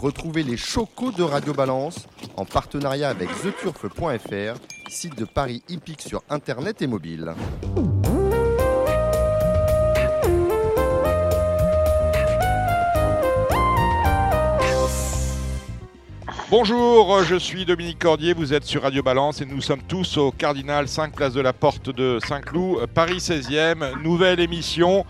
Retrouvez les chocos de Radio Balance en partenariat avec theturf.fr, site de Paris hippique sur internet et mobile. Bonjour, je suis Dominique Cordier, vous êtes sur Radio Balance et nous sommes tous au Cardinal 5 place de la Porte de Saint-Cloud, Paris 16e, nouvelle émission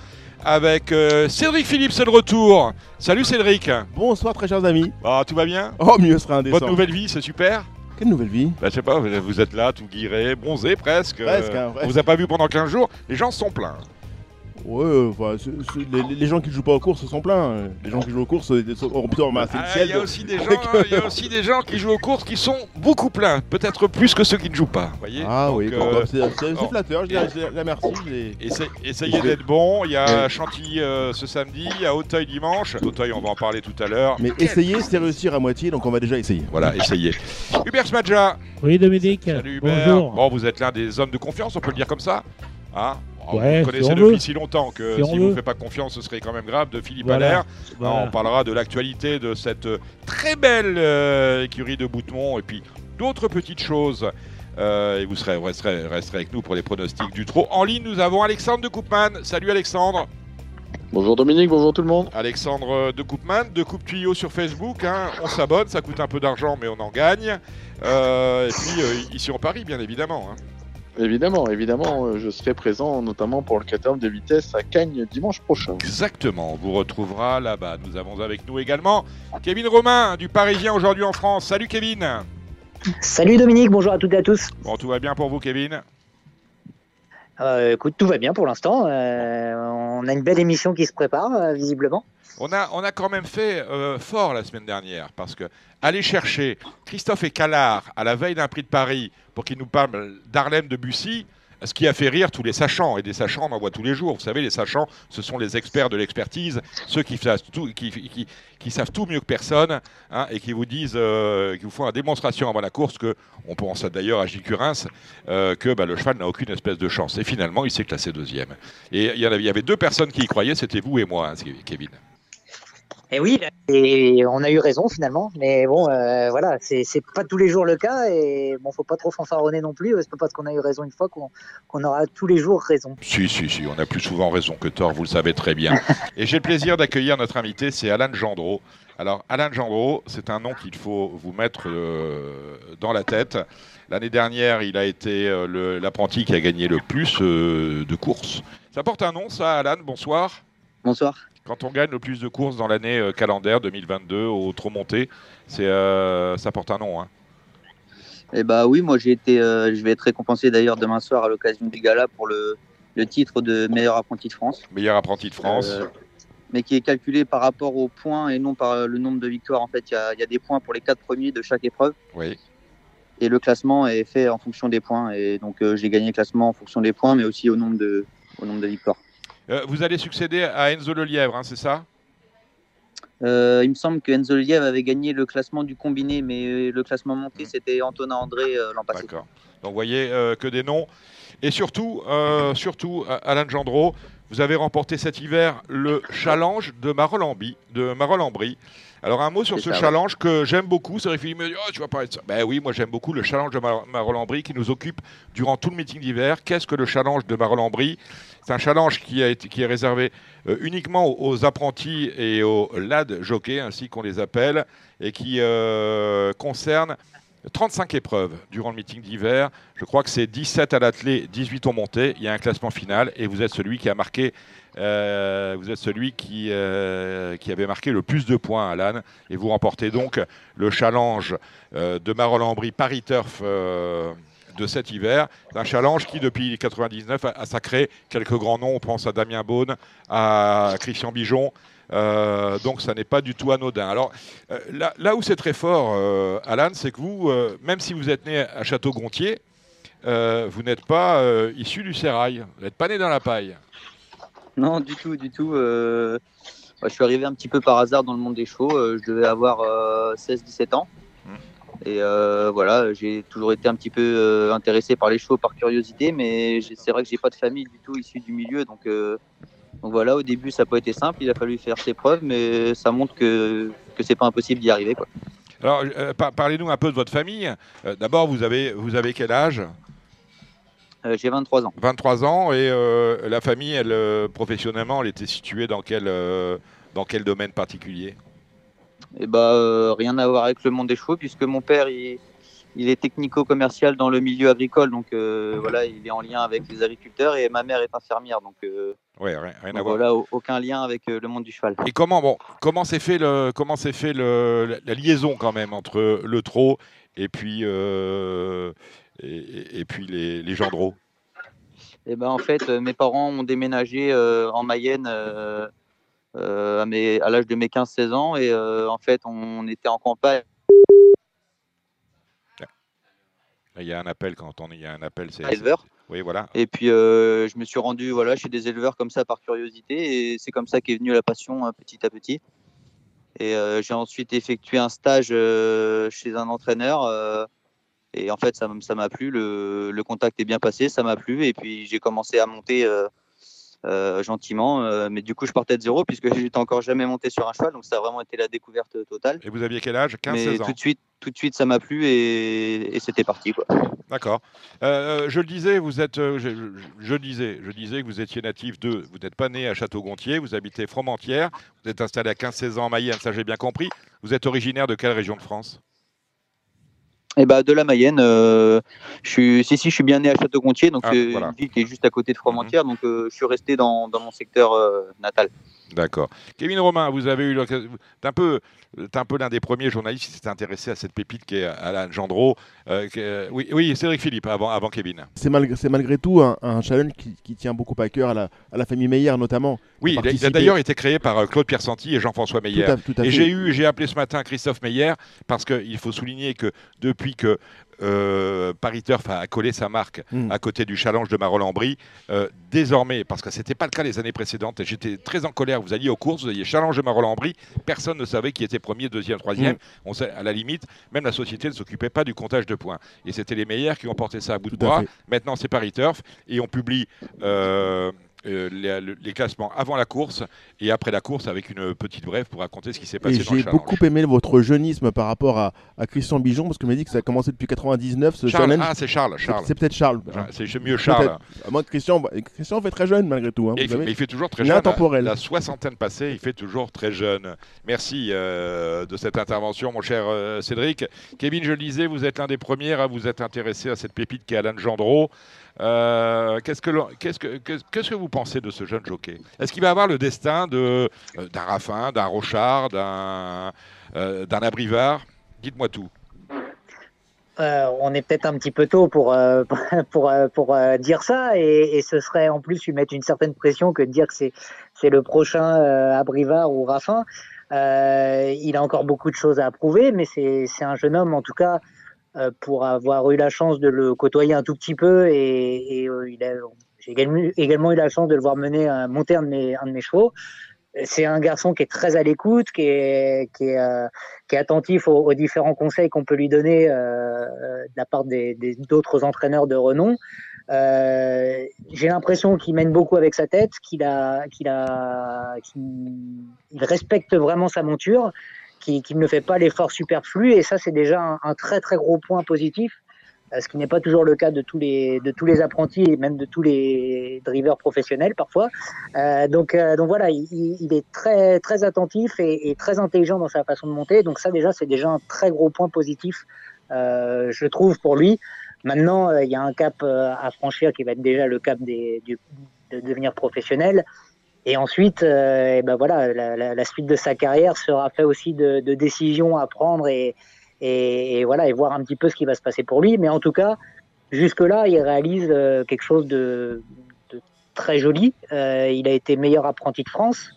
avec euh, Cédric Philippe, c'est le retour. Salut Cédric. Bonsoir très chers amis. Ah, tout va bien Oh mieux sera indécent. Votre nouvelle vie, c'est super Quelle nouvelle vie bah, Je sais pas, vous êtes là, tout guiré, bronzé presque. Presque, Euh, hein, presque. On vous a pas vu pendant 15 jours, les gens se sont plaints. Ouais, euh, enfin, c'est- c'est- les, les gens qui jouent pas aux courses sont pleins. Les gens qui jouent aux courses euh, sont- auront plutôt ramassé le Ah, ciel. Il y a aussi des gens, avec, hein, y a aussi des gens qui jouent aux courses qui sont beaucoup pleins, peut-être plus que ceux qui ne jouent pas. Voyez Ah Donc, oui, euh, bon, bah, c'est c'est- c'est flatteur, je dirais, je dirais merci. essayez d'être bon. Il y a Chantilly euh, ce samedi, il y a Auteuil dimanche. Auteuil, on va en parler tout à l'heure. Mais essayer, c'est réussir à moitié, donc on va déjà essayer. Voilà, essayez. Hubert Smadja. Oui, Dominique. Salut Hubert. Bonjour. Bon, vous êtes l'un des hommes de confiance, on peut le dire comme ça Hein Bon, Ouais, vous si connaissez on depuis veut. si longtemps que Si si, on vous ne faites pas confiance, ce serait quand même grave de Philippe Voilà. Allaire. Voilà. On parlera de l'actualité de cette euh, très belle euh, écurie de Boutemont et puis d'autres petites choses. Euh, et vous serez, resterez, resterez avec nous pour les pronostics du trot. En ligne, nous avons Alexandre de Coupman. Salut Alexandre. Bonjour Dominique, bonjour tout le monde. Alexandre de Coupman, de Coupe Tuyau sur Facebook. hein. On s'abonne, ça coûte un peu d'argent, mais on en gagne. Euh, et puis euh, ici en Paris, bien évidemment. hein. Évidemment, évidemment, euh, je serai présent notamment pour le 14 de vitesse à Cagnes dimanche prochain. Exactement, on vous retrouvera là-bas. Nous avons avec nous également Kevin Romain du Parisien aujourd'hui en France. Salut Kevin. Salut Dominique, bonjour à toutes et à tous. Bon, tout va bien pour vous, Kevin? Euh, écoute, tout va bien pour l'instant. Euh, on a une belle émission qui se prépare, euh, visiblement. On a, on a quand même fait euh, fort la semaine dernière parce que aller chercher Christophe et Callard à la veille d'un prix de Paris pour qu'ils nous parlent d'Harlem de Bussy, ce qui a fait rire tous les sachants. Et des sachants, on en voit tous les jours. Vous savez, les sachants, ce sont les experts de l'expertise, ceux qui savent tout, mieux que personne hein, et qui vous disent, euh, qui vous font la démonstration avant la course que, on pense d'ailleurs à Gilles Curins, euh, que bah, le cheval n'a aucune espèce de chance. Et finalement, il s'est classé deuxième. Et il y, en avait, il y avait deux personnes qui y croyaient, c'était vous et moi, hein, Kevin. Et oui, et on a eu raison finalement. Mais bon, euh, voilà, c'est c'est pas tous les jours le cas. Et bon, faut pas trop fanfaronner non plus. C'est pas parce qu'on a eu raison une fois qu'on qu'on aura tous les jours raison. Si, si, si, on a plus souvent raison que tort, vous le savez très bien. Et j'ai le plaisir d'accueillir notre invité, c'est Alain Gendreau. Alors, Alain Gendreau, c'est un nom qu'il faut vous mettre euh, dans la tête. L'année dernière, il a été euh, le- l'apprenti qui a gagné le plus euh, de courses. Ça porte un nom, ça, Alain Bonsoir. Bonsoir. Quand on gagne le plus de courses dans l'année euh, calendaire 2022 au trop monté, c'est, euh, ça porte un nom. hein. Eh bah oui, moi j'ai été, euh, je vais être récompensé d'ailleurs demain soir à l'occasion du gala pour le, le titre de meilleur apprenti de France, Meilleur apprenti de France. Euh, mais qui est calculé par rapport aux points et non par le nombre de victoires. En fait, il y y a des points pour les quatre premiers de chaque épreuve Oui. et le classement est fait en fonction des points. Et donc j'ai gagné le classement en fonction des points, mais aussi au nombre de, au nombre de victoires. Euh, vous allez succéder à Enzo Lelièvre, hein, c'est ça? Euh, il me semble que Enzo Liev avait gagné le classement du combiné, mais euh, le classement monté c'était Antonin André euh, l'an passé. D'accord. Donc, vous voyez que des noms. Et surtout, surtout, Alain Gendreau, vous avez remporté cet hiver le challenge de Marolambri. De Marolambri. Alors, un mot sur ce ça, ouais. challenge que j'aime beaucoup. C'est vrai qu'il me dit oh, Tu vas parler de ça. Ben oui, moi j'aime beaucoup le challenge de Mar- Marolambri qui nous occupe durant tout le meeting d'hiver. Qu'est-ce que le challenge de Marolambri C'est un challenge qui, est réservé euh, uniquement aux, apprentis et aux lad jockeys, ainsi qu'on les appelle, et qui euh, concerne 35 épreuves durant le meeting d'hiver. Je crois que c'est 17 à l'attelé, 18 au monté. Il y a un classement final et vous êtes celui qui a marqué, euh, vous êtes celui qui, avait marqué le plus de points, Alan. Et vous remportez donc le challenge de Marolambri Paris Turf. De cet hiver, un challenge qui depuis 99 a, sacré quelques grands noms. On pense à Damien Beaune, à Christian Bijon. Euh, donc ça n'est pas du tout anodin. Alors euh, là, où c'est très fort, euh, Alan, c'est que vous, même si vous êtes né à Château-Gontier, vous n'êtes pas issu du sérail. Vous n'êtes pas né dans la paille. Non, du tout, du tout. je suis arrivé un petit peu par hasard dans le monde des chevaux. je devais avoir 16-17 ans. Et euh, voilà, j'ai toujours été un petit peu euh, intéressé par les chevaux par curiosité, mais c'est vrai que j'ai pas de famille du tout issue du milieu, donc euh, Donc voilà, au début, ça n'a pas été simple. Il a fallu faire ses preuves, mais ça montre que, que c'est pas impossible d'y arriver. Quoi. Alors, par- parlez-nous un peu de votre famille. D'abord, vous avez, vous avez quel âge? J'ai 23 ans. 23 ans. Et la famille, elle, professionnellement, elle était située dans quel, dans quel domaine particulier? Et bah, euh, rien à voir avec le monde des chevaux, puisque mon père, il, il est technico-commercial dans le milieu agricole. Donc euh, voilà, il est en lien avec les agriculteurs et ma mère est infirmière. Donc, euh, Ouais, rien, rien à donc voir. voilà, aucun lien avec le monde du cheval. Et comment, bon, comment s'est fait, le, comment s'est fait le, la, liaison quand même entre le trot et puis, et, puis les, les gendreaux Et ben en fait, mes parents ont déménagé euh, en Mayenne euh, à, mes- à l'âge de mes 15-16 ans et euh, en fait, on était en campagne. Il y a un appel quand on il y a un appel, c'est Éleveur. Oui, voilà. Et puis euh, je me suis rendu voilà chez des éleveurs comme ça par curiosité et c'est comme ça qu'est venue la passion hein, petit à petit. Et euh, j'ai ensuite effectué un stage euh, chez un entraîneur euh, et en fait ça m'a plu, le, le contact est bien passé, ça m'a plu et puis j'ai commencé à monter euh, gentiment, euh, mais du coup je partais de zéro puisque j'étais encore jamais monté sur un cheval donc ça a vraiment été la découverte totale. Et vous aviez quel âge? 15, mais 16 ans. tout de suite tout de suite ça m'a plu et, et c'était parti quoi. D'accord. Euh, je le disais, vous êtes, je, je- je disais, je disais que vous étiez natif de, vous n'êtes pas né à Château-Gontier, vous habitez Fromentierre, vous êtes installé à 15-16 ans en Mayenne, ça j'ai bien compris. Vous êtes originaire de quelle région de France? Et bah de la Mayenne, euh, je suis, si si, je suis bien né à Château-Gontier, donc Ah, c'est voilà. une ville qui est juste à côté de Fromentierre, donc euh, je suis resté dans, dans mon secteur euh, natal. D'accord. Kevin Romain, vous avez eu l'occasion, t'es un peu, un peu l'un des premiers journalistes qui s'est intéressé à cette pépite qui est Alain Gendreau. Euh, est- oui, oui, Cédric Philippe avant, avant Kevin. C'est malgré, tout un, un challenge qui, qui tient beaucoup à cœur à la, à la famille Meyer notamment. Oui, il a- il a, participer. d'ailleurs été créé par euh, Claude Pierre Santi et Jean-François Tout Meyer. à, tout à Et fait. j'ai eu, j'ai appelé ce matin Christophe Meyer parce qu'il faut souligner que depuis que euh, Paris Turf a collé sa marque Mm. à côté du challenge de Marolles-en-Brie, euh, désormais, parce que c'était pas le cas les années précédentes, j'étais très en colère, vous alliez aux courses, vous alliez challenge de Marolles-en-Brie, personne ne savait qui était premier, deuxième, troisième. Mm. On sait, à la limite, même la société ne s'occupait pas du comptage de points. Et c'était les meilleurs qui ont porté ça à bout Tout de bras. fait. Maintenant, c'est Paris Turf et on publie euh, euh, les, les classements avant la course et après la course avec une petite brève pour raconter ce qui s'est passé j'ai beaucoup aimé votre jeunisme par rapport à, à Christian Bijon, parce que m'a dit que ça a commencé depuis 99, ce Charles, challenge. ah, c'est Charles. C'est- Charles. C'est peut-être Charles. hein. C'est mieux Charles. À moins que Christian, bah, Christian fait très jeune malgré tout. hein, Et il, vous fait, savez. mais il fait toujours très Il jeune. intemporel. La soixantaine passée, il fait toujours très jeune. Merci euh, de cette intervention, mon cher euh, Cédric. Kevin, je le disais, vous êtes l'un des premiers à vous être intéressé à cette pépite qui est Alain Gendreau. Euh, Qu'est-ce que vous pensez de ce jeune jockey? Est-ce qu'il va avoir le destin de euh, d'un Raffin, d'un Rochard, d'un euh, Abrivard? Dites-moi tout. Euh, on est peut-être un petit peu tôt pour dire ça et, ce serait en plus lui mettre une certaine pression que de dire que c'est le prochain Abrivard ou Raffin. Il a encore beaucoup de choses à prouver, mais c'est un jeune homme en tout cas pour avoir eu la chance de le côtoyer un tout petit peu et, euh, j'ai également, eu la chance de le voir mener euh, monter un de mes chevaux. C'est un garçon qui est très à l'écoute, qui est euh, attentif aux, différents conseils qu'on peut lui donner euh, euh, de la part des des- d'autres entraîneurs de renom. Euh, J'ai l'impression qu'il mène beaucoup avec sa tête, qu'il respecte vraiment sa monture, qu'il qu'il ne fait pas l'effort superflu, et ça c'est déjà un, très très gros point positif, euh, ce qui n'est pas toujours le cas de tous les de tous les apprentis et même de tous les drivers professionnels parfois. Euh, donc euh, donc voilà, il, est très très attentif et, très intelligent dans sa façon de monter. Donc ça déjà c'est déjà un très gros point positif, je trouve pour lui. Maintenant, il y a un cap à franchir qui va être déjà le cap des, de devenir professionnel. Et ensuite, euh, ben voilà, la, suite de sa carrière sera fait aussi de, décisions à prendre et, voilà et voir un petit peu ce qui va se passer pour lui. Mais en tout cas, jusque-là, il réalise euh, quelque chose de, très joli. Euh, il a été meilleur apprenti de France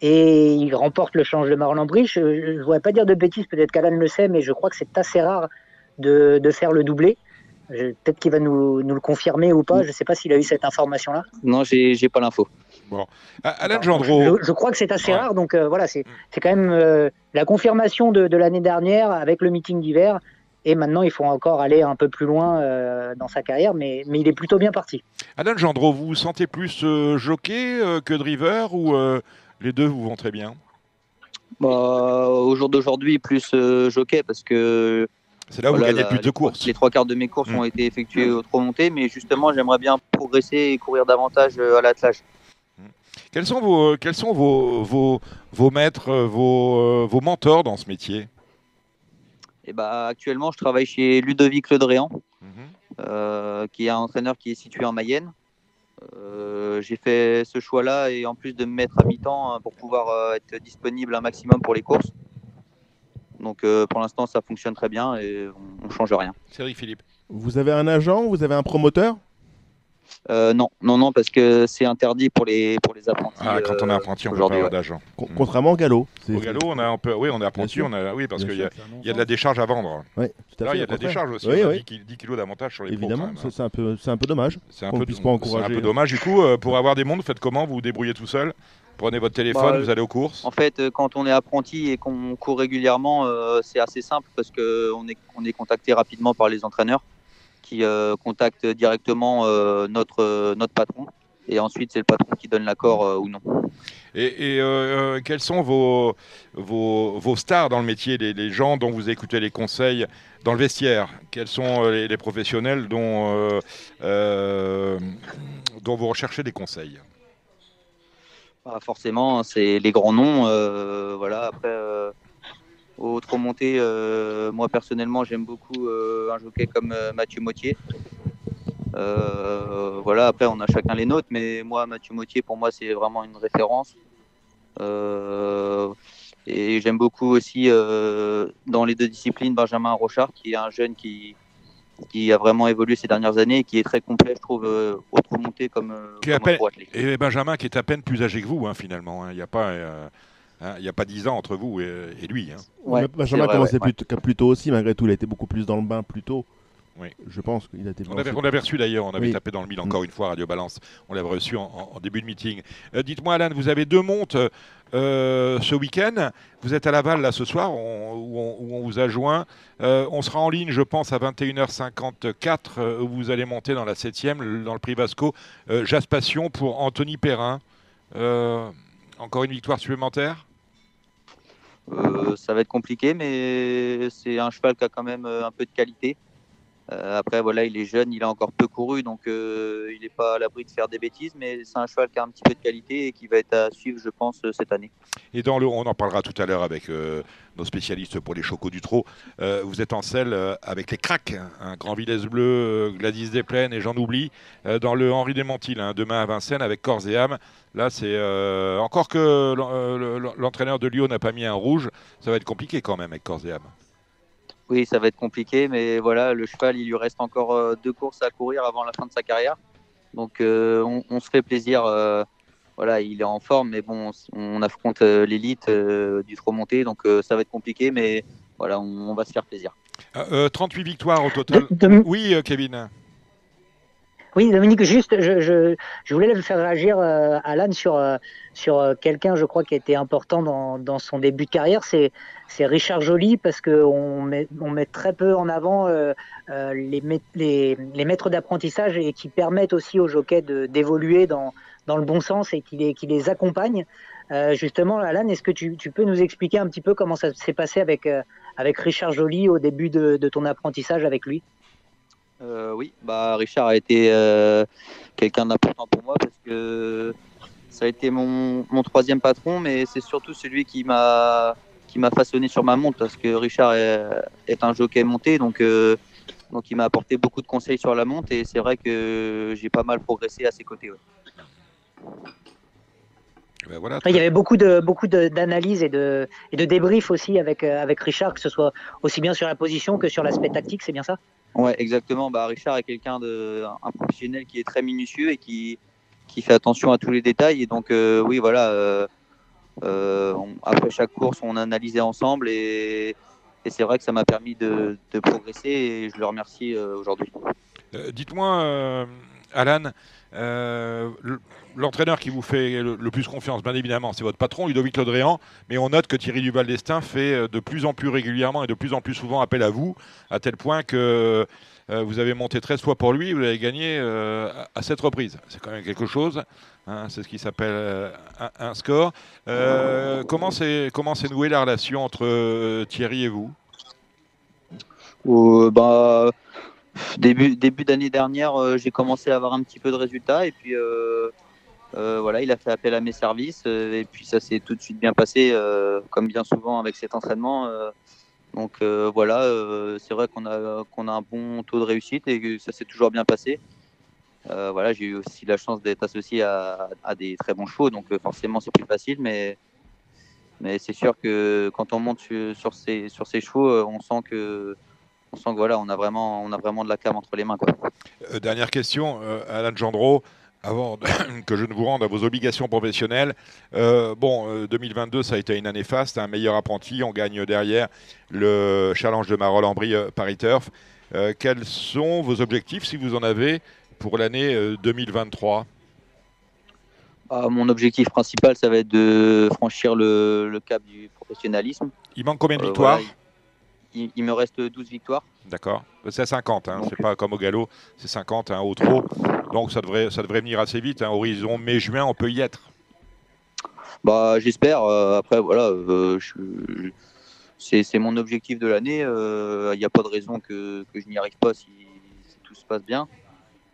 et il remporte le change de Marlon-Brie. Je ne voudrais pas dire de bêtises, peut-être qu'Alan le sait, mais je crois que c'est assez rare de, faire le doublé. Peut-être qu'il va nous, le confirmer ou pas. Je ne sais pas s'il a eu cette information-là. Non, j'ai pas l'info. Alain Gendreau. Je, je crois que c'est assez Ouais. rare. Donc euh, voilà, c'est Mm. c'est quand même euh, la confirmation de, de l'année dernière avec le meeting d'hiver. Et maintenant, il faut encore aller un peu plus loin euh, dans sa carrière, mais, mais il est plutôt bien parti. Alain Gendreau, vous vous sentez plus euh, jockey euh, que driver ou euh, les deux vous vont très bien? Bah, au jour d'aujourd'hui, plus euh, jockey parce que C'est là où voilà, vous gagnez la- plus de les trois- courses. Les trois quarts de mes courses Mm. ont été effectuées au trop monté, mais justement, j'aimerais bien progresser et courir davantage à l'attelage. Quels sont vos, quels sont vos, vos, vos maîtres, euh, vos, euh, vos mentors dans ce métier? Et bah, actuellement, je travaille chez Ludovic Le Dréan, Mhm. euh, qui est un entraîneur qui est situé en Mayenne. Euh, J'ai fait ce choix-là et en plus de me mettre à mi-temps euh, pour pouvoir euh, être disponible un maximum pour les courses. Donc euh, pour l'instant, ça fonctionne très bien et on, on change rien. Cédric Philippe. Vous avez un agent? Vous avez un promoteur? Euh, non, non, non, parce que c'est interdit pour les pour les apprentis. Ah, quand on est euh, apprenti, on peut pas avoir ouais. d'agent. Mm. Contrairement au galop. Au galop, on a un peu, oui, on est apprenti, on a, oui, parce qu'il y a, sûr. il y a de la décharge à vendre. Ouais, tout à Là, fait, il y a de la décharge aussi. Oui, on a oui. 10 ki- 10 kilos d'avantage sur les. Évidemment, c'est hein. c'est un peu, c'est un peu dommage. C'est un qu'on peu, puisse pas c'est un encourager, peu dommage. Du coup, euh, pour avoir des mondes, faites comment? Vous vous débrouillez tout seul? Prenez votre téléphone, Bah, vous allez aux courses? En fait, quand on est apprenti et qu'on court régulièrement, euh, c'est assez simple parce que on est, on est contacté rapidement par les entraîneurs qui euh, contactent directement euh, notre, euh, notre patron. Et ensuite, c'est le patron qui donne l'accord ou non. Et, et, euh, quels sont vos, vos, vos stars dans le métier, les, les gens dont vous écoutez les conseils dans le vestiaire? Quels sont les, les professionnels dont, euh, euh, dont vous recherchez des conseils? Pas forcément, c'est les grands noms. voilà. Après, au trop monté, euh, moi personnellement, j'aime beaucoup euh, un jockey comme euh, Mathieu Mottier. Voilà. Après, on a chacun les nôtres, mais moi, Mathieu Mottier, pour moi, c'est vraiment une référence. Et j'aime beaucoup aussi dans les deux disciplines Benjamin Rochard, qui est un jeune qui qui a vraiment évolué ces dernières années et qui est très complet, je trouve, euh, au comme, euh, comme. Et Benjamin, qui est à peine plus âgé que vous, hein, finalement. hein. Il n'y a pas. euh, hein, il n'y a pas 10 ans entre vous et, et lui. hein. Ouais, Benjamin vrai, commençait ouais, plus, tôt- plus tôt aussi, malgré tout. Il a été beaucoup plus dans le bain plus tôt. Oui. Je pense qu'il a été. On avait, on avait reçu d'ailleurs, on avait Oui. tapé dans le mille encore une fois, Radio Balance. On l'avait reçu en, en- en début de meeting. Euh, Dites-moi, Alain, vous avez deux montes euh, ce week-end. Vous êtes à Laval là ce soir, on- où, on, où on vous a joint. Euh, on sera en ligne, je pense, à 21h54, euh, où vous allez monter dans la 7e, dans le prix Vasco. Euh, Jaspassion pour Anthony Perrin. Euh, encore une victoire supplémentaire? Ça va être compliqué, mais c'est un cheval qui a quand même euh, un peu de qualité. Euh, après, voilà, il est jeune, il a encore peu couru, donc euh, il n'est pas à l'abri de faire des bêtises, mais c'est un cheval qui a un petit peu de qualité et qui va être à suivre, je pense, euh, cette année. Et dans le, on en parlera tout à l'heure avec nos spécialistes pour les chocos du trot. Vous êtes en selle avec les cracks, hein, un Grand Villesse Bleu, Gladys Desplaines et j'en oublie, dans le Henri Desmentil, hein, demain à Vincennes avec corps et âme. Là, c'est encore que l'en- le- l'entraîneur de Lyon n'a pas mis un rouge, ça va être compliqué quand même avec corps et âme. Oui, ça va être compliqué, mais voilà, le cheval, il lui reste encore euh, deux courses à courir avant la fin de sa carrière. Donc, euh, on, on se fait plaisir. euh, voilà, il est en forme, mais bon, on affronte l'élite euh, du trop monté, donc euh, ça va être compliqué, mais voilà, on, on va se faire plaisir. Euh, euh, 38 victoires au total. De- de- Oui, euh, Kevin. Oui, Dominique, juste, je, je, je voulais le faire réagir, euh, Alan, sur, euh, sur euh, quelqu'un, je crois, qui a été important dans, dans son début de carrière, c'est, Richard Joly, parce qu'on met, on met très peu en avant les, les, les maîtres d'apprentissage et qui permettent aussi aux jockeys d'évoluer dans, dans le bon sens et qui les, qui les accompagnent. Justement, Alan, est-ce que tu, tu peux nous expliquer un petit peu comment ça s'est passé avec, avec Richard Joly au début de, de ton apprentissage avec lui? Euh, oui, bah Richard a été euh, quelqu'un d'important pour moi parce que ça a été mon, mon troisième patron, mais c'est surtout celui qui m'a façonné sur ma monte parce que Richard est, un jockey monté, donc euh, donc il m'a apporté beaucoup de conseils sur la monte et c'est vrai que j'ai pas mal progressé à ses côtés. Ben voilà, Il y avait beaucoup de beaucoup de- d'analyses et de et de débriefs aussi avec euh, avec Richard, que ce soit aussi bien sur la position que sur l'aspect tactique, c'est bien ça? Ouais, exactement. Bah, Richard est quelqu'un de un professionnel qui est très minutieux et qui qui fait attention à tous les détails. Et donc euh, oui, voilà. euh, euh, on- après chaque course, on analysait ensemble et, et c'est vrai que ça m'a permis de, de progresser et je le remercie euh, aujourd'hui. Euh, Dites-moi, euh, Alan, euh, le- l'entraîneur qui vous fait le, plus confiance, bien évidemment, c'est votre patron, Ludovic Lodréan, mais on note que Thierry Duval d'Estaing fait euh, de plus en plus régulièrement et de plus en plus souvent appel à vous, à tel point que euh, vous avez monté 13 fois pour lui, vous l'avez gagné à, à 7 reprises. C'est quand même quelque chose, hein, c'est ce qui s'appelle un, score. Comment s'est nouée la relation entre Thierry et vous? Bah, début début d'année dernière, euh, j'ai commencé à avoir un petit peu de résultats et puis euh, euh, voilà, il a fait appel à mes services et puis ça s'est tout de suite bien passé, comme bien souvent avec cet entraînement. donc voilà, c'est vrai qu'on a qu'on a un bon taux de réussite et que ça s'est toujours bien passé. Voilà, j'ai eu aussi la chance d'être associé à, des très bons chevaux, donc forcément c'est plus facile, mais mais c'est sûr que quand on monte sur, ces sur ces chevaux, on sent que on sent que voilà, on a vraiment, on a vraiment de la cam entre les mains. Quoi. Euh, dernière question, euh, Alain Gendreau, avant que je ne vous rende à vos obligations professionnelles. Euh, bon, euh, 2022, ça a été une année faste, un meilleur apprenti. On gagne derrière le challenge de Marolles-en-Brie euh, Paris Turf. Euh, quels sont vos objectifs, si vous en avez, pour l'année euh, 2023 Ah, mon objectif principal, ça va être de franchir le, le cap du professionnalisme. Il manque combien de Euh, victoires? voilà, il, il me reste 12 victoires. D'accord. C'est à 50, hein, c'est pas comme au galop, c'est 50, hein, au trop. Donc ça devrait, ça devrait venir assez vite. hein. Horizon mai-juin, on peut y être. Bah, j'espère. euh, après, voilà, euh, c'est, mon objectif de l'année. Il n'y a pas de raison que, que je n'y arrive pas si, si tout se passe bien.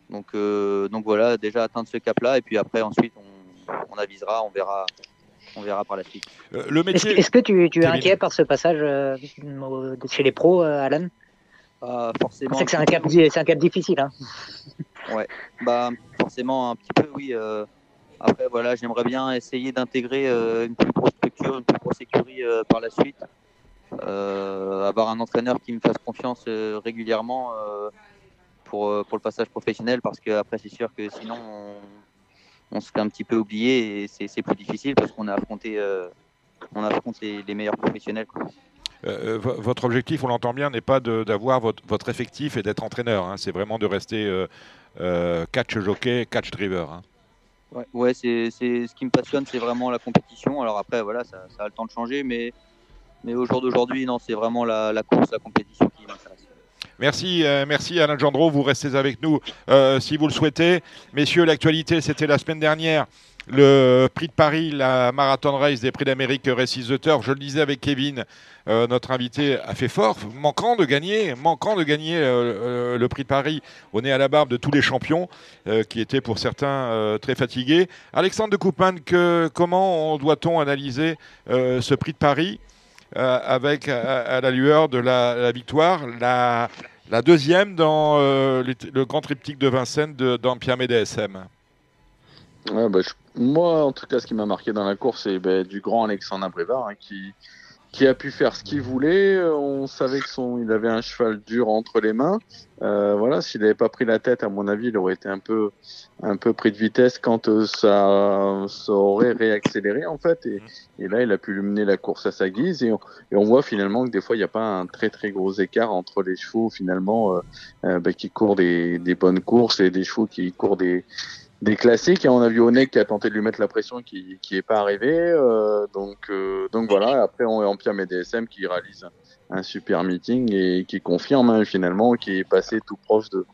Donc, euh, donc voilà, déjà atteindre ce cap-là, et puis après, ensuite, on, on avisera, on verra, on verra par la suite. Euh, le Est-ce métier. est-ce que tu, tu es inquiet par ce passage euh, chez les pros, euh, Alan? Forcément. que c'est un cap, c'est un cap difficile. Hein. Bah, forcément, un petit peu, oui. euh, après, voilà, j'aimerais bien essayer d'intégrer euh, une plus grosse structure, une plus grosse écurie euh, par la suite. Euh, avoir un entraîneur qui me fasse confiance euh, régulièrement euh, pour, euh, pour le passage professionnel, parce que après, c'est sûr que sinon, on, on se fait un petit peu oublier et c'est c'est plus difficile parce qu'on a affronté, euh, on affronte les, les meilleurs professionnels. Euh, vo- votre objectif, on l'entend bien, n'est pas d'avoir votre, votre effectif et d'être entraîneur. hein. C'est vraiment de rester euh, euh, catch jockey, catch driver. hein. Ouais, ouais c'est c'est- ce qui me passionne, c'est vraiment la compétition. Alors après, voilà, ça, ça a le temps de changer, mais, mais au jour d'aujourd'hui, non, c'est vraiment la, la course, la compétition qui m'intéresse. Merci, euh, merci Alain Gendreau. Vous restez avec nous euh, si vous le souhaitez. Messieurs, l'actualité, c'était la semaine dernière. Le prix de Paris, la marathon race des prix d'Amérique Récits. Je le disais avec Kevin, euh, notre invité a fait fort, manquant de gagner, manquant de gagner le prix de Paris au nez à la barbe de tous les champions, qui étaient pour certains très fatigués. Alexandre de Coupin, que, comment doit-on analyser ce prix de Paris? Avec à, à la lueur de la, victoire, la, deuxième dans euh, le, grand triptyque de Vincennes dans Pierre DSM. Ouais, bah, je- Moi, en tout cas, ce qui m'a marqué dans la course, c'est bah, du grand Alexandre Abrévard hein, qui, qui a pu faire ce qu'il voulait. Euh, On savait que son, il avait un cheval dur entre les mains. Euh, voilà, s'il n'avait pas pris la tête, à mon avis, il aurait été un peu, un peu pris de vitesse quand euh, ça, ça aurait réaccéléré en fait. Et, là, il a pu mener la course à sa guise. Et on, voit finalement que des fois, il n'y a pas un très très gros écart entre les chevaux finalement euh, bah, qui courent des bonnes courses et des chevaux qui courent des des classiques on a vu Onek qui a tenté de lui mettre la pression qui qui est pas arrivé euh, donc euh, donc voilà. Et après on est en Pierre DSM qui réalise un super meeting et qui confirme hein, finalement qui est passé tout proche de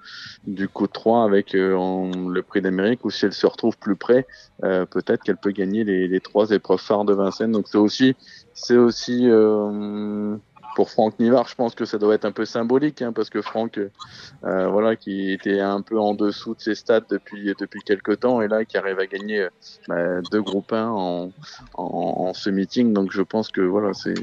du coup de 3 avec euh, le prix d'Amérique ou si elle se retrouve plus près euh, peut-être qu'elle peut gagner les, les trois épreuves phares de Vincennes. Donc c'est aussi c'est aussi euh, pour Franck Nivard, je pense que ça doit être un peu symbolique, hein, parce que Franck, euh, voilà, qui était un peu en dessous de ses stats depuis depuis quelques temps, et là qui arrive à gagner euh, bah, deux groupes 1 en, en, en ce meeting, donc je pense que voilà, c'est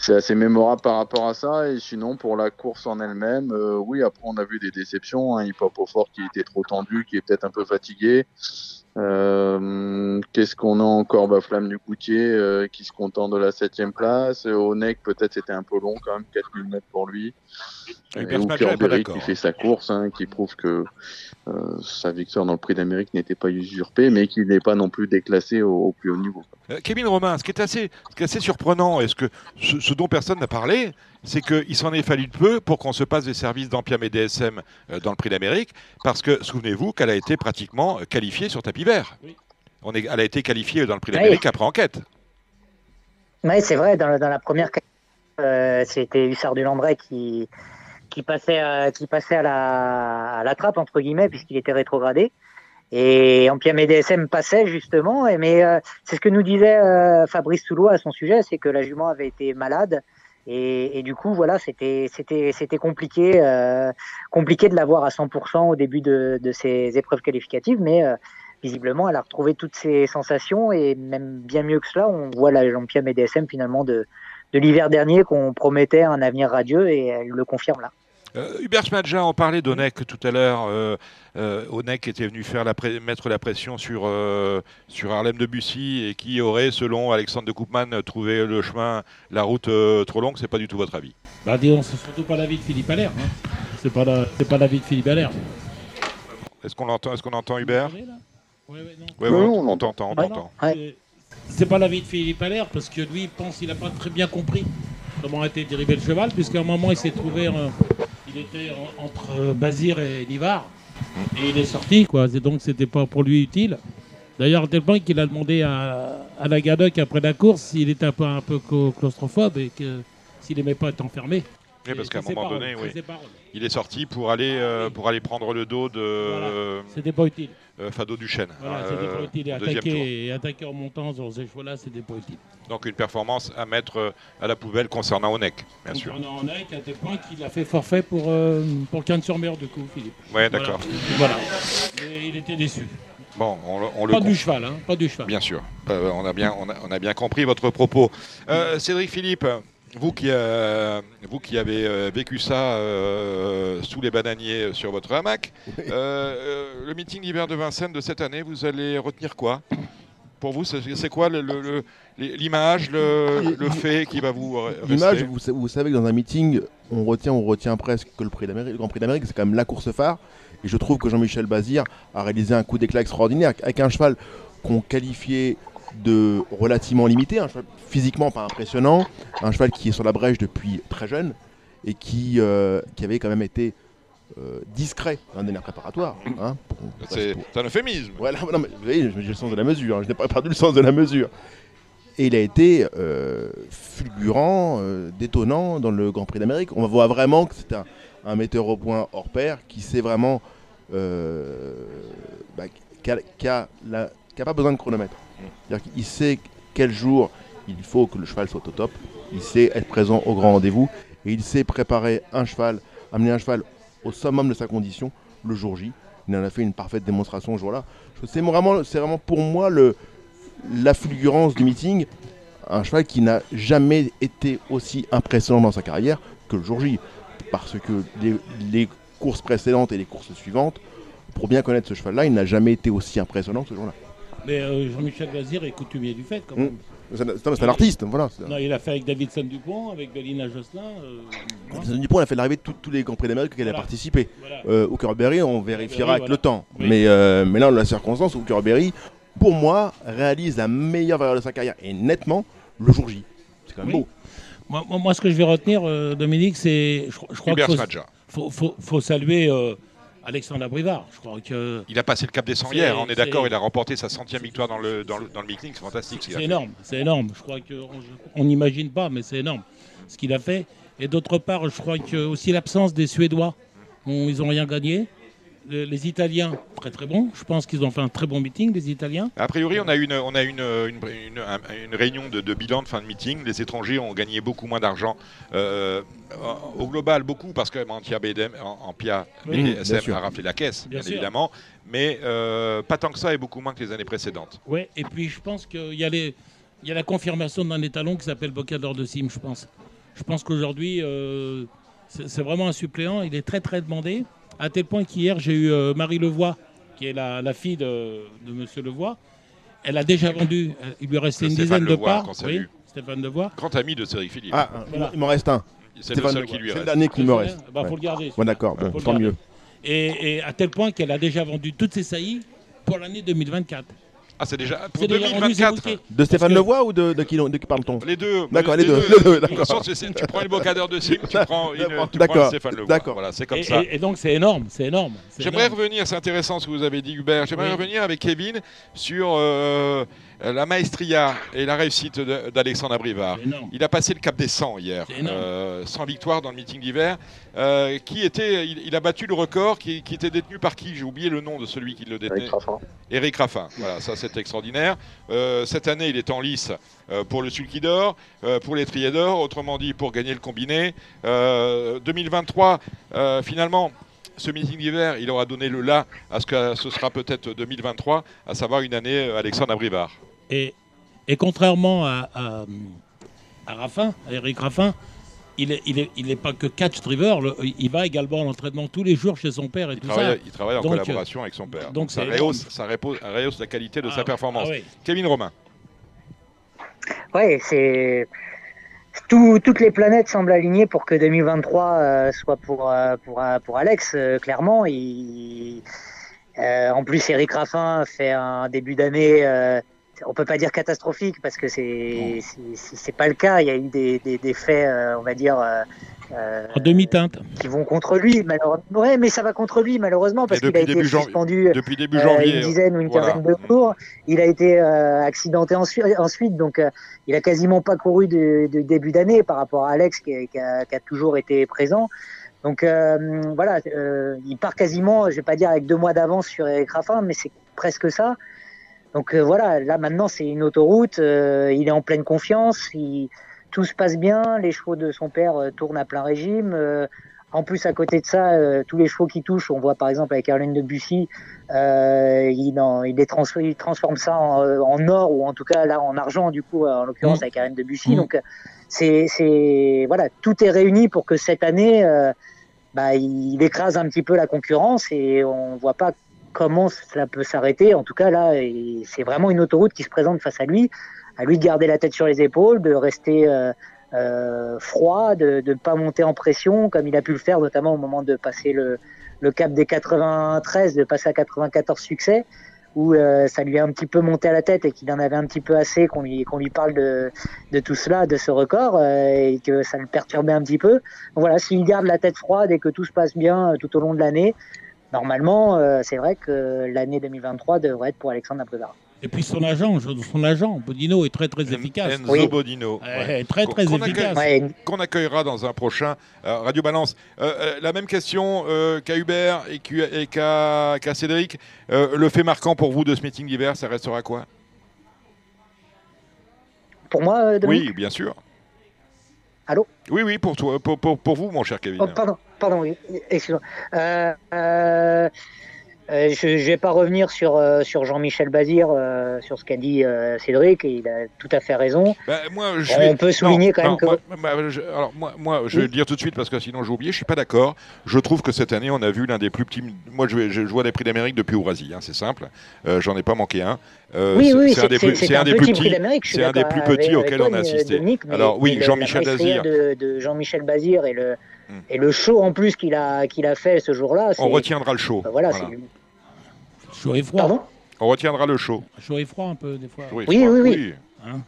c'est assez mémorable par rapport à ça. Et sinon, pour la course en elle-même, euh, oui, après on a vu des déceptions. Hein, Hip Hop au fort qui était trop tendu, qui est peut-être un peu fatigué. Euh, Qu'est-ce qu'on a encore? Bah, Flamme du Coutier euh, qui se contente de la septième place. Onek, peut-être c'était un peu long quand même, 4000 mètres pour lui. Et Et Berry d'accord. qui fait sa course, hein, qui prouve que euh, sa victoire dans le Prix d'Amérique n'était pas usurpée, mais qu'il n'est pas non plus déclassé au, au plus haut niveau. Kevin Romain, ce qui est assez, ce qui est assez surprenant, est-ce que ce, ce dont personne n'a parlé, c'est qu'il s'en est fallu de peu pour qu'on se passe des services d'Ampiam et DSM euh, dans le prix d'Amérique, parce que souvenez-vous qu'elle a été pratiquement euh, qualifiée sur tapis vert. On est, elle a été qualifiée dans le prix Oui. d'Amérique après enquête. Oui, c'est vrai, dans, la- dans la première euh, c'était Hussard du Landré qui, qui, passait, euh, qui passait à la, à la trappe, entre guillemets, puisqu'il était rétrogradé. Et Ampiam et DSM passait justement, et- mais euh, c'est ce que nous disait euh, Fabrice Soulois à son sujet, c'est que la jument avait été malade. Et, et du coup, voilà, c'était c'était c'était compliqué, euh, compliqué de l'avoir à 100% au début de, de ces épreuves qualificatives, mais euh, visiblement, elle a retrouvé toutes ses sensations et même bien mieux que cela, on voit la Lampiam et DSM finalement de, de l'hiver dernier qu'on promettait un avenir radieux et elle le confirme là. Euh, Hubert Schmadja, on parlait d'Onek tout à l'heure. Euh, euh, Onek était venu faire la mettre la pression sur, euh, sur Harlem de Bussy et qui aurait, selon Alexandre de Koopman, trouvé le chemin, la route euh, trop longue. C'est pas du tout votre avis. Bah, disons, c'est surtout pas l'avis de Philippe Allaire. Hein. C'est pas la- c'est pas l'avis de Philippe Allaire. Est-ce qu'on l'entend Est-ce qu'on entend Hubert? Ouais, ouais. Oui, oui, on t'entend, on Ouais. t'entend. Ouais. C'est- C'est pas l'avis de Philippe Allaire parce que lui il pense qu'il n'a pas très bien compris comment a été dérivé le cheval, puisqu'à un moment il s'est trouvé, euh, il était en- entre Bazir et Livard et il est sorti quoi. Donc c'était pas pour lui utile. D'ailleurs, tel point qu'il a demandé à, à la Gadoc après la course s'il était un peu, un peu clau- claustrophobe et que s'il aimait pas être enfermé. Oui, parce qu'à un moment paroles, donné, oui, il est sorti pour aller, euh, pour aller prendre le dos de euh, pas utile. euh, Fado Duchesne. Voilà, c'était euh, pas utile. Et attaquer, et attaquer en montant sur ces chevaux-là, c'était pas utile. Donc une performance à mettre euh, à la poubelle concernant Onek, bien sûr. On en est à tel point qu'il a fait forfait pour, euh, pour Cannes sur mer, du coup, Philippe. Ouais, d'accord. Voilà. Il était déçu. Bon, on, on Pas du cheval, hein, pas du cheval. Bien sûr. Euh, on, a bien, on, a, on a bien compris votre propos. Euh, Cédric Philippe, vous qui, euh, vous qui avez euh, vécu ça euh, sous les bananiers sur votre hamac, le meeting d'hiver de Vincennes de cette année, vous allez retenir quoi? Pour vous, c'est quoi le- le- le- l'image, le, le fait qui va vous L'image, vous, vous savez que dans un meeting, on retient, on retient presque que le, prix d'Amérique- le Grand Prix d'Amérique, c'est quand même la course phare. Et je trouve que Jean-Michel Bazir a réalisé un coup d'éclat extraordinaire avec un cheval qu'on qualifiait de relativement limité, un cheval physiquement pas impressionnant, un cheval qui est sur la brèche depuis très jeune et qui, euh, qui avait quand même été euh, discret dans dernier préparatoire. hein, C'est un euphémisme. voilà, non, mais vous voyez, j'ai le sens de la mesure, hein, je n'ai pas perdu le sens de la mesure. Et il a été euh, fulgurant, détonnant dans le Grand Prix d'Amérique. On voit vraiment que c'est un, un metteur au point hors pair qui sait vraiment. bah, qui a, qui a la- qui a pas besoin de chronomètre. C'est-à-dire qu'il sait quel jour il faut que le cheval soit au top. Il sait être présent au grand rendez-vous. Et il sait préparer un cheval, amener un cheval au summum de sa condition le jour J. Il en a fait une parfaite démonstration ce jour-là. C'est vraiment, c'est vraiment pour moi la fulgurance du meeting. Un cheval qui n'a jamais été aussi impressionnant dans sa carrière que le jour J. Parce que les, courses précédentes et les courses suivantes, pour bien connaître ce cheval-là, il n'a jamais été aussi impressionnant ce jour-là. Mais euh, Jean-Michel Vazir est coutumier du fait, quand même. C'est un, c'est un artiste, voilà. Non, il a fait avec Davidson Dupont, avec Bélina Josselin. euh, hein, Vincent Dupont il a fait l'arrivée de tous- tous les Grands Prix d'Amérique auxquels il a Voilà. participé. voilà. Euh, au Berry, on vérifiera avec voilà. le temps. Oui. Mais, euh, mais là, la circonstance, au Berry, pour moi, réalise la meilleure valeur de sa carrière. Et nettement, le jour J. C'est quand même Oui. beau. Moi, moi- ce que je vais retenir, euh, Dominique, c'est. Je, je crois qu'il faut, faut- faut saluer euh, Alexandre Abrivard. Je crois que Il a passé le cap des 100 C'est- hier, on est d'accord, il a remporté sa centième victoire dans le, dans le, dans le meeting, c'est fantastique. c'est énorme. C'est énorme. Je crois qu'on n'imagine pas, mais c'est énorme ce qu'il a fait. Et d'autre part, je crois que aussi l'absence des Suédois, on- ils n'ont rien gagné. Le- les Italiens, très très bons. Je pense qu'ils ont fait un très bon meeting, les Italiens. A priori, on a une, on a une, une, une- un- une réunion de, de bilan de fin de meeting. Les étrangers ont gagné beaucoup moins d'argent. euh, au global, beaucoup, parce que Mantia BDM, en, en PIA, Oui, BDSM a raflé la caisse, bien, évidemment. Mais euh, pas tant que ça et beaucoup moins que les années précédentes. Ouais, et puis je pense qu'il y, a les- y a la confirmation d'un étalon qui s'appelle Bocador de Sim, je pense. Je pense qu'aujourd'hui, euh, c'est vraiment un suppléant. Il est très très demandé. À tel point qu'hier, j'ai eu euh, Marie Levoix, qui est la, la fille de, de Monsieur Levoix. Elle a déjà vendu, euh, il lui restait une Stéphane dizaine de Levoix, parts. qu'on salue. Oui, Stéphane Levoix. Grand ami de Cédric Philippe. Ah, Voilà. il m'en reste un. c'est le Stéphane seul Levoix. qui lui C'est reste. dernier qui me reste. Bah, Ouais. faut le garder. Bon, d'accord, bon, Faut le tant garder. mieux. Et, et à tel point qu'elle a déjà vendu toutes ses saillies pour l'année 2024. Ah, c'est déjà pour C'est déjà rendu, c'est 2024. bouquet. De Stéphane que- Levoix ou de, de qui, de qui parle-t-on Les deux. D'accord, mais les deux, les deux, De toute d'accord. façon, c'est- c'est- tu prends une bocadeur de Sim, tu prends une, tu prends D'accord, une Stéphane Levoix. d'accord. Voilà, c'est comme Et, ça. et- et donc c'est énorme, c'est énorme. c'est J'aimerais énorme. revenir, c'est intéressant ce que vous avez dit Hubert, j'aimerais Oui. revenir avec Kevin sur euh, la maestria et la réussite d'Alexandre Abrivard. Il a passé le cap des 100 hier, euh, 100 victoires dans le meeting d'hiver. Euh, qui était, il, il a battu le record qui, qui était détenu par qui? J'ai oublié le nom de celui qui le détenait. Raffin. Eric Raffin. Voilà, ça c'est extraordinaire. Euh, cette année, il est en lice euh, pour le sulky d'or, euh, pour les d'or, autrement dit pour gagner le combiné. Euh, 2023, euh, finalement. Ce meeting d'hiver, il aura donné le là à ce que ce sera peut-être 2023, à savoir une année euh, Alexandre Abrivard. Et, et contrairement à, à, à Raffin, à Eric Raffin, il est, il est, il est pas que catch driver, le- il va également à l'entraînement tous les jours chez son père et Il tout travaille, ça. il travaille en Donc, collaboration avec son père. donc ça, rehausse, ça, rehausse la qualité de Ah, sa performance. ah oui. Kevin Romain. Ouais, c'est tout- toutes les planètes semblent alignées pour que 2023 euh, soit pour euh, pour euh, pour Alex. euh, clairement, il, euh, en plus Eric Raffin fait un début d'année. On peut pas dire catastrophique parce que c'est c'est- pas le cas. Il y a eu des des, des faits, euh, on va dire. euh, euh, En demi-teinte. qui vont contre lui, malheureusement. Ouais, mais ça va contre lui, malheureusement, parce qu'il a été suspendu Depuis début janvier. une dizaine ou une voilà. quinzaine de jours. Il a été accidenté ensuite, donc il a quasiment pas couru de, début d'année par rapport à Alex qui, qui a, qui a toujours été présent. Donc euh, voilà, euh, il part quasiment, je vais pas dire avec deux mois d'avance sur Eric Raffin, mais c'est presque ça. Donc euh, voilà, là maintenant c'est une autoroute, euh, il est en pleine confiance, il, tout se passe bien, les chevaux de son père euh, tournent à plein régime. euh, en plus, à côté de ça, euh, tous les chevaux qui touchent, on voit par exemple avec Caroline de Bussy, euh, il, en- il, les trans- il transforme ça en, en or ou en tout cas là en argent du coup, en l'occurrence Mhm. avec Caroline de Bussy. Mhm. Donc c'est, c'est voilà, tout est réuni pour que cette année, euh, bah, il écrase un petit peu la concurrence et on voit pas comment cela peut s'arrêter. En tout cas là, c'est vraiment une autoroute qui se présente face à lui. À lui de garder la tête sur les épaules, de rester euh, euh, froid, de ne pas monter en pression comme il a pu le faire notamment au moment de passer le, cap des 93, de passer à 94 succès, où euh, ça lui a un petit peu monté à la tête et qu'il en avait un petit peu assez qu'on lui, parle de, tout cela, de ce record, et que ça le perturbait un petit peu. Voilà, s'il garde la tête froide et que tout se passe bien tout au long de l'année, normalement, euh, c'est vrai que l'année 2023 devrait être pour Alexandre Abrivard. Et puis son agent, son agent, Bodino, est très très efficace. Enzo Oui. Bodino. Ouais. Très très Qu'on accueille- efficace. Ouais, qu'on accueillera dans un prochain euh, Radio Balance. Euh, euh, la même question euh, qu'à Hubert et qu'à et qu'à- qu'à Cédric. Euh, le fait marquant pour vous de ce meeting d'hiver, ça restera quoi? Pour moi, Dominique? Oui, bien sûr. Allô Oui, oui, pour, toi, pour, pour, pour vous, mon cher Kevin. Oh, pardon, pardon, oui, excuse-moi. Euh, euh, euh, je ne vais pas revenir sur, euh, sur Jean-Michel Bazir, euh, sur ce qu'a dit Cédric, et il a tout à fait raison. Moi, je On peut souligner quand même que- moi, je, alors, moi, moi, je vais le dire tout de suite parce que sinon j'ai oublié. Je suis pas d'accord. Je trouve que cette année, on a vu l'un des plus petits. Moi, je, vais- je, je vois les prix d'Amérique depuis Ourasi. Hein, c'est simple. J'en ai pas manqué un. Oui, c'est- oui, c'est un des plus, c'est un un des plus petits. c'est un des plus petits auxquels on a assisté. Dominique, mais- Alors, oui, Jean-Michel Bazir. De, de Jean-Michel Bazir et le, Hmm. et le show en plus qu'il a, qu'il a fait ce jour-là. On retiendra le show. bah, voilà, Voilà. Chaud et froid. Pardon On retiendra le show. Chaud et froid un peu des fois. Oui, Oui, oui, oui. Hein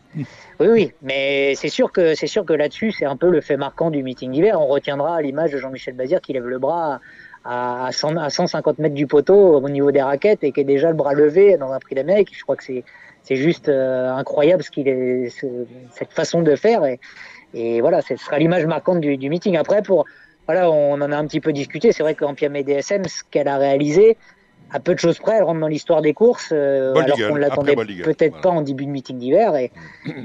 Oui, oui, mais c'est sûr que c'est sûr que là-dessus, c'est un peu le fait marquant du meeting d'hiver. On retiendra l'image de Jean-Michel Bazir qui lève le bras à, à 100 à 150 mètres du poteau au niveau des raquettes et qui est déjà le bras levé dans un prix d'Amérique. Je crois que c'est c'est juste euh, incroyable ce qu'il est ce- cette façon de faire et, et voilà, ce sera l'image marquante du, du meeting. Après, pour voilà, on en a un petit peu discuté. C'est vrai qu'en Piamé DSM, ce qu'elle a réalisé, à peu de choses près, elle rentre dans l'histoire des courses, euh, alors qu'on l'attendait peut-être voilà. pas en début de meeting d'hiver. Et,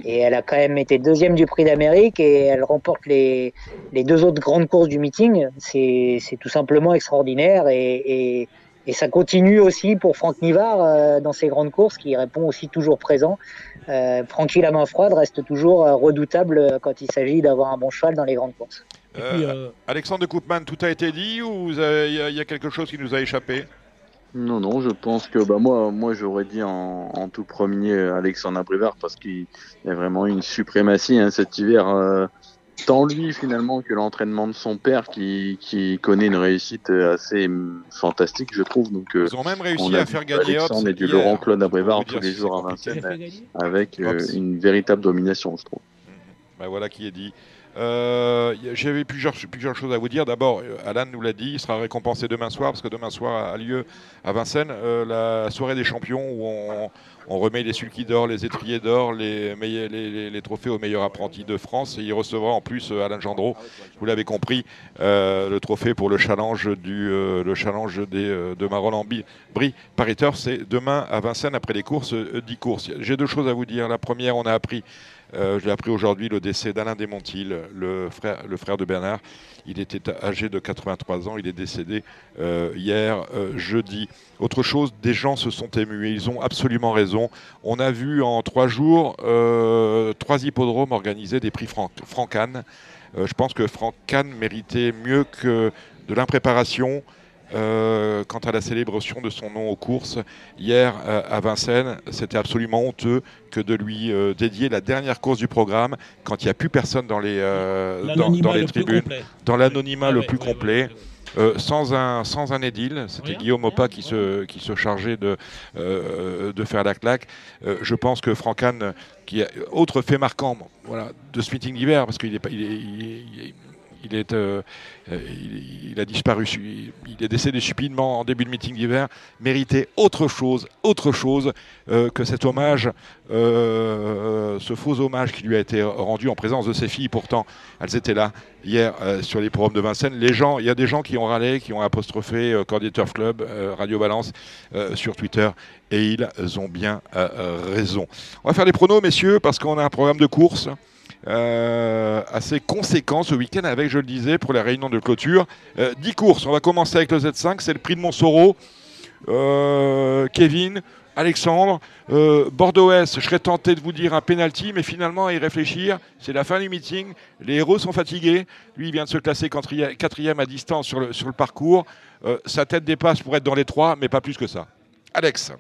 et elle a quand même été deuxième du prix d'Amérique et elle remporte les, les deux autres grandes courses du meeting. C'est c'est tout simplement extraordinaire et, et, et ça continue aussi pour Franck Nivard euh, dans ses grandes courses qui répond aussi toujours présent. Euh, Francky la main froide reste toujours redoutable quand il s'agit d'avoir un bon cheval dans les grandes courses. Puis, Alexandre de Koopman, tout a été dit ou y, il y a quelque chose qui nous a échappé? Non, non, je pense que bah, moi, moi j'aurais dit en, en tout premier Alexandre Abrivard parce qu'il y a vraiment eu une suprématie hein, cet hiver. euh, tant lui finalement que l'entraînement de son père qui, qui connaît une réussite assez mm, fantastique, je trouve. Donc, euh, Ils ont même réussi on a à faire gagner Alexandre et du. Laurent Claude peut tous les jours à. Vincennes avec euh, une véritable domination, je trouve. Ben voilà qui est dit. Euh, J'avais plusieurs, choses à vous dire. D'abord, euh, Alan nous l'a dit, il sera récompensé demain soir, parce que demain soir a lieu à Vincennes euh, la soirée des champions où on, remet les sulky d'or, les étriers d'or, les, trophées aux meilleurs apprentis de France. Et il recevra en plus Alain Gendreau, vous l'avez compris, le trophée pour le challenge, du, le challenge de Marolan Brie Pariteur. C'est demain à Vincennes après les courses, euh, 10 courses. J'ai deux choses à vous dire. La première, on a appris euh, je l'ai appris aujourd'hui, le décès d'Alain Desmontil, le frère, de Bernard. Il était âgé de 83 ans, il est décédé euh, hier, euh, jeudi. Autre chose, des gens se sont émus ils ont absolument raison. On a vu en trois jours trois hippodromes organiser des prix Franck, Franck-Anne. Euh, je pense que Franck Kahn méritait mieux que de l'impréparation. Euh, quant à la célébration de son nom aux courses, hier euh, à Vincennes, c'était absolument honteux que de lui euh, dédier la dernière course du programme quand il n'y a plus personne dans les, dans, L'anonymat dans les le plus tribunes, dans l'anonymat Ah le ouais, plus ouais, complet. Euh, sans, un, sans un édile, c'était Guillaume Opa qui se, qui se chargeait de, euh, de faire la claque. Euh, je pense que Franck qui a, autre fait marquant bon, voilà, de ce meeting d'hiver, parce qu'il est, pas- il est, il est- il est- euh, euh, il, a disparu, il est décédé stupidement en début de meeting d'hiver, méritait autre chose, autre chose euh, que cet hommage, ce faux hommage qui lui a été rendu en présence de ses filles. Pourtant, elles étaient là hier sur les programmes de Vincennes. Les gens, il y a des gens qui ont râlé, qui ont apostrophé Cordier Turf Club, Radio Balance sur Twitter, et ils ont bien raison. On va faire les pronos, messieurs, parce qu'on a un programme de course. Euh, assez conséquent ce week-end avec, je le disais, pour la réunion de clôture. Euh, 10 courses, on va commencer avec le Z5, c'est le prix de Montsoro. Euh, Kevin, Alexandre, euh, Bordeaux-Est, je serais tenté de vous dire un penalty, mais finalement, à y réfléchir, c'est la fin du meeting. Les héros sont fatigués. Lui, il vient de se classer quatrième, à distance sur le, sur le parcours. Euh, sa tête dépasse pour être dans les trois, mais pas plus que ça. Alex,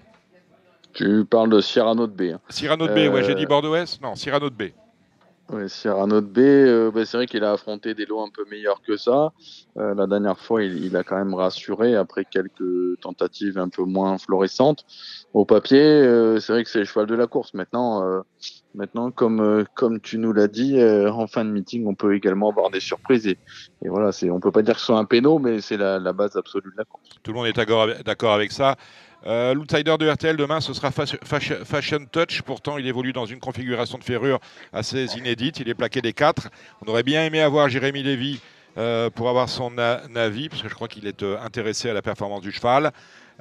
Tu parles de Cyrano de B. hein. Cyrano de B, Euh, ouais, j'ai dit Bordeaux-Est Non, Cyrano de B. Ouais, Cyrano de B, euh, bah, c'est vrai qu'il a affronté des lots un peu meilleurs que ça. Euh, la dernière fois, il, il a quand même rassuré après quelques tentatives un peu moins florissantes. Au papier, euh, c'est vrai que c'est le cheval de la course. Maintenant, euh, maintenant, comme euh, comme tu nous l'as dit, euh, en fin de meeting, on peut également avoir des surprises. Et, et voilà, on peut pas dire que ce soit un péno, mais c'est la, la base absolue de la course. Tout le monde est d'accord avec ça. Euh, L'outsider de RTL demain, ce sera Fashion, Touch. Pourtant, il évolue dans une configuration de ferrure assez inédite. Il est plaqué des quatre. On aurait bien aimé avoir Jérémy Lévy euh, pour avoir son avis, parce que je crois qu'il est euh, intéressé à la performance du cheval.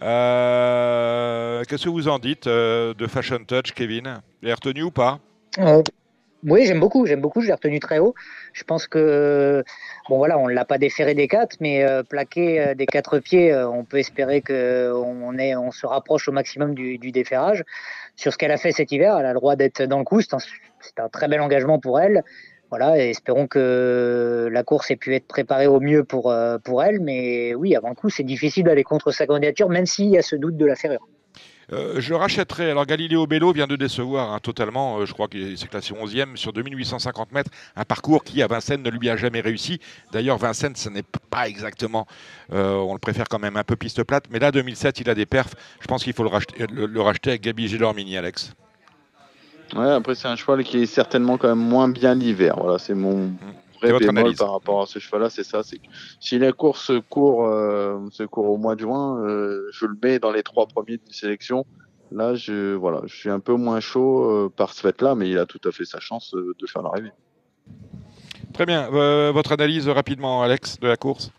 Qu'est-ce que vous en dites de Fashion Touch, Kevin? Vous l'avez retenu ou pas? Oui, j'aime beaucoup, j'aime beaucoup, je l'ai retenu très haut. Je pense que, bon voilà, on ne l'a pas déféré des quatre, mais euh, plaqué euh, des quatre pieds, euh, on peut espérer qu'on on se rapproche au maximum du, du déferrage. Sur ce qu'elle a fait cet hiver, elle a le droit d'être dans le coup, c'est un, très bel engagement pour elle. Voilà, espérons que la course ait pu être préparée au mieux pour, euh, pour elle, mais oui, avant le coup, c'est difficile d'aller contre sa candidature, même s'il y a ce doute de la ferrure. Euh, je rachèterai. Alors Galileo Bello vient de décevoir hein, totalement. Euh, je crois qu'il s'est classé 11e sur 2850 mètres. Un parcours qui à Vincennes ne lui a jamais réussi. D'ailleurs, Vincennes, ce n'est pas exactement. euh, on le préfère quand même un peu piste plate. Mais là, 2007, il a des perfs. Je pense qu'il faut le racheter, le, le racheter avec Gabi Gélormini, Alex. Ouais, après c'est un cheval qui est certainement quand même moins bien l'hiver. Voilà, c'est mon C'est vrai votre bémol par rapport à ce cheval-là, c'est ça. C'est si la course se court, euh, se court au mois de juin, euh, je le mets dans les trois premiers d'une sélection. Là, je voilà, je suis un peu moins chaud euh, par ce fait-là, mais il a tout à fait sa chance de faire l'arrivée. Très bien. Votre analyse rapidement, Alex, de la course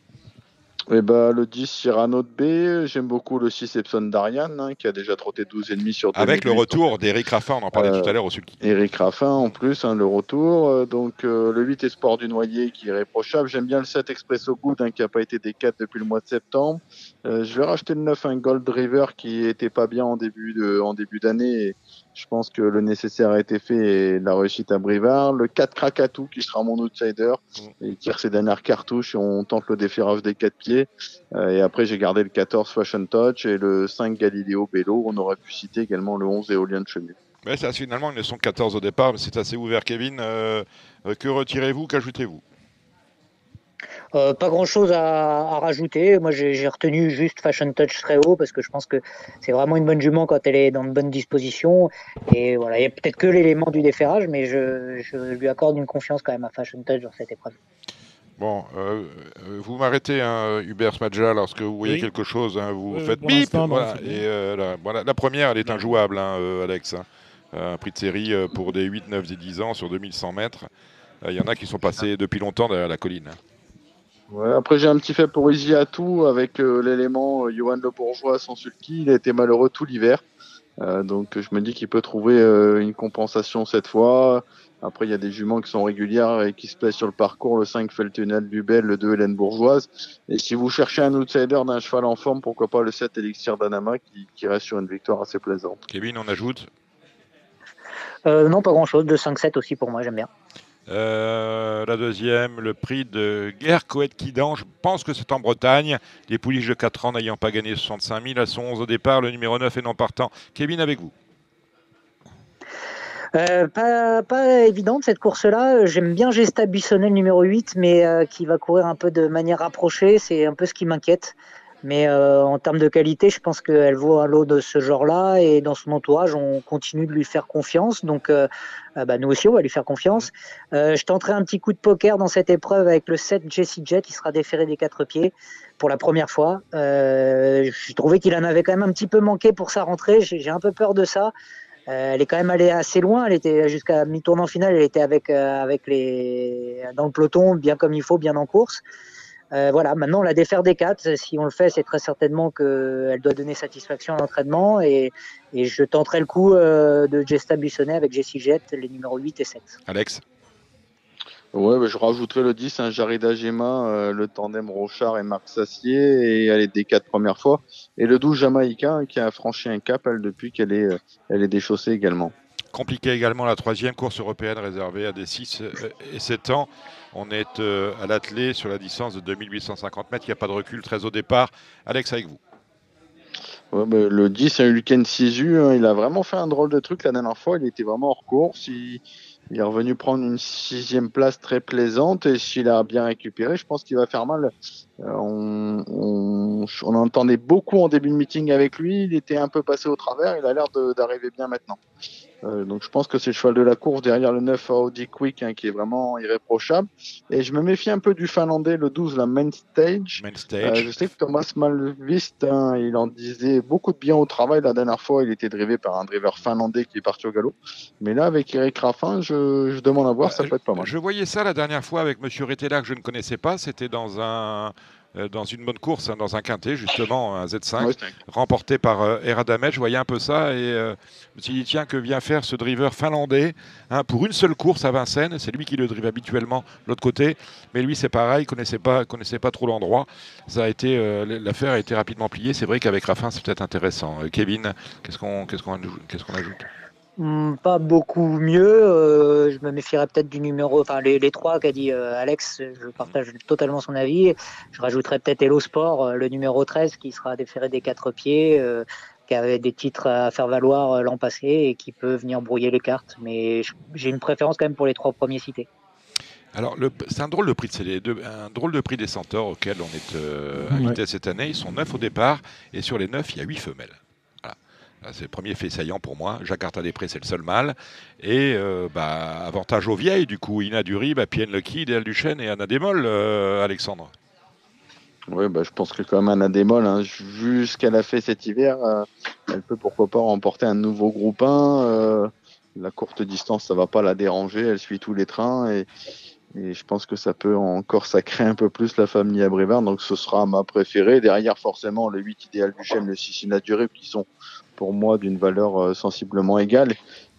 Et bah, le 10 Cyrano de B, j'aime beaucoup le 6 Epson d'Ariane, hein, qui a déjà trotté 12,5 sur Avec le 2008. retour d'Eric Raffin, on en parlait Euh, tout à l'heure au sulky. Eric Raffin en plus, hein, le retour. Euh, donc euh, le 8 Espoir du Noyer qui est irréprochable. J'aime bien le 7 Expresso Good hein, qui n'a pas été des 4 depuis le mois de septembre. Euh, je vais racheter le 9 un Gold River qui était pas bien en début de en début d'année. Je pense que le nécessaire a été fait et la réussite à Brivard. Le 4 Krakatou qui sera mon outsider. Et il tire ses dernières cartouches et on tente le déferrage des 4 pieds. Euh, et après j'ai gardé le 14 Fashion Touch et le 5 Galileo Bello. On aurait pu citer également le 11 Éolien de Chenet. Mais ça, finalement, ils ne sont 14 au départ, mais c'est assez ouvert. Kevin, euh, euh, que retirez-vous Qu'ajoutez-vous Euh, pas grand chose à, à rajouter. Moi, j'ai retenu juste Fashion Touch très haut parce que je pense que c'est vraiment une bonne jument quand elle est dans de bonnes dispositions. Et voilà, il y a peut-être que l'élément du déferrage, mais je, je lui accorde une confiance quand même à Fashion Touch dans cette épreuve. Bon, euh, euh, vous m'arrêtez, hein, Hubert Smadja, lorsque vous voyez Oui. quelque chose, hein, vous Euh, faites bip. Voilà. Et euh, la, voilà, la première, elle est injouable, hein, euh, Alex. hein. Un prix de série pour des 8, 9 et 10 ans sur 2100 mètres. Euh, Il y en a qui sont passés depuis longtemps derrière la colline. Ouais, après, j'ai un petit fait pour Easy Atou avec euh, l'élément euh, Johan Le Bourgeois sans sulky. Il a été malheureux tout l'hiver. Euh, donc, je me dis qu'il peut trouver euh, une compensation cette fois. Après, il y a des juments qui sont régulières et qui se plaisent sur le parcours. Le 5 fait le tunnel du Bel, le 2 Hélène Bourgeoise. Et si vous cherchez un outsider d'un cheval en forme, pourquoi pas le 7 Elixir d'Anama qui, qui reste sur une victoire assez plaisante. Kevin, on ajoute? Euh, non, pas grand chose. De 5-7 aussi pour moi, j'aime bien. Euh, la deuxième, le prix de Guerre Coët Quidan. Je pense que c'est en Bretagne. Les pouliches de 4 ans n'ayant pas gagné 65 000, elles sont 11 au départ. Le numéro 9 est non partant. Kevin, avec vous. Euh, pas, évidente cette course-là. J'aime bien Gesta Buissonnet, le numéro 8, mais euh, qui va courir un peu de manière rapprochée. C'est un peu ce qui m'inquiète. Mais euh, en termes de qualité, je pense qu'elle vaut un lot de ce genre-là. Et dans son entourage, on continue de lui faire confiance. Donc, euh, euh, bah, nous aussi, on va lui faire confiance. Euh, je tenterai un petit coup de poker dans cette épreuve avec le 7 Jesse Jet. qui sera déféré des quatre pieds pour la première fois. Euh, je trouvais qu'il en avait quand même un petit peu manqué pour sa rentrée. J'ai un peu peur de ça. Euh, elle est quand même allée assez loin. Elle était jusqu'à mi-tournant final. Elle était avec avec les dans le peloton, bien comme il faut, bien en course. Euh, voilà. Maintenant, la défaire des quatre, si on le fait, c'est très certainement qu'elle doit donner satisfaction à l'entraînement. Et, et je tenterai le coup euh, de Gesta Buissonnet avec Jessie Jet, les numéros 8 et 7. Alex? Ouais, bah, je rajouterai le 10, hein, Jarida Gema, euh, le tandem Rochard et Marc Sassier, et elle est des quatre premières fois. Et le 12 Jamaïcain qui a franchi un cap, elle, depuis qu'elle est, euh, elle est déchaussée également. Compliqué également la troisième course européenne réservée à des 6 et 7 ans. On est euh, à l'attelé sur la distance de 2850 mètres. Il n'y a pas de recul, très au départ. Alex, avec vous. Ouais, le 10, un Luken Sisu, il a vraiment fait un drôle de truc la dernière fois. Il était vraiment hors course. Il, est revenu prendre une sixième place très plaisante. Et s'il a bien récupéré, je pense qu'il va faire mal. Euh, on, on, on entendait beaucoup en début de meeting avec lui. Il était un peu passé au travers. Il a l'air d'arriver bien maintenant. Euh, donc je pense que c'est le cheval de la course derrière le 9 Audi Quick hein, qui est vraiment irréprochable. Et je me méfie un peu du finlandais, le 12, la main stage. Main Euh, stage. je sais que Thomas Malvist, hein, il en disait beaucoup de bien au travail. La dernière fois, il était drivé par un driver finlandais qui est parti au galop. Mais là, avec Eric Raffin, je, je demande à voir, ça Euh, peut être pas mal. Je voyais ça la dernière fois avec Monsieur Retella que je ne connaissais pas. C'était dans un euh, dans une bonne course, hein, dans un quintet justement, un Z5, Ouais, remporté par euh, Eradamet. Je voyais un peu ça et euh, je me suis dit tiens que vient faire ce driver finlandais hein, pour une seule course à Vincennes. C'est lui qui le drive habituellement de l'autre côté, mais lui c'est pareil, il connaissait pas connaissait pas trop l'endroit. Ça a été euh, l'affaire a été rapidement pliée. C'est vrai qu'avec Raffin c'est peut-être intéressant. Euh, Kevin, qu'est-ce qu'on qu'est-ce qu'on qu'est-ce qu'on ajoute? Pas beaucoup mieux. euh, je me méfierais peut-être du numéro, enfin les, les trois qu'a dit euh, Alex. Je partage totalement son avis. Je rajouterais peut-être Hello Sport, euh, le numéro 13 qui sera déféré des quatre pieds, euh, qui avait des titres à faire valoir l'an passé et qui peut venir brouiller les cartes. Mais j'ai une préférence quand même pour les trois premiers cités. Alors, le- c'est un drôle de prix, un drôle de prix des centaures auxquels on est euh, invité cette année. Ils sont neuf au départ et sur les neuf, il y a huit femelles. Ah, C'est le premier fait saillant pour moi. Jakarta des Prés, c'est le seul mâle. Et euh, bah, avantage aux vieilles, du coup, Ina Dury, bah, Pienne Lucky, Déal Duchesne et Anna Démol, euh, Alexandre. Oui, bah, je pense que quand même Anna Démol, hein, vu ce qu'elle a fait cet hiver, euh, elle peut pourquoi pas remporter un nouveau groupe 1. euh, la courte distance, ça va pas la déranger. Elle suit tous les trains et, je pense que ça peut encore sacrer un peu plus la famille Abrévard. Donc ce sera ma préférée. Derrière, forcément, le 8 idéal du Chêne, le 6 Inaturé, qui sont pour moi d'une valeur euh, sensiblement égale.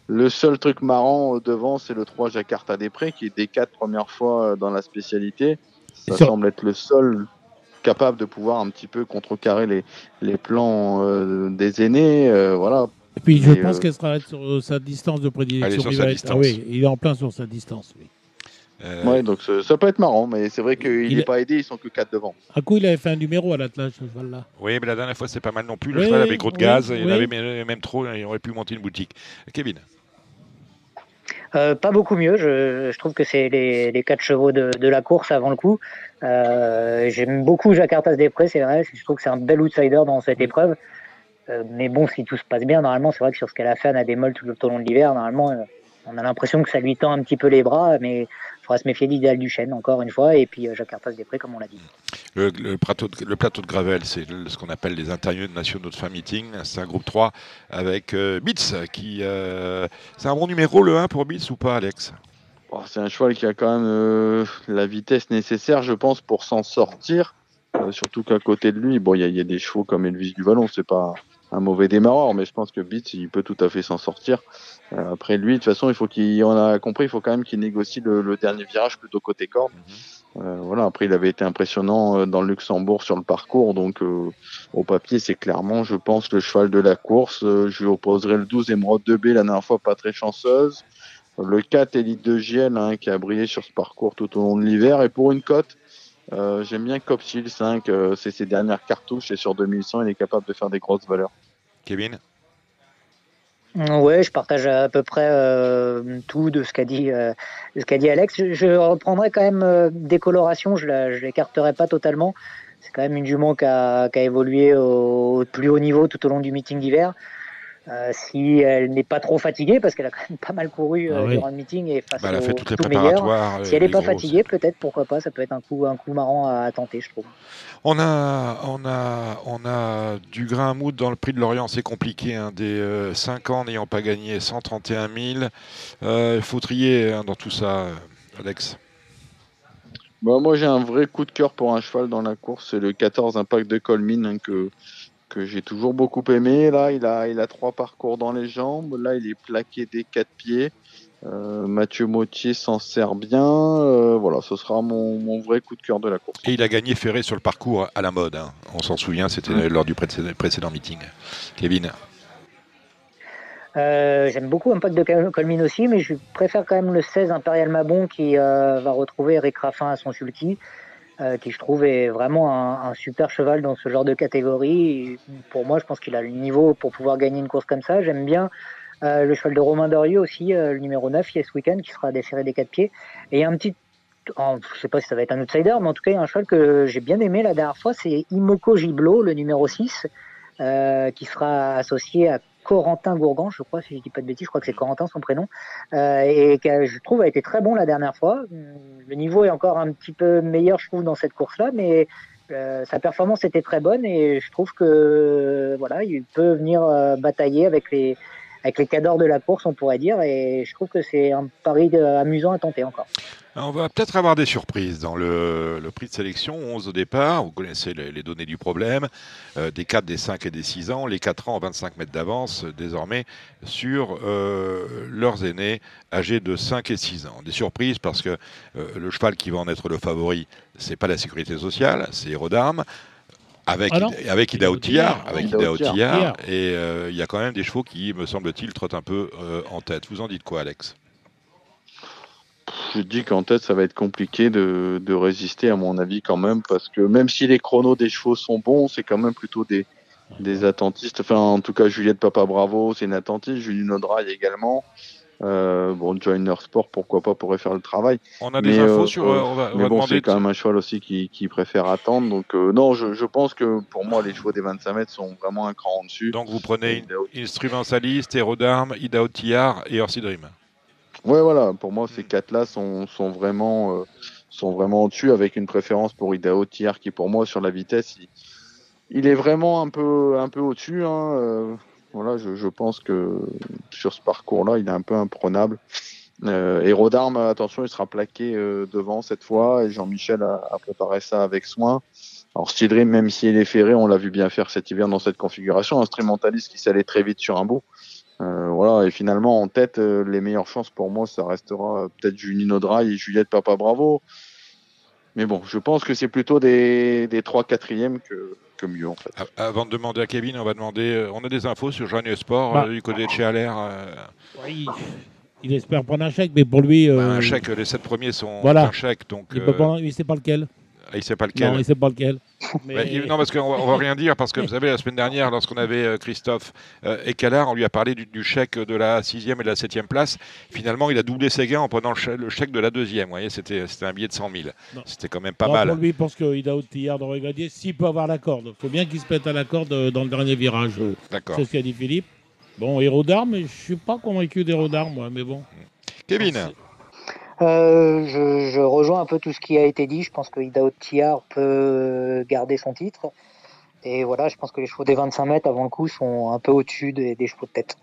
Le seul truc marrant euh, devant, c'est le 3 Jakarta des Prés, qui est des quatre premières fois euh, dans la spécialité. Ça sur- semble être le seul capable de pouvoir un petit peu contrecarrer les, les plans euh, des aînés. euh, voilà. Et puis je Et, pense euh, qu'elle sera sur sa distance de prédilection. Elle est sur sa être- distance. ah oui, il est en plein sur sa distance. oui. Euh, Ouais, donc ça, ça peut être marrant, mais c'est vrai qu'il Il n'est est- pas aidé, ils sont que 4 devant. Un coup, il avait fait un numéro à l'attelage, ce cheval-là. Oui, mais la dernière fois, c'est pas mal non plus. Le Oui, cheval avait gros de oui, gaz, il en oui. avait même- même trop, il aurait pu monter une boutique. Kevin Euh, pas beaucoup mieux. Je, je trouve que c'est les, les quatre chevaux de, de la course avant le coup. Euh, J'aime beaucoup Jacques Artas Després, c'est vrai. Je trouve que c'est un bel outsider dans cette épreuve. Euh, mais bon, si tout se passe bien, normalement, c'est vrai que sur ce qu'elle a fait, Anna Démol tout, tout au long de l'hiver, normalement, euh, on a l'impression que ça lui tend un petit peu les bras, mais il faudra se méfier d'Idéal du Chêne, encore une fois. Et puis euh, Jacques Artas Després, comme on l'a dit. Le, le plateau de, le plateau de Gravel, c'est ce qu'on appelle les intérieurs nationaux de fan meeting. C'est un groupe 3 avec euh, Beats. Qui, euh, c'est un bon numéro le 1 pour Beats ou pas, Alex? Bon, c'est un cheval qui a quand même euh, la vitesse nécessaire, je pense, pour s'en sortir. Euh, surtout qu'à côté de lui, bon, il y, a- il y a des chevaux comme Elvis du Vallon, c'est pas un mauvais démarreur, mais je pense que Beats, il peut tout à fait s'en sortir. Euh, après lui, de toute façon, il faut qu'il, on a compris, il faut quand même qu'il négocie le, le dernier virage plutôt côté corde. Euh, voilà. Après, il avait été impressionnant euh, dans le Luxembourg sur le parcours, donc euh, au papier, c'est clairement, je pense, le cheval de la course. Euh, je lui opposerai le 12 Émeraude 2B la dernière fois, pas très chanceuse. Le 4 Elite de GL hein, qui a brillé sur ce parcours tout au long de l'hiver. Et pour une cote, euh, j'aime bien Copsil 5, euh, c'est ses dernières cartouches et sur 2100, il est capable de faire des grosses valeurs. Kevin? Ouais, je partage à peu près euh, tout de ce qu'a dit, euh, de ce qu'a dit Alex. Je, je reprendrai quand même euh, des colorations, je je l'écarterai pas totalement. C'est quand même une jument qui a, qui a évolué au, au plus haut niveau tout au long du meeting d'hiver. Euh, si elle n'est pas trop fatiguée, parce qu'elle a quand même pas mal couru euh, Ah oui. durant le meeting et face Bah, Elle a au fait toutes les tout meilleur. préparatoires. Si euh, elle n'est les pas grosses. fatiguée, peut-être, pourquoi pas, ça peut être un coup, un coup marrant à tenter, je trouve. On a, on a, on a du grain à moudre dans le prix de Lorient, c'est compliqué. hein, des 5 ans n'ayant pas gagné 131 000. Euh, Il faut trier hein, dans tout ça, euh, Alex. Bah, moi, j'ai un vrai coup de cœur pour un cheval dans la course, c'est le 14 Impact de Colmine hein, que, que j'ai toujours beaucoup aimé. Là, il a, il a trois parcours dans les jambes. Là, il est plaqué des quatre pieds. Euh, Mathieu Mautier s'en sert bien. Euh, voilà, ce sera mon, mon vrai coup de cœur de la course. Et il a gagné Ferré sur le parcours à la mode. hein. On s'en souvient, c'était Mm. lors du précédent, précédent meeting. Kevin Euh, J'aime beaucoup Impact de Col- Colmine aussi, mais je préfère quand même le 16 Impérial Mabon qui euh, va retrouver Eric Raffin à son sulky, euh, qui je trouve est vraiment un, super cheval dans ce genre de catégorie. Pour moi, je pense qu'il a le niveau pour pouvoir gagner une course comme ça. J'aime bien euh, le cheval de Romain Dorieux aussi, euh, le numéro 9, qui est ce week-end, qui sera déféré des quatre pieds. Et un petit en- je sais pas si ça va être un outsider, mais en tout cas, il y a un cheval que j'ai bien aimé la dernière fois, c'est Imoko Giblo, le numéro 6, euh, qui sera associé à Corentin Gourgan, je crois, si je dis pas de bêtises, je crois que c'est Corentin son prénom, euh, et qui a- je trouve a été très bon la dernière fois. Le niveau est encore un petit peu meilleur, je trouve, dans cette course-là, mais euh, sa performance était très bonne et je trouve que voilà, il peut venir euh, batailler avec les avec les cadors de la course, on pourrait dire, et je trouve que c'est un pari amusant à tenter encore. On va peut-être avoir des surprises dans le, le prix de sélection, 11 au départ. Vous connaissez les, les données du problème. Euh, des 4, des 5 et des 6 ans. Les 4 ans, 25 mètres d'avance euh, désormais sur euh, leurs aînés âgés de 5 et 6 ans. Des surprises parce que euh, le cheval qui va en être le favori, c'est pas la sécurité sociale, c'est Hérodarme. Avec, Ah avec Ida Ida et euh, il y a quand même des chevaux qui, me semble-t-il, trottent un peu euh, en tête. Vous en dites quoi, Alex? Je dis qu'en tête, ça va être compliqué de, de résister, à mon avis, quand même, parce que même si les chronos des chevaux sont bons, c'est quand même plutôt des, des attentistes. Enfin, en tout cas, Juliette Papa Bravo, c'est une attentiste. Julie Nodrail également. Euh, bon, Joiner Sport, pourquoi pas, pourrait faire le travail. On a des Mais, infos euh, sur. euh, on va, on Mais va bon, c'est quand même un cheval aussi qui, qui préfère attendre. Donc, non, je, je pense que pour moi, les chevaux des 25 mètres sont vraiment un cran en dessus. Donc vous prenez Hérodarme, Ida Otillard et Orsi Dream. Ouais, voilà. Pour moi, ces quatre-là sont, sont vraiment, euh, sont vraiment au-dessus, avec une préférence pour Idao Thiers, qui pour moi sur la vitesse, il, il est vraiment un peu, un peu au-dessus. Hein. euh, voilà, je, je pense que sur ce parcours-là, il est un peu imprenable. Euh, Hérodarme, attention, il sera plaqué euh, devant cette fois, et Jean-Michel a, a préparé ça avec soin. Alors Steedrim, même s'il est ferré, on l'a vu bien faire cet hiver dans cette configuration. Instrumentaliste qui s'allait très vite sur un bout. Euh, voilà, et finalement, en tête, euh, les meilleures chances pour moi, ça restera euh, peut-être Julie Nodra et Juliette Papa Bravo. Mais bon, je pense que c'est plutôt des, des 3 4 que, que mieux, en fait. Avant de demander à Kevin, on va demander. euh, On a des infos sur Jeanne Sport Bah. euh, du côté de chez Allaire. euh, Oui. Il espère prendre un chèque, mais pour lui. Bah, un chèque, les 7 premiers sont Voilà. un chèque, donc Il euh, peut sait pas lequel. Il sait pas lequel. Non, il sait pas lequel. Mais- Bah, il- non, parce qu'on va, on va rien dire, parce que vous savez, la semaine dernière, lorsqu'on avait euh, Christophe euh, Ecalard, on lui a parlé du, du chèque de la sixième et de la septième place. Finalement, il a doublé ses gains en prenant le chèque, le chèque de la deuxième. Vous voyez, c'était c'était un billet de 100 000. Non. C'était quand même pas Non, mal. Pour lui, il pense qu'il a Tillard dans Rivadier, s'il peut avoir la corde. Il faut bien qu'il se pète à la corde euh, dans le dernier virage. D'accord. C'est ce qu'a dit Philippe. Bon, héros d'armes, je suis pas convaincu d'héros d'armes, moi, mais bon. Kevin, Euh, je, je rejoins un peu tout ce qui a été dit. Je pense que Idaho Tillard peut garder son titre. Et voilà, je pense que les chevaux des 25 mètres avant le coup sont un peu au-dessus des, des chevaux de tête.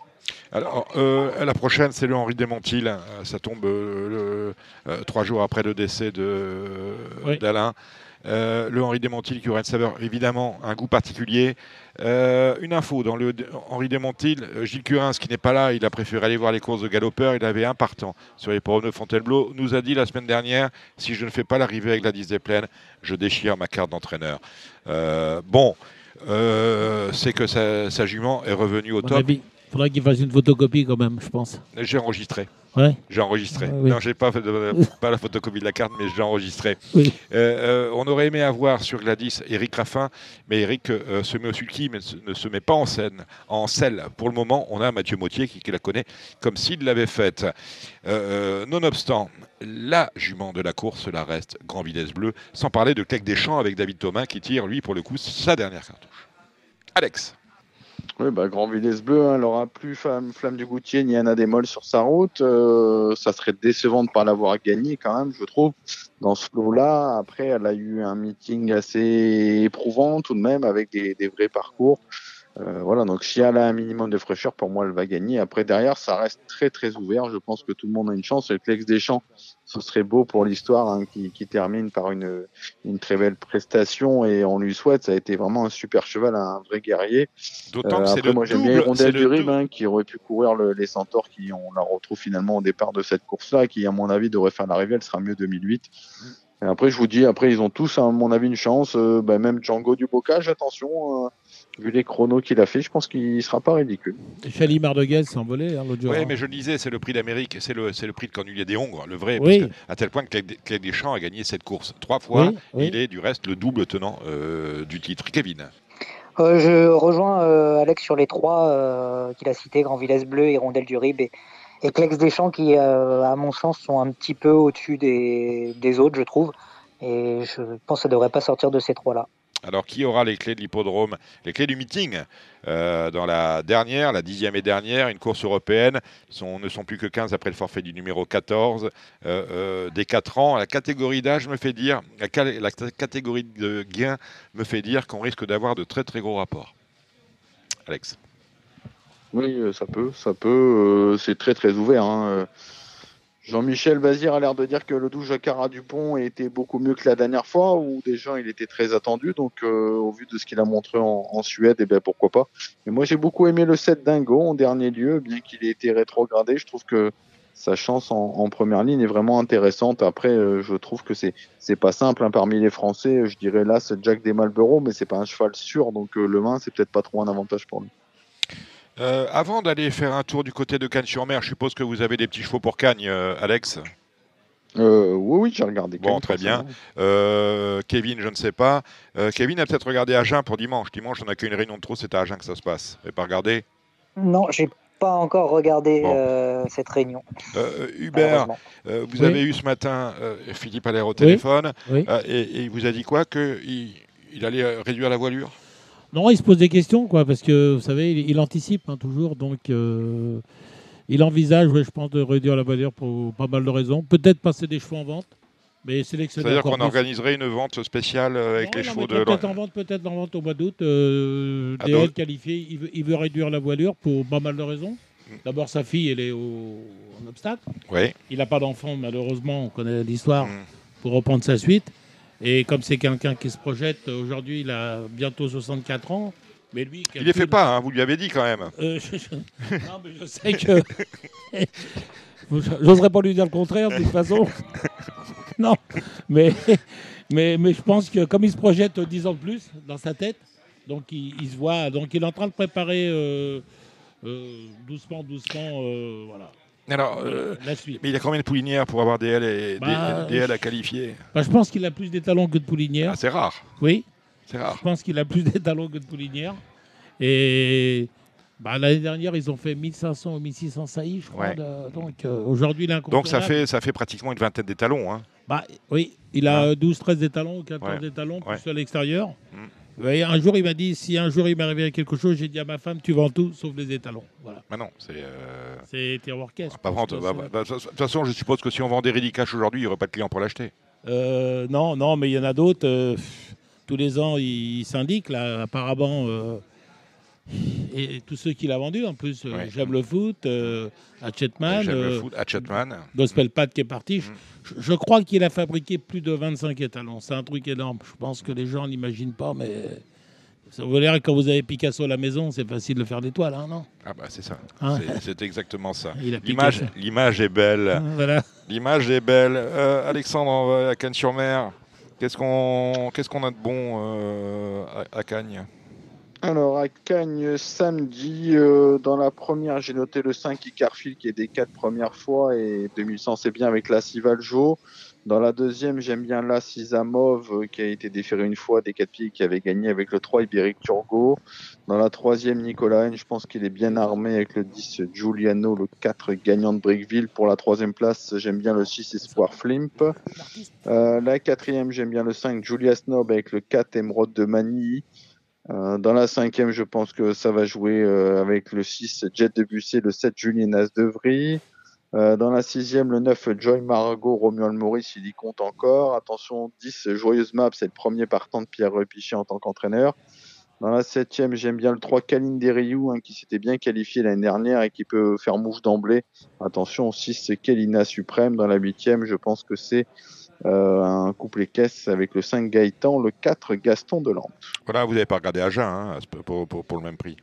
alors euh, la prochaine, c'est le Henri Desmontil. Ça tombe euh, le- euh, trois jours après le décès de Oui. Euh, le Henri Desmontil qui aura une saveur, évidemment, un goût particulier. Euh, une info dans le Henri Desmontil, euh, Gilles Curins, qui n'est pas là, il a préféré aller voir les courses de galopeurs. Il avait un partant sur les de Fontainebleau. Nous a dit la semaine dernière si je ne fais pas l'arrivée avec la 10 des plaines, je déchire ma carte d'entraîneur. Euh, bon, c'est que sa, sa jument est revenue au top. il faudrait qu'il fasse une photocopie quand même, je pense. J'ai enregistré. Ouais. J'ai enregistré. Oui. Non, j'ai pas pas la photocopie de la carte, mais j'ai enregistré. Oui. Euh, euh, on aurait aimé avoir sur Gladys Eric Raffin, mais Eric euh, se met au sulky, mais ne se met pas en scène, en selle. Pour le moment, on a Mathieu Mautier qui, qui la connaît comme s'il l'avait faite. Nonobstant, la jument de la course, la reste Grand Vitesse Bleu, sans parler de Clec des Champs avec David Thomas qui tire, lui, pour le coup, sa dernière cartouche. Alex. Oui, bah, Grand Vitesse Bleu, hein, elle aura plus Flamme, Flamme du Goutier ni Anna Démol sur sa route. Euh, ça serait décevant de pas l'avoir gagné quand même, je trouve, dans ce lot-là. Après, elle a eu un meeting assez éprouvant tout de même, avec des vrais parcours. Euh, voilà, donc si elle a un minimum de fraîcheur, pour moi, elle va gagner. Après, derrière, ça reste très très ouvert. Je pense que tout le monde a une chance. Avec l'ex des champs, ce serait beau pour l'histoire hein, qui, qui termine par une, une très belle prestation et on lui souhaite. Ça a été vraiment un super cheval, un vrai guerrier. D'autant Euh, que c'est après, le moi, j'aime bien c'est le du Rib, double- hein, qui aurait pu courir le- les centaures, qui on la retrouve finalement au départ de cette course-là, et qui, à mon avis, devrait faire l'arrivée. Elle sera mieux 2008. Et après, je vous dis, après, ils ont tous, à mon avis, une chance. Euh, bah, même Django du Bocage, attention, euh, vu les chronos qu'il a fait, je pense qu'il sera pas ridicule. Chalimar de Guez s'est envolé hein, l'autre jour. Oui, hein. mais je le disais, c'est le prix d'Amérique, c'est le, c'est le prix de Cornulier des Hongres, le vrai, Oui. parce que, à tel point que Clé Deschamps a gagné cette course trois fois. Oui, oui. Il est du reste le double tenant euh, du titre. Kevin. Euh, je rejoins euh, Alex sur les trois euh, qu'il a cités, Grand Villesse Bleu, Hirondelle du Rib et, et Clex Deschamps qui, euh, à mon sens, sont un petit peu au-dessus des, des autres, je trouve. Et je pense que ça ne devrait pas sortir de ces trois-là. Alors, qui aura les clés de l'hippodrome, les clés du meeting euh, dans la dernière, la dixième et dernière, une course européenne ne sont plus que 15 après le forfait du numéro 14 euh, euh, des 4 ans. La catégorie d'âge me fait dire, la, catégorie de gain me fait dire qu'on risque d'avoir de très très gros rapports. Alex. Oui, euh, ça peut, ça peut. euh, c'est très très ouvert. hein. Jean-Michel Bazir a l'air de dire que le 12 Jacquard Dupont était beaucoup mieux que la dernière fois, où déjà il était très attendu. Donc, euh, au vu de ce qu'il a montré en, Suède, eh ben, pourquoi pas. Mais moi, j'ai beaucoup aimé le 7 Dingo en dernier lieu, bien qu'il ait été rétrogradé. Je trouve que sa chance en, première ligne est vraiment intéressante. Après, euh, je trouve que c'est c'est pas simple hein. parmi les Français. Je dirais là, c'est Jack des Malboro, mais c'est pas un cheval sûr. Donc, euh, le main, c'est peut-être pas trop un avantage pour lui. Euh, avant d'aller faire un tour du côté de Cannes-sur-Mer, je suppose que vous avez des petits chevaux pour Cagnes, euh, Alex. Euh, oui, oui, j'ai regardé. Bon, Cannes, très bien. Euh, Kevin, je ne sais pas. Euh, Kevin a peut-être regardé Agen pour dimanche. Dimanche, on n'a qu'une réunion de trop, c'est à Agen que ça se passe. Vous n'avez pas regardé Non, j'ai pas encore regardé Bon. euh, cette réunion. Euh, Hubert, euh, vous Oui. avez eu ce matin euh, Philippe Allaire au téléphone Oui. euh, et, et il vous a dit quoi? Qu'il il allait réduire la voilure? Non, il se pose des questions, quoi, parce que vous savez, il, il anticipe hein, toujours, donc euh, il envisage, ouais, je pense, de réduire la valeur pour pas mal de raisons. Peut-être passer des chevaux en vente, mais sélectionner C'est-à-dire qu'on organiserait une vente spéciale euh, avec Non, les chevaux de. Peut-être en vente, peut-être en vente au mois d'août. Euh, Ah, DL donc- qualifié, il veut, il veut réduire la voilure pour pas mal de raisons. D'abord, sa fille, elle est au, en obstacle. Oui. Il n'a pas d'enfant, malheureusement, on connaît l'histoire, Mm. pour reprendre sa suite. Et comme c'est quelqu'un qui se projette, aujourd'hui, il a bientôt 64 ans. Mais lui, Il les fait pas, hein, vous lui avez dit quand même. Euh, je, je- non, mais je sais que. J'oserais pas lui dire le contraire, de toute façon. non, mais, mais, mais je pense que comme il se projette 10 ans de plus dans sa tête, donc il, il se voit. Donc il est en train de préparer euh, euh, doucement, doucement. voilà. Alors, euh, la suite. mais il a combien de poulinières pour avoir des ailes, et, Bah, des, des à qualifier Bah, je pense qu'il a plus d'étalons que de poulinières. ah, C'est rare. Oui, C'est je rare. pense qu'il a plus d'étalons que de poulinières. Et bah, l'année dernière, ils ont fait 1500 ou 1600 saillies, je crois. Ouais. de- donc euh, aujourd'hui, Donc ça fait, ça fait pratiquement une vingtaine d'étalons. Hein. Bah, oui, il a 12-13 étalons ou 14 Ouais. étalons, Ouais. plus à l'extérieur. Mm. Un jour, il m'a dit si un jour il m'arrivait quelque chose, j'ai dit à ma femme tu vends tout sauf les étalons. Voilà. Ah non, c'est. euh, C'est terroir caisse. pas vendre. bah, bah, bah, De toute façon, je suppose que si on vendait Ready Cash aujourd'hui, il n'y aurait pas de clients pour l'acheter. Euh, non, non, mais il y en a d'autres. euh, tous les ans, ils s'indiquent, là, apparemment. Euh, et, et tous ceux qu'il a vendus, en plus, euh, Ouais. J'aime le foot, euh, Hatchetman, euh. Hatchetman. Gospel Pat qui est parti. Je, Mm. je- je crois qu'il a fabriqué plus de 25 étalons. C'est un truc énorme. Je pense que les gens n'imaginent pas, mais. Ça vous l'air quand vous avez Picasso à la maison, c'est facile de faire des toiles, hein, non Ah bah c'est ça. Hein C'est- exactement ça. L'image, est belle. Voilà. L'image est belle. Euh, Alexandre, à Cannes-sur-Mer. Qu'est-ce qu'on qu'est-ce qu'on a de bon euh, à, à Cagnes Alors, à Cagnes, samedi, euh, dans la première, j'ai noté le 5 Icarfield qui est des quatre premières fois et 2100, c'est bien avec la Sivaljo. Dans la deuxième, j'aime bien la Sizamov euh, qui a été déféré une fois des quatre pieds qui avait gagné avec le 3 Iberic Turgo. Dans la troisième, Nicolas je pense qu'il est bien armé avec le 10 Giuliano, le 4 gagnant de Brickville. Pour la troisième place, j'aime bien le 6 Espoir Flimp. Euh, la quatrième, j'aime bien le 5 Julia Snob avec le 4 Emerald de Manille. Euh, dans la cinquième, je pense que ça va jouer euh, avec le 6 Jet de Bussé, le 7 Julien Nasdevry. Euh, dans la sixième, le 9 Joy Margot, Romuald Maurice, il y compte encore. Attention, 10 Joyeuse Map, c'est le premier partant de Pierre Pichet en tant qu'entraîneur. Dans la septième, j'aime bien le 3 Kaline Deriou, hein, qui s'était bien qualifié l'année dernière et qui peut faire mouche d'emblée. Attention, 6 Kelina Suprême. Dans la huitième, je pense que c'est euh, un couplet caisse avec le 5 Gaëtan, le 4 Gaston Delampe. Voilà, vous n'avez pas regardé Agen hein, pour, pour- pour le même prix.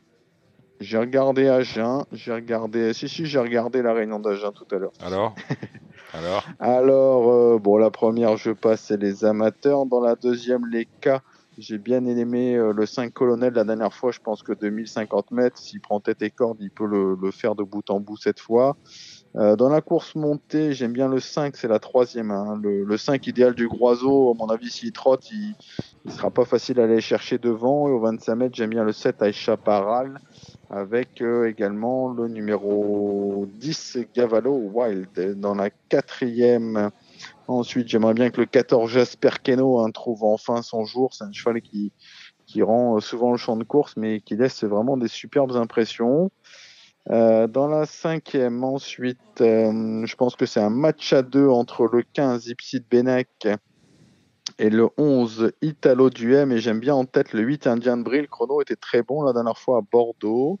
J'ai regardé Agen, j'ai regardé, si si, j'ai regardé la Réunion d'Agen tout à l'heure. Alors? Alors? Alors, euh, bon, la première, je passe, c'est les amateurs. Dans la deuxième, les cas, j'ai bien aimé euh, le 5 colonel la dernière fois. Je pense que de 1050 mètres, s'il prend tête et corde, il peut le, le faire de bout en bout cette fois. Euh, dans la course montée, j'aime bien le 5, c'est la troisième. hein. Le, le 5 idéal du Groiseau, à mon avis, s'il trotte, il ne sera pas facile à aller chercher devant. Et au 25 mètres, j'aime bien le 7 Aïcha Paral, avec euh, également le numéro 10 Gavallo Wild. Dans la quatrième, ensuite, j'aimerais bien que le 14 Jasper Keno hein, trouve enfin son jour. C'est un cheval qui, qui rend euh, souvent le champ de course, mais qui laisse vraiment des superbes impressions. Euh, dans la cinquième, ensuite, euh, je pense que c'est un match à deux entre le 15 Ipsit Benek et le 11 Italo Duhem. Et j'aime bien en tête le 8 Indien de Brie. Le chrono était très bon la dernière fois à Bordeaux.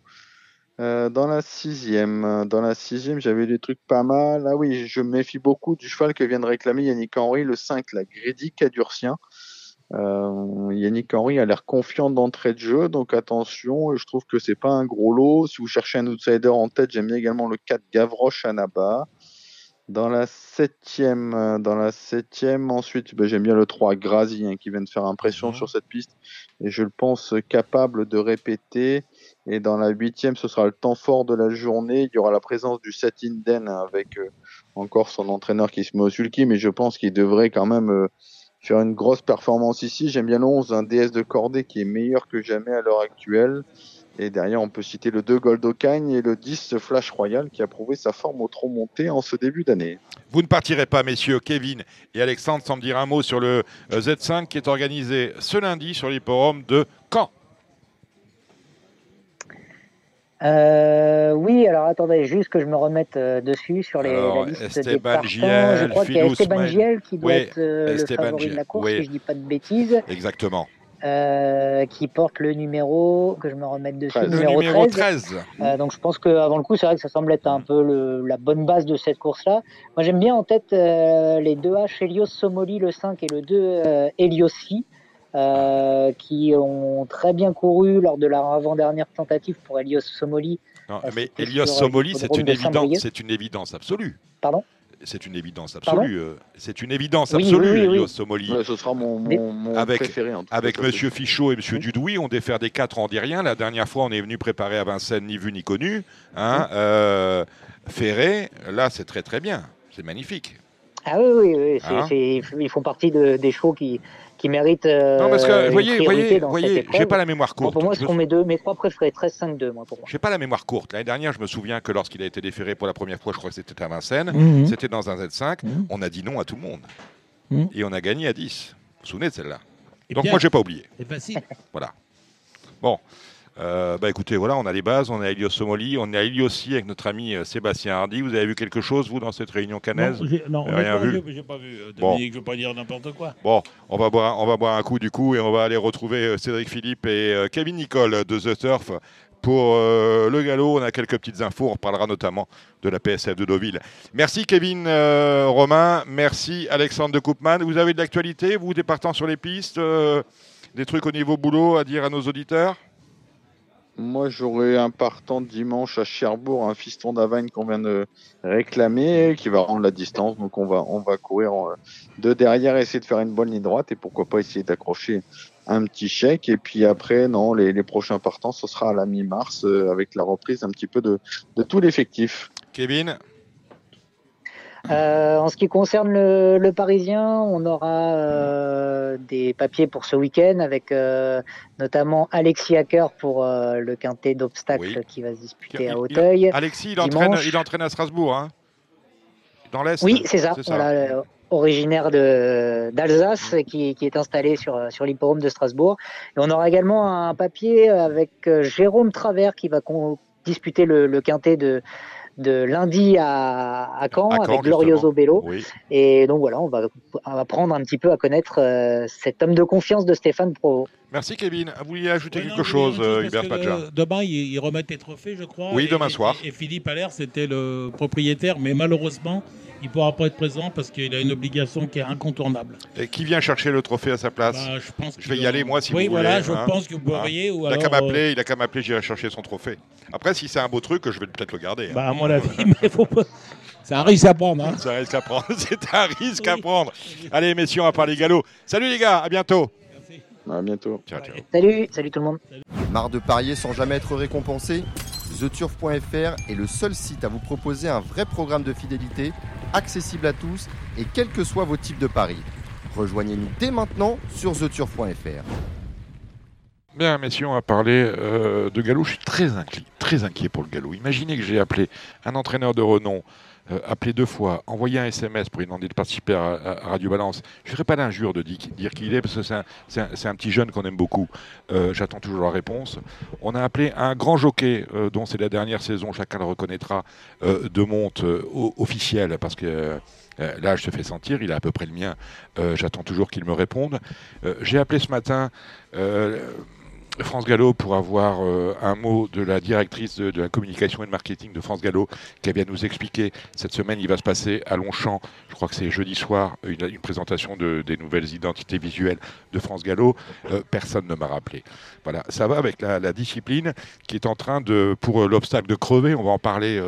Euh, dans la sixième, dans la sixième, j'avais des trucs pas mal. Ah oui, je méfie beaucoup du cheval que vient de réclamer Yannick Henry, le 5, la Grady Cadurcien. Euh, Yannick Henry a l'air confiant d'entrée de jeu, donc attention. Je trouve que c'est pas un gros lot. Si vous cherchez un outsider en tête, j'aime bien également le 4 Gavroche Anaba. Dans la septième, euh, dans la septième, ensuite, ben, j'aime bien le 3 Grazi hein, qui vient de faire impression Mhm. sur cette piste et je le pense capable de répéter. Et dans la huitième, ce sera le temps fort de la journée. Il y aura la présence du 7 Inden hein, avec euh, encore son entraîneur qui se met au sulky, mais je pense qu'il devrait quand même euh, faire une grosse performance ici. J'aime bien le 11, un DS de cordée qui est meilleur que jamais à l'heure actuelle. Et derrière, on peut citer le 2 Goldocagne et le 10 Flash Royal qui a prouvé sa forme au trop monté en ce début d'année. Vous ne partirez pas, messieurs, Kevin et Alexandre, sans me dire un mot sur le euh, Z5 qui est organisé ce lundi sur l'hipporome de Caen. Euh, oui, alors attendez, juste que je me remette euh, dessus sur les, Alors, la liste Esteban des. Giel, je crois qu'il y a Esteban. Giel qui doit Oui, être euh, le favori de la course, oui. si je dis pas de bêtises, Exactement. euh, qui porte le numéro, que je me remette dessus. Le numéro, numéro 13. 13. Euh, donc je pense qu'avant le coup, c'est vrai que ça semble être un peu le- la bonne base de cette course-là. Moi, j'aime bien en tête euh, les deux H, Helios Somoli, le 5, et le 2 euh, Heliosi, euh, qui ont très bien couru lors de leur avant-dernière tentative pour Helios Somoli. Non, Ah, mais Elios Somoli, c'est une de évidence, c'est une évidence absolue. Pardon? C'est une évidence absolue. euh, C'est une évidence Oui, absolue, oui, oui, oui. Elios Somoli. Ouais, ce sera mon, mon, mon Avec- préféré. En tout cas, Avec sûr. Fichot et Monsieur Oui. Dudouis, on défaire des quatre, on dit rien. La dernière fois, on est venu préparer à Vincennes, ni vu ni connu. Hein, euh, ferré, là, c'est très très bien. C'est magnifique. Ah oui, oui, oui. Hein ils font partie de- des chevaux qui, qui méritent. euh, non, parce que, une voyez, voyez, voyez, j'ai pas la mémoire Bon, courte. pour moi, Je ce sont mes, deux, mes trois préférés. 13-5-2, moi, pour moi. J'ai pas la mémoire courte. L'année dernière, je me souviens que lorsqu'il a été déféré pour la première fois, je crois que c'était à Vincennes, Mhm. c'était dans un Z5, Mhm. on a dit non à tout le monde. Mhm. Et on a gagné à 10. Vous vous souvenez de celle-là? Et Donc bien, moi, j'ai pas oublié. C'est facile. Bon. Euh, bah écoutez, voilà, on a les bases, on est à Ilios Somoli, on est à Iliossi avec notre ami euh, Sébastien Hardy. Vous avez vu quelque chose, vous, dans cette réunion canaise Non, non, Rien honnêtement, vu. J'ai pas vu. euh, Bon. Dominique, je veux pas dire n'importe quoi. Bon, on va, boire, on va boire un coup du coup et on va aller retrouver Cédric Philippe et Kevin Nicole de The Turf. Pour euh, le galop, on a quelques petites infos. On reparlera notamment de la PSF de Deauville. Merci Kevin euh, Romain. Merci Alexandre de Koopman. Vous avez de l'actualité, vous, départant sur les pistes euh, Des trucs au niveau boulot à dire à nos auditeurs? Moi, j'aurai un partant dimanche à Cherbourg, un fiston d'Avagne qu'on vient de réclamer, qui va rendre la distance. Donc, on va, on va courir euh, de derrière, essayer de faire une bonne ligne droite et pourquoi pas essayer d'accrocher un petit chèque. Et puis après, non, les, les prochains partants, ce sera à la mi-mars euh, avec la reprise un petit peu de, de tout l'effectif. Kevin? Euh, en ce qui concerne le, le Parisien, on aura euh, des papiers pour ce week-end avec euh, notamment Alexis Hacker pour le quintet d'obstacles Oui. qui va se disputer Il- à il- Auteuil. Alexis, il entraîne, Dimanche. il entraîne à Strasbourg, hein Dans l'Est Oui, c'est ça. Ça. Voilà, originaire d'Alsace, qui, qui est installé sur, sur l'hippodrome de Strasbourg. Et on aura également un papier avec Jérôme Travers qui va disputer le, le quintet de, de lundi à, à Caen À Caen, avec Glorioso Bello. Oui. Et donc voilà, on va, on va apprendre un petit peu à connaître euh, cet homme de confiance de Stéphane Provo. Merci Kevin. Vous vouliez ajouter Ouais, quelque chose, euh, chose, Hubert Padja le- Demain, ils, remettent les trophées, je crois. Oui, et- demain et- soir. Et, Philippe Allaire, c'était le propriétaire, mais malheureusement, il ne pourra pas être présent parce qu'il a une obligation qui est incontournable. Et qui vient chercher le trophée à sa place Bah, je pense Je vais y aller, moi, si oui, vous voilà, voulez, je hein. pense que vous Hein. pourriez. Ou Il a qu'à euh, m'appeler, il a qu'à m'appeler, j'irai chercher son trophée. Après, si c'est un beau truc, je vais peut-être le garder. hein. bah, à mon avis, mais faut pas. C'est un risque à prendre. Hein. C'est un risque à prendre. C'est un risque à Oui. prendre. Allez, messieurs, on va parler galop. Salut les gars, à bientôt. Merci. À bientôt. Ciao, ciao. Salut, salut tout le monde. Marre de parier sans jamais être récompensé TheTurf.fr est le seul site à vous proposer un vrai programme de fidélité, accessible à tous et quels que soient vos types de paris. Rejoignez-nous dès maintenant sur TheTurf.fr. Bien, messieurs, on va parler euh, de galop. Je suis très inquiet, très inquiet pour le galop. Imaginez que j'ai appelé un entraîneur de renom, euh, appelé deux fois, envoyé un SMS pour lui demander de participer à, Radio Balance. Je ne ferai pas l'injure de di- dire qui il est, parce que c'est un, petit jeune qu'on aime beaucoup. Euh, J'attends toujours la réponse. On a appelé un grand jockey, euh, dont c'est la dernière saison, chacun le reconnaîtra, euh, de monte officielle, parce que... euh, je te fais sentir, il a à peu près le mien. J'attends toujours qu'il me réponde. J'ai appelé ce matin France Gallo pour avoir euh, un mot de la directrice de, la communication et de marketing de France Gallo qui vient nous expliquer cette semaine il va se passer à Longchamp, je crois que c'est jeudi soir, une, présentation de- des nouvelles identités visuelles de France Gallo. Euh, personne ne m'a rappelé. Voilà, ça va avec la, discipline qui est en train de, pour euh, l'obstacle de crever, on va en parler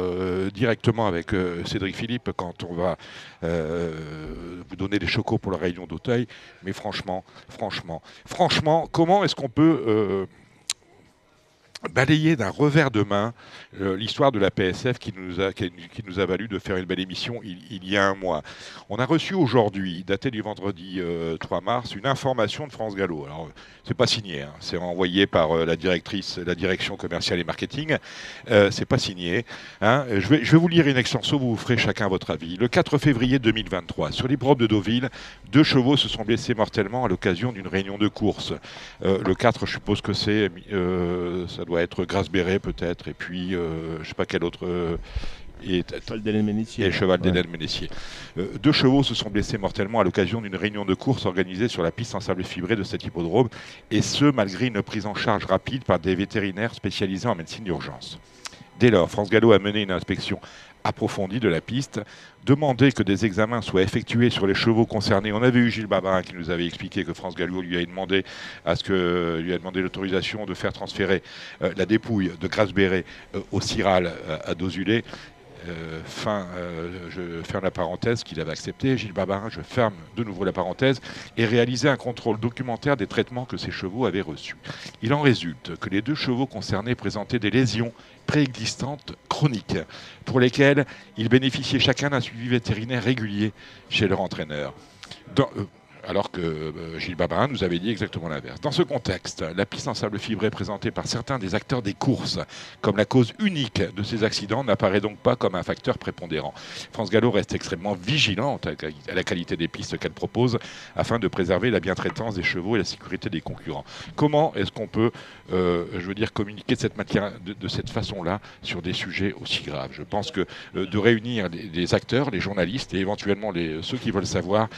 directement avec Cédric Philippe quand on va vous donner des chocos pour la réunion d'Auteuil. Mais franchement, franchement, franchement, comment est-ce qu'on peut euh, balayer d'un revers de main euh, l'histoire de la PSF qui nous, a, qui, nous a valu de faire une belle émission il, il y a un mois. On a reçu aujourd'hui, daté du vendredi euh, 3 mars, une information de France Gallo. Alors, c'est pas signé, hein, c'est envoyé par euh, la directrice, la direction commerciale et marketing. Euh, c'est pas signé. hein. Je, vais, je vais vous lire une extenso, vous vous ferez chacun votre avis. Le 4 février 2023, sur les de Deauville, deux chevaux se sont blessés mortellement à l'occasion d'une réunion de course. Euh, le 4, je suppose que c'est, euh, ça doit être Grasberet peut-être, et puis euh, je sais pas quel autre. euh, et, Cheval d'Hélène le cheval Ouais. Euh, deux chevaux se sont blessés mortellement à l'occasion d'une réunion de course organisée sur la piste en sable fibré de cet hippodrome, et ce, malgré une prise en charge rapide par des vétérinaires spécialisés en médecine d'urgence. Dès lors, France Gallo a mené une inspection approfondie de la piste, demandé que des examens soient effectués sur les chevaux concernés. On avait eu Gilles Babin qui nous avait expliqué que France Gallo lui a demandé à ce que lui a demandé l'autorisation de faire transférer euh, la dépouille de Grasberet euh, au Ciral euh, à Dozulé. Euh, euh, je ferme la parenthèse qu'il avait accepté. Gilles Barbarin, je ferme de nouveau la parenthèse, et réalisé un contrôle documentaire des traitements que ces chevaux avaient reçus. Il en résulte que les deux chevaux concernés présentaient des lésions préexistantes chroniques, pour lesquelles ils bénéficiaient chacun d'un suivi vétérinaire régulier chez leur entraîneur. Euh, alors que euh, Gilles Barbarin nous avait dit exactement l'inverse. Dans ce contexte, la piste en sable fibré présentée par certains des acteurs des courses comme la cause unique de ces accidents n'apparaît donc pas comme un facteur prépondérant. France Gallo reste extrêmement vigilante à la qualité des pistes qu'elle propose afin de préserver la bientraitance des chevaux et la sécurité des concurrents. Comment est-ce qu'on peut, euh, je veux dire, communiquer de cette, matière, de, cette façon-là sur des sujets aussi graves? Je pense que euh, de réunir les, acteurs, les journalistes et éventuellement ceux qui veulent savoir,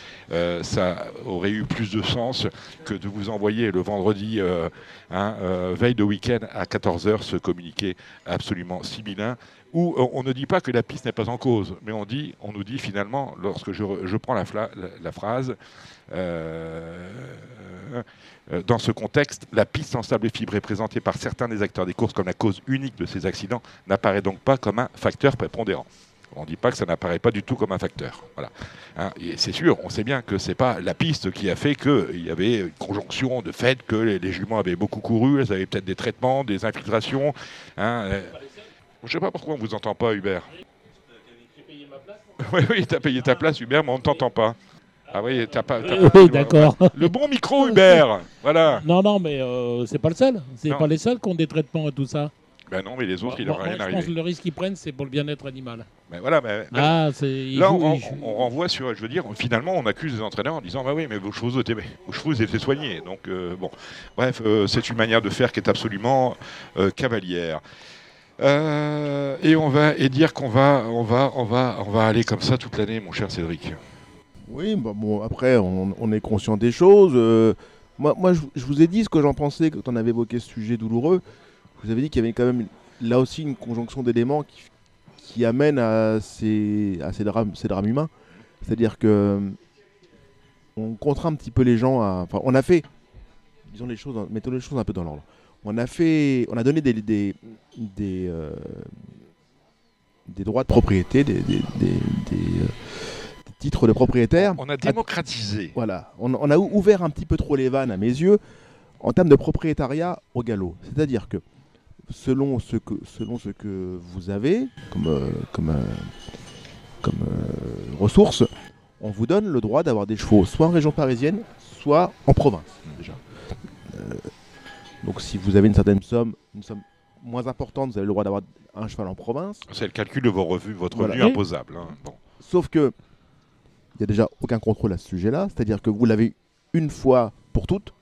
ça aurait eu plus de sens que de vous envoyer le vendredi, euh, hein, euh, veille de week-end à 14h, ce communiqué absolument sibyllin où on, on ne dit pas que la piste n'est pas en cause, mais on, dit, on nous dit finalement, lorsque je, je prends la, la- phrase, euh, euh, dans ce contexte, la piste en sable fibré présentée par certains des acteurs des courses comme la cause unique de ces accidents n'apparaît donc pas comme un facteur prépondérant. On ne dit pas que ça n'apparaît pas du tout comme un facteur. Voilà. Hein, c'est sûr, on sait bien que c'est pas la piste qui a fait qu'il y avait une conjonction de fait que les, les juments avaient beaucoup couru, elles avaient peut-être des traitements, des infiltrations. hein, euh. Je ne sais pas pourquoi on ne vous entend pas, Hubert. Oui, oui, tu as payé ta place, Hubert, mais on ne t'entend pas. Ah oui, t'as pas. oui, d'accord. Le bon micro, Hubert Voilà. Non, non, mais euh, c'est pas le seul. C'est pas les seuls qui ont des traitements et tout ça. Ben non, mais les autres, il Moi, leur rien moi, je pense que arrivé. le risque qu'ils prennent, c'est pour le bien-être animal. Mais voilà, mais, Ah, c'est. ils Là, on, on renvoie sur, je veux dire, finalement, on accuse les entraîneurs en disant, bah oui, mais vos chevaux étaient, vos chevaux étaient soignés. Donc, euh, bon, bref, euh, c'est une manière de faire qui est absolument euh, cavalière. Euh, et on va et dire qu'on va, on va, on va, on va aller comme ça toute l'année, mon cher Cédric. Oui, bah bon, après, on, on est conscient des choses. euh, moi, moi je, je vous ai dit ce que j'en pensais quand on avait évoqué ce sujet douloureux. Vous avais dit qu'il y avait quand même là aussi une conjonction d'éléments qui, qui amène à ces, à ces, drames, ces drames humains. C'est-à-dire que euh, on contraint un petit peu les gens à. Enfin, on a fait, disons les choses, mettons les choses un peu dans l'ordre. On a fait, on a donné des, des, des, euh, des droits de propriété, des, des, des- des, euh, des titres de propriétaire. On a démocratisé. Voilà, on, on a ou- ouvert un petit peu trop les vannes à mes yeux en termes de propriétariat au galop. C'est-à-dire que selon ce que, selon ce que vous avez comme, euh, comme, euh, comme euh, ressource, on vous donne le droit d'avoir des chevaux soit en région parisienne, soit en province. Déjà. Euh, donc si vous avez une certaine somme, une somme moins importante, vous avez le droit d'avoir un cheval en province. C'est le calcul de vos revenus, votre Voilà. revenu Oui. imposable. hein. Bon. Sauf que il n'y a déjà aucun contrôle à ce sujet-là, c'est-à-dire que vous l'avez une fois pour toutes.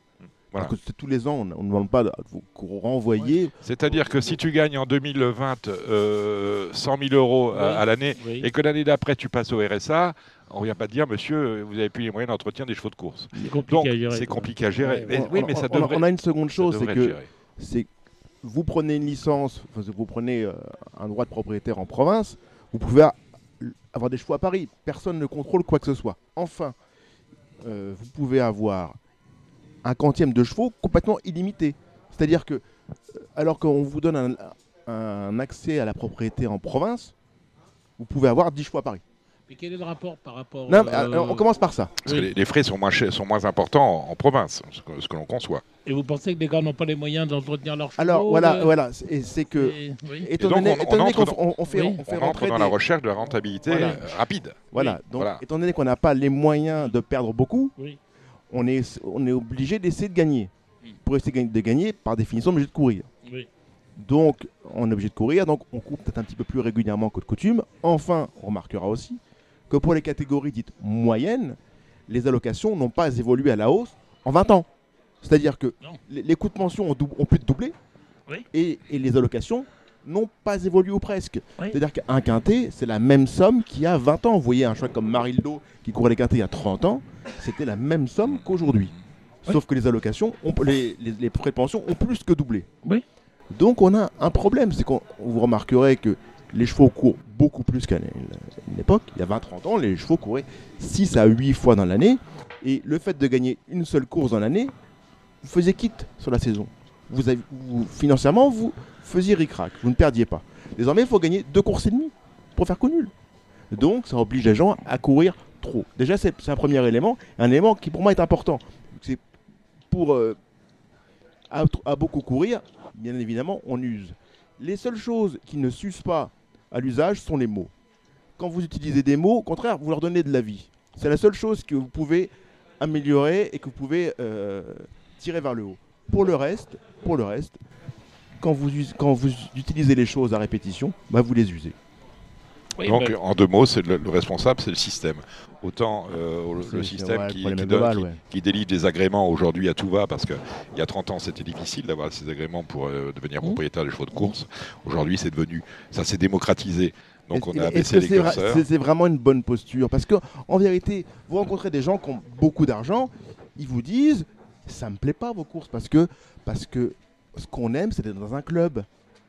Voilà. Alors que c'est tous les ans, on ne demande pas de vous renvoyer. C'est-à-dire que si tu gagnes en 2020 euh, 100 000 euros à, Oui. à l'année Oui. et que l'année d'après tu passes au RSA, on ne vient pas te dire, monsieur, vous n'avez plus les moyens d'entretien des chevaux de course. C'est compliqué Donc à gérer, c'est quoi. compliqué à gérer. Ouais, Mais- On- oui, on- mais ça on- devrait. on a une seconde chose, c'est que c'est vous prenez une licence, vous prenez euh, un droit de propriétaire en province, vous pouvez avoir des chevaux à Paris. Personne ne contrôle quoi que ce soit. Enfin, euh, vous pouvez avoir un quantième de chevaux complètement illimité. C'est-à-dire que, euh, alors qu'on vous donne un, un accès à la propriété en province, vous pouvez avoir 10 chevaux à Paris. Mais quel est le rapport par rapport Non, euh, alors, on commence par ça. Parce que les, les frais sont moins, chers- sont moins importants en, en province, ce que, l'on conçoit. Et vous pensez que les gars n'ont pas les moyens d'entretenir leurs chevaux Alors voilà, de- voilà, c'est- et c'est que Et- oui. étant Et donc, donné, qu'on dans- on- on fait, Oui. on fait On rentrer entre dans des- la recherche de la rentabilité Voilà. euh, rapide. Voilà, Oui, donc voilà. étant donné qu'on n'a pas les moyens de perdre beaucoup, Oui. On est, on est obligé d'essayer de gagner. Pour essayer de gagner- par définition, on est obligé de courir. Oui. Donc, on est obligé de courir, donc on court peut-être un petit peu plus régulièrement que de coutume. Enfin, on remarquera aussi que pour les catégories dites moyennes, les allocations n'ont pas évolué à la hausse en 20 ans. C'est-à-dire que Non. les, coûts de pension ont, plus de doublé Oui. et, et les allocations n'ont pas évolué ou presque. Oui. C'est-à-dire qu'un quintet, c'est la même somme qu'il y a 20 ans. Vous voyez, un choix comme Marildo qui courait les quintets il y a 30 ans, c'était la même somme qu'aujourd'hui. Oui. Sauf que les allocations, ont- les, pension ont plus que doublé. Oui. Donc on a un problème, c'est qu'on vous remarquerez que les chevaux courent beaucoup plus qu'à une époque. Il y a 20-30 ans, les chevaux couraient 6 à 8 fois dans l'année. Et le fait de gagner une seule course dans l'année, vous faisiez quitte sur la saison. Vous financièrement, vous faisiez ric-rac, vous ne perdiez pas. Désormais, il faut gagner deux courses et demie. pour faire coup nul. Donc ça oblige les gens à courir trop. Déjà c'est un premier élément, un élément qui pour moi est important. C'est pour euh, beaucoup courir, bien évidemment on use. Les seules choses qui ne s'usent pas à l'usage sont les mots. Quand vous utilisez des mots, au contraire, vous leur donnez de la vie. C'est la seule chose que vous pouvez améliorer et que vous pouvez euh, tirer vers le haut. Pour le reste, pour le reste, quand vous, us- quand vous utilisez les choses à répétition, bah vous les usez. Oui, Donc, en deux mots, c'est le, le responsable, c'est le système. Autant euh, le- système ouais, qui, qui donne- global, qui- ouais. qui délivre des agréments aujourd'hui à tout va, parce qu'il y a 30 ans, c'était difficile d'avoir ces agréments pour euh, devenir Mmh. propriétaire des chevaux de course. Aujourd'hui, c'est devenu, ça s'est démocratisé. Donc, on a est-ce baissé que les curseurs. c'est- C'est vraiment une bonne posture? Parce que, en vérité, vous rencontrez des gens qui ont beaucoup d'argent, ils vous disent ça me plaît pas vos courses parce que, parce que ce qu'on aime, c'est d'être dans un club.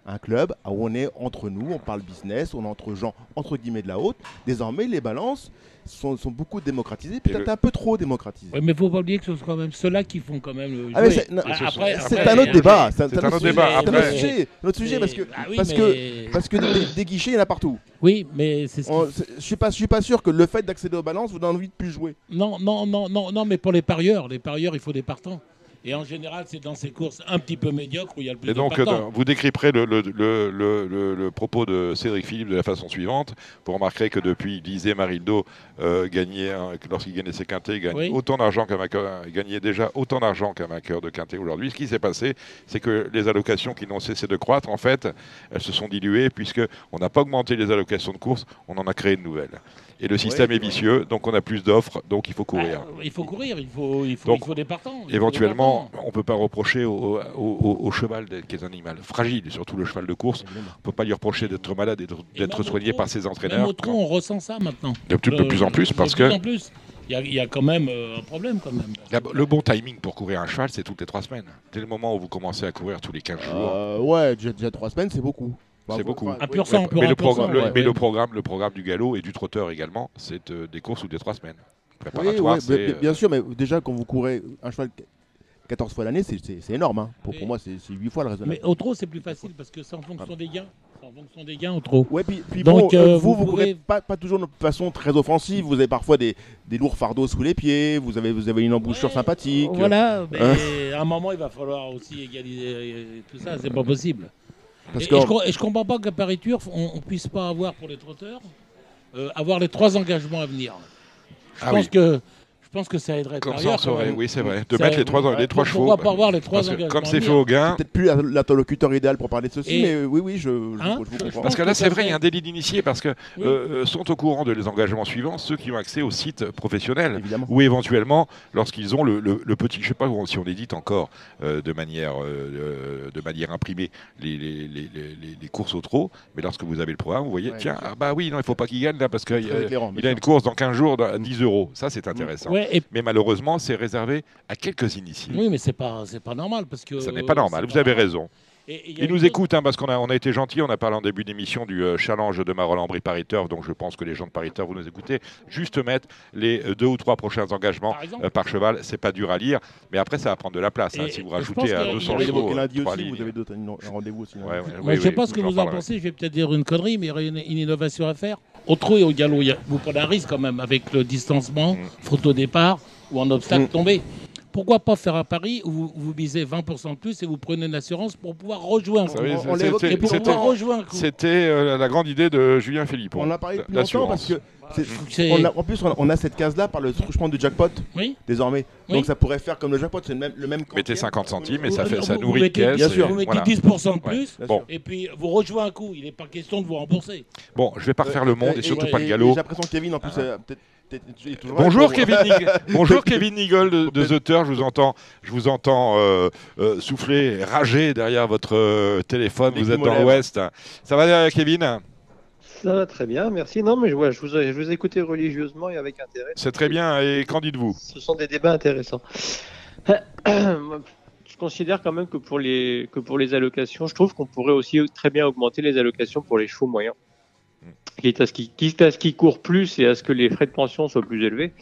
Un club où on est entre nous, on parle business, on est entre gens entre guillemets de la haute. Désormais, les balances sont, sont beaucoup démocratisées, peut-être le- un peu trop démocratisées. ouais, mais faut pas oublier que ce sont quand même ceux-là qui font quand même le Ah, mais jouer. c'est- non, Ah, après- C'est après, un autre après, débat. C'est C'est un autre sujet, débat. c'est un autre sujet, un autre sujet mais- parce que, ah oui, parce mais- que, parce que des, des guichets, il y en a partout. Oui, mais c'est ce Je suis pas, je suis pas sûr que le fait d'accéder aux balances vous donne envie de plus jouer. Non, non, non, non, non, mais pour les parieurs, les parieurs, il faut des partants. Et en général, c'est dans ces courses un petit peu médiocres où il y a le plus Et de donc, euh, partants. vous décryperez le, le- le- le- le- le propos de Cédric Philippe de la façon suivante. Vous remarquerez que depuis, il disait Marildo euh, gagnait, lorsqu'il gagnait ses quintés, il gagnait Oui. autant d'argent qu'un vainqueur, il gagnait déjà autant d'argent qu'un vainqueur de quintet aujourd'hui. Ce qui s'est passé, c'est que les allocations qui n'ont cessé de croître, en fait, elles se sont diluées puisque on n'a pas augmenté les allocations de course, on en a créé de nouvelles. Et le système est vicieux, donc on a plus d'offres, donc il faut courir. Ah, il faut courir, il faut, il faut, Donc, il faut des partants. il faut des Éventuellement, partants. on ne peut pas reprocher au, au- au- au cheval d'être- qui est un animal fragile, surtout le cheval de course. On ne peut pas lui reprocher d'être malade et d'être- même soigné par ses Même entraîneurs. au trot, on ressent ça maintenant. De plus, de plus en plus, De parce plus que en plus. Il y a, il y a quand même euh, un problème quand même. la- le bon timing pour courir un cheval, c'est toutes les trois semaines. Dès le moment où vous commencez à courir tous les 15 jours. Euh, ouais, déjà, déjà trois semaines, c'est beaucoup. C'est beaucoup. Mais le, programme, le- ouais. mais le programme, le programme du galop et du trotteur également, c'est euh, des courses ou des trois semaines. Préparatoire, oui, c'est, bien, bien sûr, mais déjà, quand vous courez un cheval 14 fois l'année, c'est- c'est c'est énorme. hein. Pour, moi, c'est 8 fois le raisonnable. Mais au trot, c'est plus facile parce que c'est en fonction des gains. C'est en fonction des gains au trot. Ouais, puis, puis Donc, bon, euh, euh, vous, vous vous, courez pas, pas toujours de façon très offensive. Vous avez parfois des, des lourds fardeaux sous les pieds, vous avez, vous avez une embouchure Ouais, sympathique. Voilà, mais Hein à un moment, il va falloir aussi égaliser euh, tout ça. C'est pas possible. Parce et, que- et je, et je comprends pas qu'à Paris Turf, on, on puisse pas avoir pour les trotteurs, euh, avoir les trois engagements à venir. Je Ah pense oui. que je pense que ça aiderait Comme ça, on saurait, oui, c'est vrai. De Ça- mettre les trois, ouais, les trois chevaux. Pourquoi pas avoir les trois parce que engagements comme c'est fait au gain, Peut-être plus l'interlocuteur idéal pour parler de ceci, Et- mais euh, oui, oui, je, je- Hein je vous Je- je comprends. Parce que là, c'est vrai, il y a un délit d'initié parce que Oui. euh, sont au courant de les engagements suivants ceux qui ont accès au site professionnel Évidemment. ou éventuellement lorsqu'ils ont le, le- le petit, je sais pas si on édite encore euh, de manière euh, de manière imprimée les, les, les- les- les- les courses au trot, mais lorsque vous avez le programme, vous voyez, Ouais, tiens, ah bah oui, non, il faut pas qu'il gagne là parce qu'il a une course dans 15 jours à 10 euros. Ça, c'est intéressant. Ouais, et- Mais malheureusement, c'est réservé à quelques initiés. oui, mais c'est pas, c'est pas normal parce que. Ça n'est pas normal, vous avez raison. Et- et il nous chose- écoutent hein, parce qu'on a, on a été gentil, on a parlé en début d'émission du euh, challenge de Marolambri Paris Turf, donc je pense que les gens de Paris Turf, vous nous écoutez, juste mettre les euh, deux ou trois prochains engagements Par exemple. euh, par cheval, c'est pas dur à lire, mais après ça va prendre de la place. hein, si vous rajoutez pense à que- 200 il y a- chevaux, lundi aussi, vous avez d'autres un rendez-vous aussi. non Ouais, ouais, Moi, oui, je sais oui, pas ce que vous en pensez, je vais peut-être dire une connerie, mais il y aurait une, une innovation à faire. Au trot et au galop, vous prenez un risque quand même avec le distancement, Mm. faute au départ ou en obstacle Mm. tombé. Pourquoi pas faire un pari où vous, vous misez 20% de plus et vous prenez une assurance pour pouvoir rejoindre on c'était- euh, la grande idée de Julien Philippe. On en a parlé depuis l'assurance. longtemps parce que on a- en plus on a, on a cette case là par le truchement du jackpot Oui désormais. Oui. Donc ça pourrait faire comme le jackpot, c'est le même le même. Mettez quantième. 50 centimes et Vous- ça, fait, ça vous- nourrit mettez- caisse. bien sûr. Vous mettez voilà. 10% de plus Bon. et puis vous rejoignez un coup. Il n'est pas question de vous rembourser. Bon, je vais pas refaire le monde et, Et- surtout et- pas le galop. J'ai l'impression que Kevin en plus euh, peut-être. Bonjour Kevin, Nig- Bonjour Kevin Nigol de, de The je vous entends, je vous entends euh, euh, souffler, rager derrière votre euh, téléphone, Les vous êtes dans l'Ouest. Ça va euh, Kevin? Ça va très bien, merci. Non, mais je, vois, je, vous, je vous écoutais religieusement et avec intérêt. C'est très bien, et qu'en dites-vous? Ce sont des débats intéressants. Je considère quand même que pour, les, que pour les allocations, je trouve qu'on pourrait aussi très bien augmenter les allocations pour les chevaux moyens. Quitte à ce quitte à ce courent plus et à ce que les frais de pension soient plus élevés.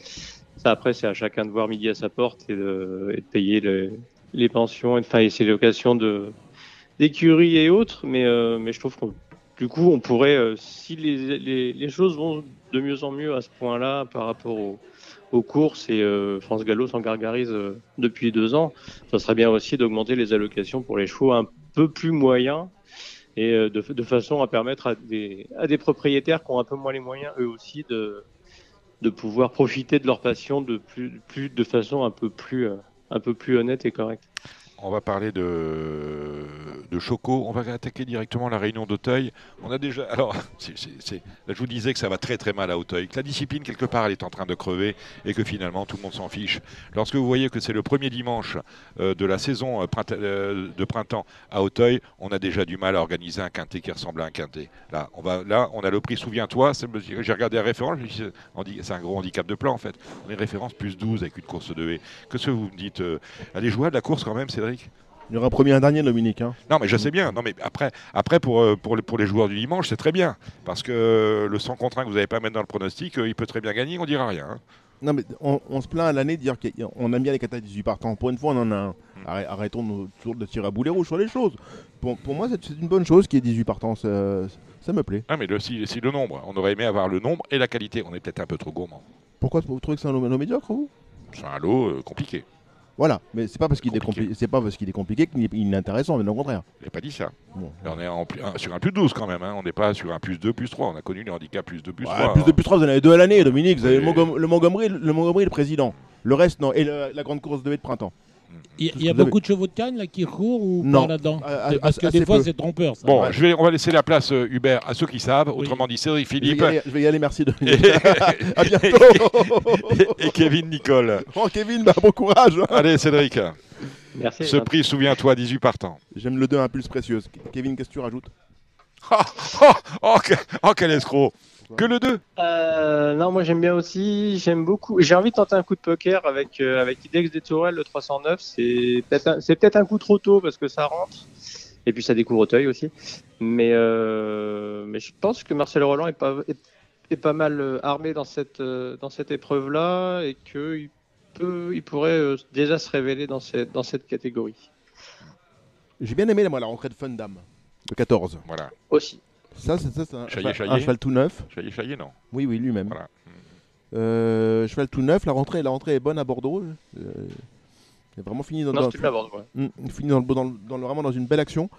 Ça, après, c'est à chacun de voir midi à sa porte et de, payer les, pensions, et, ses locations d'écurie et autres. Mais, euh, je trouve qu'on du coup, on pourrait, euh, si les, choses vont de mieux en mieux à ce point-là par rapport au, aux courses et euh, France Gallo s'en gargarise depuis deux ans, ça serait bien aussi d'augmenter les allocations pour les chevaux un peu plus moyens et euh, de, de, façon à permettre à des, à des propriétaires qui ont un peu moins les moyens eux aussi de, de pouvoir profiter de leur passion de plus, plus de façon un peu plus, un peu plus honnête et correcte. On va parler de, Choco. On va attaquer directement la réunion d'Auteuil. On a déjà. Alors, je vous disais que ça va très très mal à Auteuil, que la discipline, quelque part, elle est en train de crever et que finalement, tout le monde s'en fiche. Lorsque vous voyez que c'est le premier dimanche euh, de la saison euh, euh, de printemps à Auteuil, on a déjà du mal à organiser un quintet qui ressemble à un quintet. Là, on, va, là, on a le prix Souviens-toi. J'ai regardé la référence, c'est un gros handicap de plan en fait. On est référence plus 12 avec une course de haie. Que ce que vous me dites Elle est jouable la course quand même, Cédric il y aura un premier et un dernier, Dominique. Hein. Non, mais je sais bien. Non, mais après, après pour, euh, pour, les, pour les joueurs du dimanche, c'est très bien. Parce que le 100 contre 1 que vous n'avez pas à mettre dans le pronostic, euh, il peut très bien gagner, on dira rien. Hein. Non, mais on, on, se plaint à l'année de dire qu'on aime bien les 4 18 partants. Pour une fois, on en a un. Hmm. Arrêtons toujours de tirer à boulet rouge sur les choses. Pour, pour moi, c'est une bonne chose qu'il y ait 18 partants. Ça, ça me plaît. Ah, mais le, si, si, le nombre. On aurait aimé avoir le nombre et la qualité. On est peut-être un peu trop gourmand. Pourquoi vous trouvez que c'est un lot médiocre, vous? C'est un lot euh, compliqué. Voilà, mais c'est pas parce qu'il est compliqué, c'est pas parce qu'il est compliqué qu'il est intéressant, mais au contraire. Il n'a pas dit ça. Bon. On est en, sur un plus 12 quand même, hein. on n'est pas sur un plus 2, plus 3. On a connu les handicaps plus 2, plus 3. plus 2, plus 3, vous en avez deux à l'année, Dominique. Vous avez le, Montgomery, le, Montgomery, le Montgomery, le président. Le reste, non. Et le, la grande course de de printemps. Il y, y a beaucoup avez... de chevaux de canne là, qui courent ou non. pas là-dedans Parce que des fois, c'est trompeur. Ça. Bon, je vais, on va laisser la place, euh, Hubert, à ceux qui savent. Oui. Autrement dit, Cédric Philippe. Je vais, aller, je vais y aller, merci. De... à bientôt. et, et, Kevin Nicole. Oh, Kevin, bah, bon courage. Allez, Cédric. Merci. Ce prix, souviens-toi, 18 partants. J'aime le 2 impulse précieuse. Kevin, qu'est-ce que tu rajoutes? Oh, oh, oh, oh, quel escroc que le 2 euh, Non, moi j'aime bien aussi, j'aime beaucoup. J'ai envie de tenter un coup de poker avec, euh, avec Idex des Tourelles, le 309. C'est peut-être un, peut un coup trop tôt parce que ça rentre. Et puis ça découvre Auteuil aussi. Mais, euh, mais je pense que Marcel Roland est pas, est, est pas mal armé dans cette, dans cette épreuve-là et qu'il peut, il pourrait déjà se révéler dans cette, dans cette catégorie. J'ai bien aimé moi, la rentrée de Fundam, le 14. Voilà. Aussi. Ça, c'est ça, c'est un, cheval tout neuf. Chaillé, Chaillé, non Oui, oui, lui-même. Voilà. Euh, cheval tout neuf. La rentrée, la rentrée est bonne à Bordeaux. Euh, il est vraiment fini dans, non, dans, c'est Bordeaux, ouais. mm, fini dans, dans, dans, vraiment dans une belle action.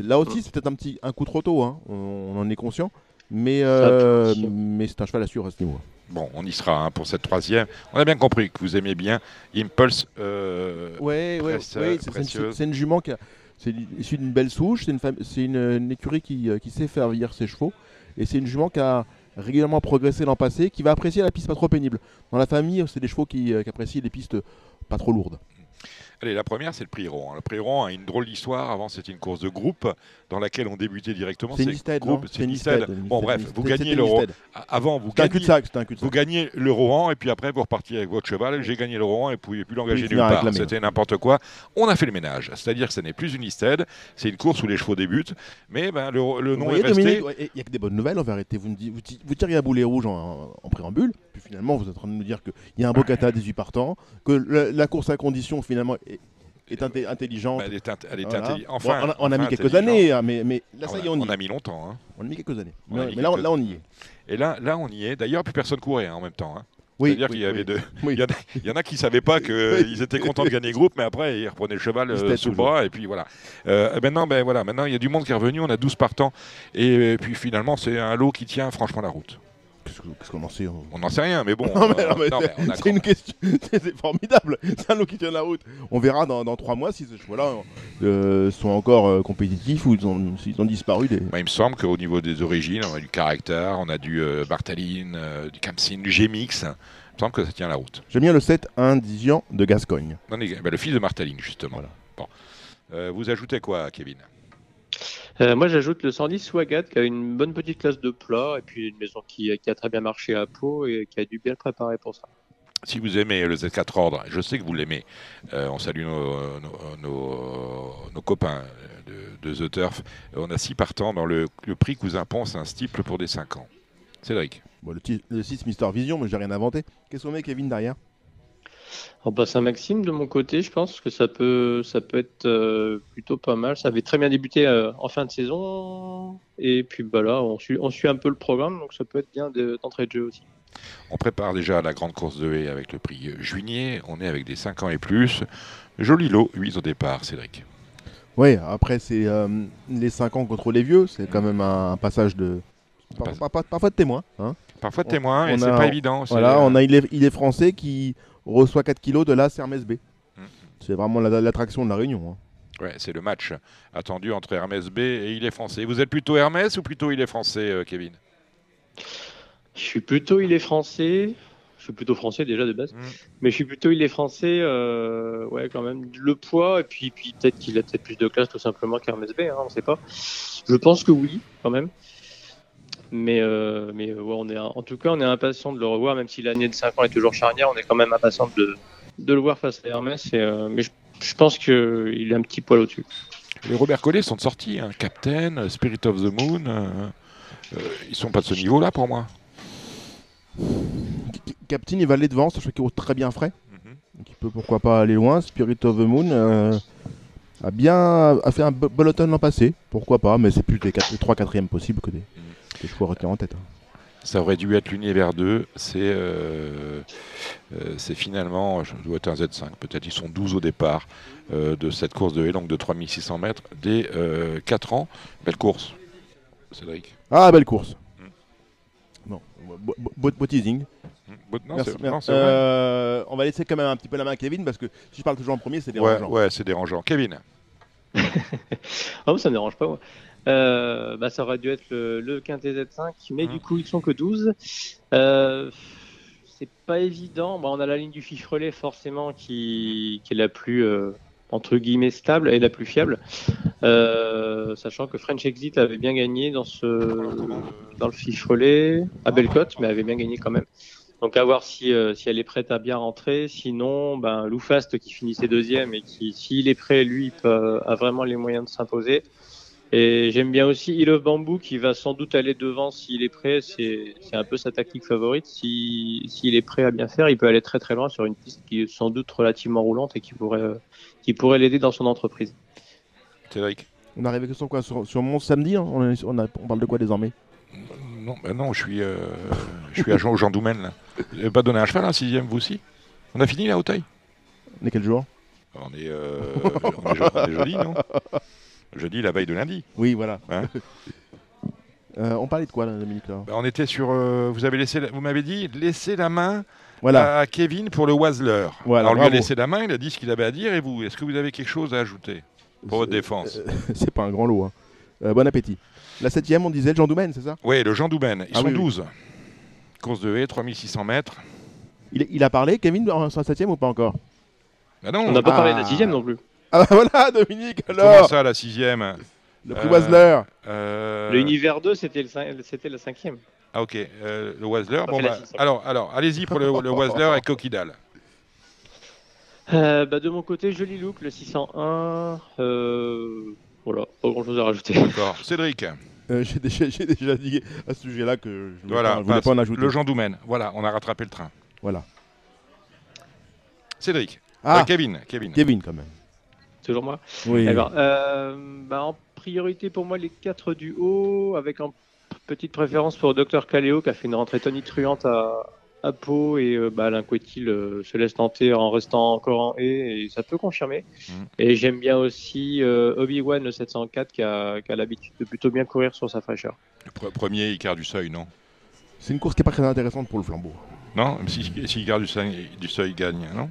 Là aussi, c'est peut-être un petit un coup trop tôt. Hein. On, on, en est conscient. Mais, euh, mais c'est un cheval à suivre à ce niveau. Bon, on y sera hein, pour cette troisième. On a bien compris que vous aimiez bien Impulse. Euh, ouais, ouais, presse, ouais c'est une, une, jument qui a, c'est issu d'une belle souche, c'est une, écurie qui, qui, sait faire vieillir ses chevaux. Et c'est une jument qui a régulièrement progressé l'an passé, qui va apprécier la piste pas trop pénible. Dans la famille, c'est des chevaux qui, qui, apprécient les pistes pas trop lourdes. Allez, la première, c'est le prix Rond. Le prix Rond a une drôle d'histoire. Avant, c'était une course de groupe dans laquelle on débutait directement. C'est Nisted, groupe, c'est Nisted. Bon, bref, vous gagnez l'euro. Avant, vous gagnez, un cul vous gagnez le Rohan et puis après, vous repartiez avec votre cheval. J'ai gagné le Rohan et pouvez plus l'engager nulle part. C'était n'importe quoi. On a fait le ménage. C'est-à-dire que ce n'est plus une Nisted. C'est une course où les chevaux débutent. Mais ben, le, le nom voyez, est resté. Il n'y a que des bonnes nouvelles en vérité. Vous, vous, vous tirez à boulet rouge en, en, préambule. Puis finalement, vous êtes en train de nous dire qu'il y a un beau kata à 18 partants. Que la course à condition, finalement, est, est intelligente. Elle est, int elle est voilà. intelli enfin, bon, on, a, on enfin a mis quelques années, hein, mais, mais là, ça y est, on y on a mis longtemps. Hein. On a mis quelques années. Mais, mais là, là, on y est. Et là, là, on y est. D'ailleurs, plus personne courait hein, en même temps. Hein. Oui, C'est-à-dire oui, qu'il y avait oui. deux. Oui. Il, y en a, il y en a qui ne savaient pas qu'ils étaient contents de gagner groupe, mais après, ils reprenaient le cheval euh, sous le bras, et puis voilà. Euh, maintenant, ben, voilà. Maintenant, il y a du monde qui est revenu, on a 12 partants, et, et puis finalement, c'est un lot qui tient franchement la route. Qu'est-ce qu'on en sait On n'en sait rien, mais bon. euh, c'est une question. c'est formidable. C'est un lot qui tient la route. On verra dans, dans trois mois si ces chevaux-là euh, sont encore euh, compétitifs ou ont, s'ils ont disparu. Des... Bah, il me semble qu'au niveau des origines, on a du caractère, on a du euh, Bartaline, euh, du Camsin, du Gémix. Il me semble que ça tient la route. J'aime bien le 7 Indien de Gascogne. Non, mais, bah, le fils de Martaline, justement. Voilà. Bon. Euh, vous ajoutez quoi, Kevin? Euh, moi, j'ajoute le 110 Swagat qui a une bonne petite classe de plat et puis une maison qui, qui, a très bien marché à Pau et qui a dû bien le préparer pour ça. Si vous aimez le Z4 Ordre, je sais que vous l'aimez, euh, on salue nos, nos, nos, nos copains de, de, The Turf. On a 6 partants dans le, le prix Cousin Ponce, un stiple pour des 5 ans. Cédric bon, le, le 6 Mister Vision, mais j'ai rien inventé. Qu'est-ce qu'on met, Kevin, derrière? Alors, bah, Saint-Maxime, de mon côté, je pense que ça peut, ça peut être euh, plutôt pas mal. Ça avait très bien débuté euh, en fin de saison. Et puis bah, là, on suit, on suit un peu le programme, donc ça peut être bien de- d'entrée de jeu aussi. On prépare déjà la grande course de haie avec le prix Juigné. On est avec des 5 ans et plus. Joli lot, 8 au départ, Cédric. Oui, après, c'est euh, les 5 ans contre les vieux, c'est quand même un, passage de. par- Passe- par- par- parfois de témoin. hein. Parfois de On- témoin, et on c'est a- pas évident. c'est- Voilà, on a il est, il est français qui reçoit 4 kilos de l'AS Hermès B. Mhm. C'est vraiment la- l'attraction de la Réunion. hein. Ouais, c'est le match attendu entre Hermès B et il est français. Vous êtes plutôt Hermès ou plutôt il est français, euh, Kevin? Je suis plutôt il est français. Je suis plutôt français déjà de base. Mm. Mais je suis plutôt il est français. euh, ouais, quand même. Le poids, et puis, puis peut-être qu'il a peut-être plus de classe tout simplement qu'Hermès B, hein, on sait pas. Je pense que oui, quand même. Mais, euh, mais euh, ouais, on est, en tout cas, on est impatient de le revoir, même si l'année de 5 ans est toujours charnière, on est quand même impatient de, de le voir face à Hermès. Et, euh, mais je, je pense qu'il est un petit poil au-dessus. Les Robert Collet sont sortis, hein. Captain, Spirit of the Moon. euh, euh, ils sont pas de ce niveau-là pour moi. Captain, il va aller devant, sachant qu'il roule très bien frais. Mhm. Donc il peut pourquoi pas aller loin. Spirit of the Moon euh, a bien a fait un bo- bol automne l'an passé. Pourquoi pas, mais c'est plus les, 4, les 3 4 possibles que des, retenir en tête. hein. Ça aurait dû être l'univers 2. C'est euh, euh, c'est finalement, je dois être un Z5, peut-être ils sont 12 au départ euh, de cette course de haie, donc de 3600 mètres, dès 4 ans. Belle course, Cédric. Ah, belle course. Mm. Bon, beau, teasing. Non, Merci, non, vrai. On va laisser quand même un petit peu la main à Kevin parce que si je parle toujours en premier, c'est dérangeant. ouais, c'est dérangeant. Kevin, Ah, ça me dérange pas, moi. Euh, bah, ça aurait dû être le, le Quintet Z5, mais Mhm. du coup, ils sont que 12. Euh, c'est pas évident. Bon, on a la ligne du Fifrelet, forcément, qui, qui est la plus, euh, entre guillemets, stable et la plus fiable. Euh, sachant que French Exit avait bien gagné dans, ce, dans le Fifrelet, à Bellecote, mais avait bien gagné quand même. Donc à voir si, euh, si elle est prête à bien rentrer. Sinon, ben, Lou Fast qui finissait deuxième et qui, s'il est prêt, lui, peut- a vraiment les moyens de s'imposer. Et j'aime bien aussi Hill of Bamboo qui va sans doute aller devant s'il est prêt. C'est c'est un peu sa tactique favorite. Si- S'il est prêt à bien faire, il peut aller très très loin sur une piste qui est sans doute relativement roulante et qui pourrait, euh, qui pourrait l'aider dans son entreprise. Cédric? On arrive que sur quoi? Sur, sur mon samedi hein? On, est- on a- on parle de quoi désormais? Non, bah non, je suis, euh, je suis agent au Jean Doumen. là. Vous n'avez pas donné un cheval, un sixième, vous aussi? On a fini la Hauteuil On est quel jour? On est, euh, on, est, jo- on est jeudi, non? Jeudi, la veille de lundi. Oui, voilà. Hein Euh, on parlait de quoi là, Dominique là? Bah, on était sur. euh, vous avez laissé, la- vous m'avez dit laisser la main Voilà. à Kevin pour le Wasler. Voilà, Alors on lui a laissé la main, il a dit ce qu'il avait à dire. Et vous, est-ce que vous avez quelque chose à ajouter pour votre défense euh, c'est pas un grand lot. hein. Euh, bon appétit. La septième, on disait le Jean Doumen, c'est ça? Oui, le Jean Douben. Ils Ah sont oui, oui. 12. Course de haie, 3600 mètres. il, il a parlé, Kevin, sur la septième ou pas encore? Ah non, On n'a pas parlé de Ah. la sixième non plus. Ah bah voilà, Dominique, comment alors ça, la sixième Le prix Euh, Wasler. Euh, Le Univers 2, c'était le, la cinquième. Ah ok, euh, le Wasler. Bon, bah, alors, alors allez-y pour le, le Wasler avec Coquidal. Euh, bah, de mon côté, joli look, le 601. Euh, voilà, pas grand chose à rajouter. D'accord. Cédric, Euh, J'ai déjà, j'ai déjà dit à ce sujet-là que je ne voulais, voilà, voulais pas en ajouter. le Jean Doumen. Voilà, on a rattrapé le train. Voilà. Cédric. Ah, Euh, Kevin, Kevin. Kevin quand même. Toujours moi Oui. Euh, bah, en priorité pour moi, les 4 du haut, avec en petite préférence pour Dr Caléo, qui a fait une rentrée tonitruante à, à Pau, et euh, bah, Alain euh, se laisse tenter en restant encore en haie, et ça peut confirmer. Mhm. Et j'aime bien aussi euh, Obi-Wan, le 704, qui a, qui a l'habitude de plutôt bien courir sur sa fraîcheur. Le pre- premier Icar du Seuil, non? C'est une course qui n'est pas très intéressante pour le flambeau. Non? Même si, si Icar du Seuil, du Seuil gagne, non?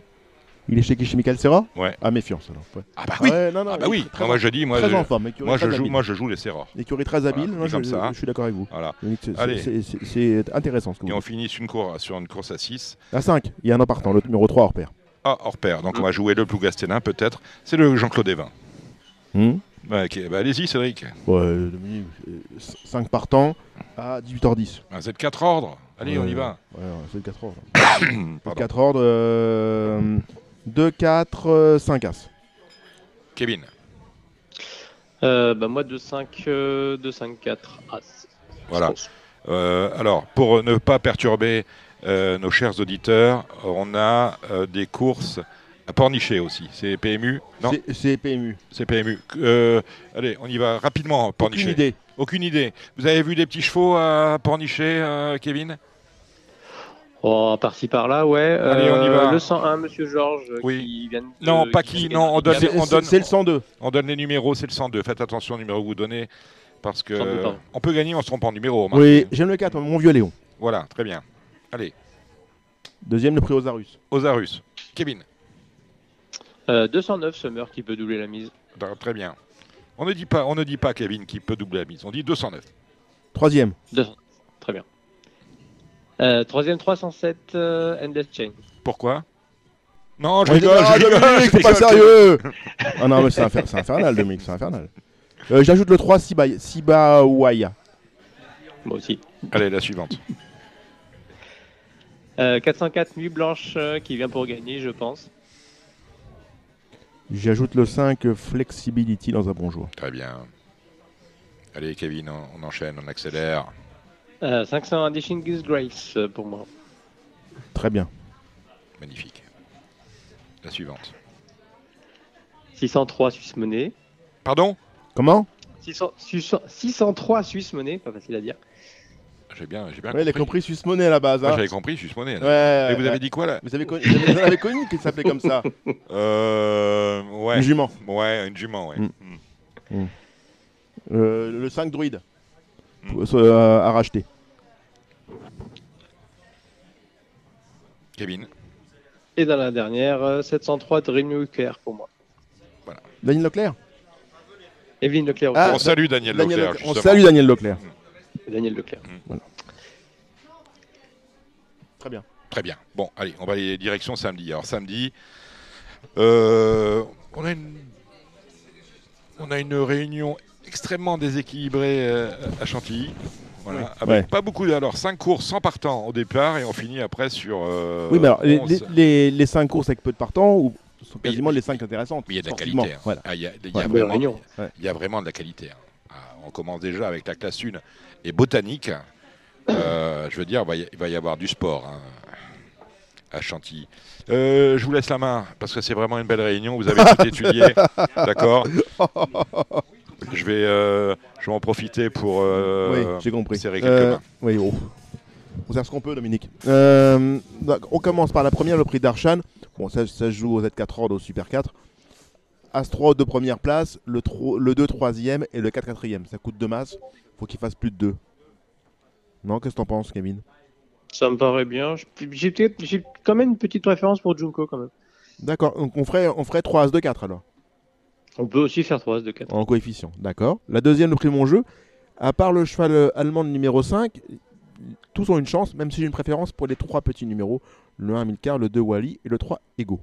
Il est chez qui Chez Michael Serra Ouais. Ah, méfiance alors. Ouais. Ah bah oui Ouais, non, non, Ah bah oui très, Non, Moi je dis, moi, très je, en forme. écurie moi, je joue, habile. moi je joue les Serra. Écurie très habile, Voilà, comme je, ça. je suis d'accord avec vous. Voilà. C'est- c'est- c'est- C'est intéressant ce que Et vous on dites. finit sur une, cour- sur une course à 6. À 5, il y a un an partant, le numéro 3 hors pair. Ah, hors pair. Donc on va jouer le Plougastelin peut-être. C'est le Jean-Claude Evin. Hum bah, allez-y Cédric. ouais, Dominique, 5 partants à 18h10. Un Z4 ordre. Allez, on y va. Ouais, c'est le 4 ordres. Pardon. 4 ordres, euh, 2, 4, 5 As. Kevin. Euh, bah, moi, 2-5, euh, 2-5-4 As. Voilà. Je pense. Euh, alors, pour ne pas perturber euh, nos chers auditeurs, on a euh, des courses à Pornichet aussi. C'est PMU Non, C'est- C'est PMU. c'est PMU. Euh, allez, on y va rapidement, Pornichet. Aucune idée. Aucune idée. Vous avez vu des petits chevaux à Pornichet, euh, Kevin? Oh, par-ci par-là, ouais. Allez, on y Euh, va. Le 101, Monsieur Georges, Oui. qui vient de- Non, pas qui, non, on donne, C'est on donne, c'est le 102. on donne les numéros, c'est le 102. Faites attention au numéro que vous donnez, parce que 102, pardon. on peut gagner en se trompant de numéro. Oui, j'aime le 4, mon vieux Léon. Voilà, très bien. Allez, Deuxième, le prix Osarus. Osarus. Kevin, Euh, 209 Summer qui peut doubler la mise. Très bien. On ne dit pas, on ne dit pas Kevin qui peut doubler la mise. On dit 209. Troisième. 200. Très bien. Euh, troisième 307 euh, Endless Chain. Pourquoi Non, je rigole, je rigole, Dominique, je c'est pas sérieux Ah non, mais c'est infer- c'est infernal, Dominique, c'est infernal. Euh, J'ajoute le 3, Siba, Siba Waya. Moi aussi. Allez, la suivante. Euh, 404 Nuit Blanche euh, qui vient pour gagner, je pense. J'ajoute le 5, Flexibility dans un bon jour. Très bien. Allez, Kevin, on, on enchaîne, on accélère. Euh, 501 Distinguished Grace euh, pour moi. Très bien. Magnifique. La suivante. 603 Suisse Monnaie. Pardon? Comment? 600 600 603 Suisse Monnaie, pas facile à dire. J'ai bien, j'ai bien Ouais, il a compris. compris Suisse Monnaie à la base. Hein. j'avais compris, je suis monnaie. Ouais, Et vous ouais. avez dit quoi là? Vous avez connu, vous avez- vous avez connu qu'il s'appelait comme ça Euh. Ouais. Une jument. Ouais, une jument, ouais. Mm. Mm. Euh, le 5 druide. Pour- euh, à racheter. Kevin. Et dans la dernière, euh, 703 Dreamwalker pour moi. Daniel Leclerc Evelyne Leclerc aussi. Ah, on salue Daniel, Daniel Leclerc. Leclerc. On salue Daniel Leclerc. Et Daniel Leclerc. Très bien. Très bien. Bon, allez, on va aller direction samedi. Alors samedi, euh, on a une, on a une réunion extrêmement déséquilibrée euh, à Chantilly. Voilà, Oui. avec Ouais. pas beaucoup de, alors 5 courses sans partant au départ et on finit après sur. euh, oui, mais alors, les, 11. les, les, les cinq courses avec peu de partants ou sont Mais- quasiment les 5 intéressantes. Mais il y a de la qualité. hein. Voilà. Ah, Il y a, il y a Ouais, belle vraiment, réunion. Ouais. il y a vraiment de la qualité. hein. Ah, on commence déjà avec la classe 1 et botanique. Euh, je veux dire, il va y, il va y avoir du sport hein, à Chantilly. Euh, je vous laisse la main parce que c'est vraiment une belle réunion. Vous avez tout étudié, d'accord Je vais, euh, je vais en profiter pour euh, oui, j'ai compris. serrer quelques Euh, mains. oui, oh. On sert ce qu'on peut, Dominique. Euh, donc, on commence par la première, le prix d'Arshan. Bon, ça, ça se joue au Z4 Ordre, au Super 4. As-3 de première place, le, tro- le 2 troisième et le 4 quatrième. Ça coûte 2 masses. faut qu'il fasse plus de 2. Non, qu'est-ce que t'en penses, Kevin? Ça me paraît bien. J'ai quand même une petite préférence pour Junko quand même. D'accord, donc on ferait, on ferait 3 As de 4 alors, On peut aussi faire 3 As de 4. en coefficient. D'accord. La deuxième, le prix Mon Jeu. À part le cheval euh, allemand de numéro 5, tous ont une chance, même si j'ai une préférence pour les trois petits numéros. Le 1 Milcar, le 2 Wally et le 3 Ego.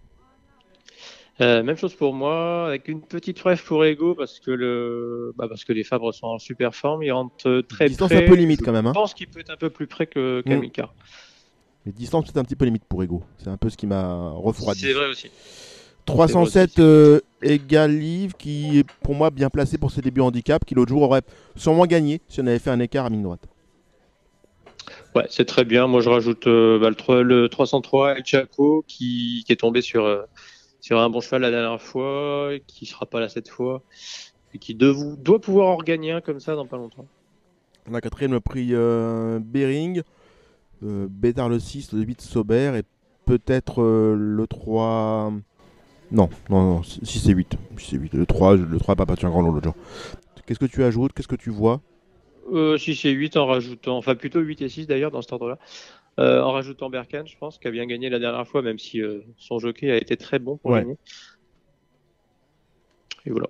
Euh, même chose pour moi, avec une petite brève pour Ego parce que le, bah parce que les Fabres sont en super forme, ils rentrent très Distance près. un peu limite Je quand même. Hein. pense qu'il peut être un peu plus près que Mm. Kamika. Mais distance, c'est un petit peu limite pour Ego. C'est un peu ce qui m'a refroidi. C'est vrai aussi. 307 C'est vrai euh, Egalive qui est pour moi bien placé pour ses débuts handicap, qui l'autre jour aurait sûrement gagné si on avait fait un écart à ligne droite. Ouais, c'est très bien. Moi, je rajoute euh, bah, le, 3 le 303 El Chaco qui, qui est tombé sur, euh, sur un bon cheval la dernière fois, et qui sera pas là cette fois, et qui doit pouvoir en regagner un comme ça dans pas longtemps. On a quatrième le prix euh, Bering, Bédard le 6, le 8 Sauber et peut-être le 3. Non, non, non, 6 et 8. 6 et 8. Le 3, le 3 n'a pas battu un grand lot l'autre jour. Qu'est-ce que tu ajoutes? Qu'est-ce que tu vois? Euh, 6 et 8 en rajoutant, enfin plutôt 8 et 6 d'ailleurs dans cet ordre-là. Euh, en rajoutant Berkane, je pense, qui a bien gagné la dernière fois, même si euh, son jockey a été très bon pour Ouais. gagner. Et voilà.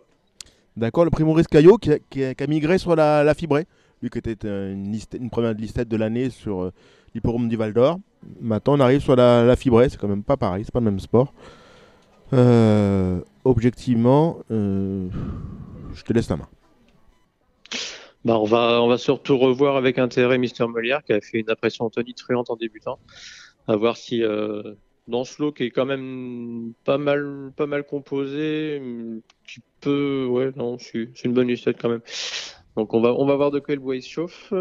D'accord, le prix Maurice Caillot qui a, qui a- qui a migré sur la, la fibrée. Lui qui était euh, une, liste, une première listette de l'année sur l'hipporome du Val d'Or. Maintenant, on arrive sur la, la fibrée. C'est quand même pas pareil, c'est pas le même sport. Euh, objectivement, euh, je te laisse la main. Bah, on va, on va surtout revoir avec intérêt Mister Molière qui a fait une impression tonitruante en débutant. À voir si euh, dans ce lot qui est quand même pas mal, pas mal composé, hum, qui peut, ouais, non, c'est une bonne listette quand même. Donc on va, on va voir de quoi le bois il se chauffe.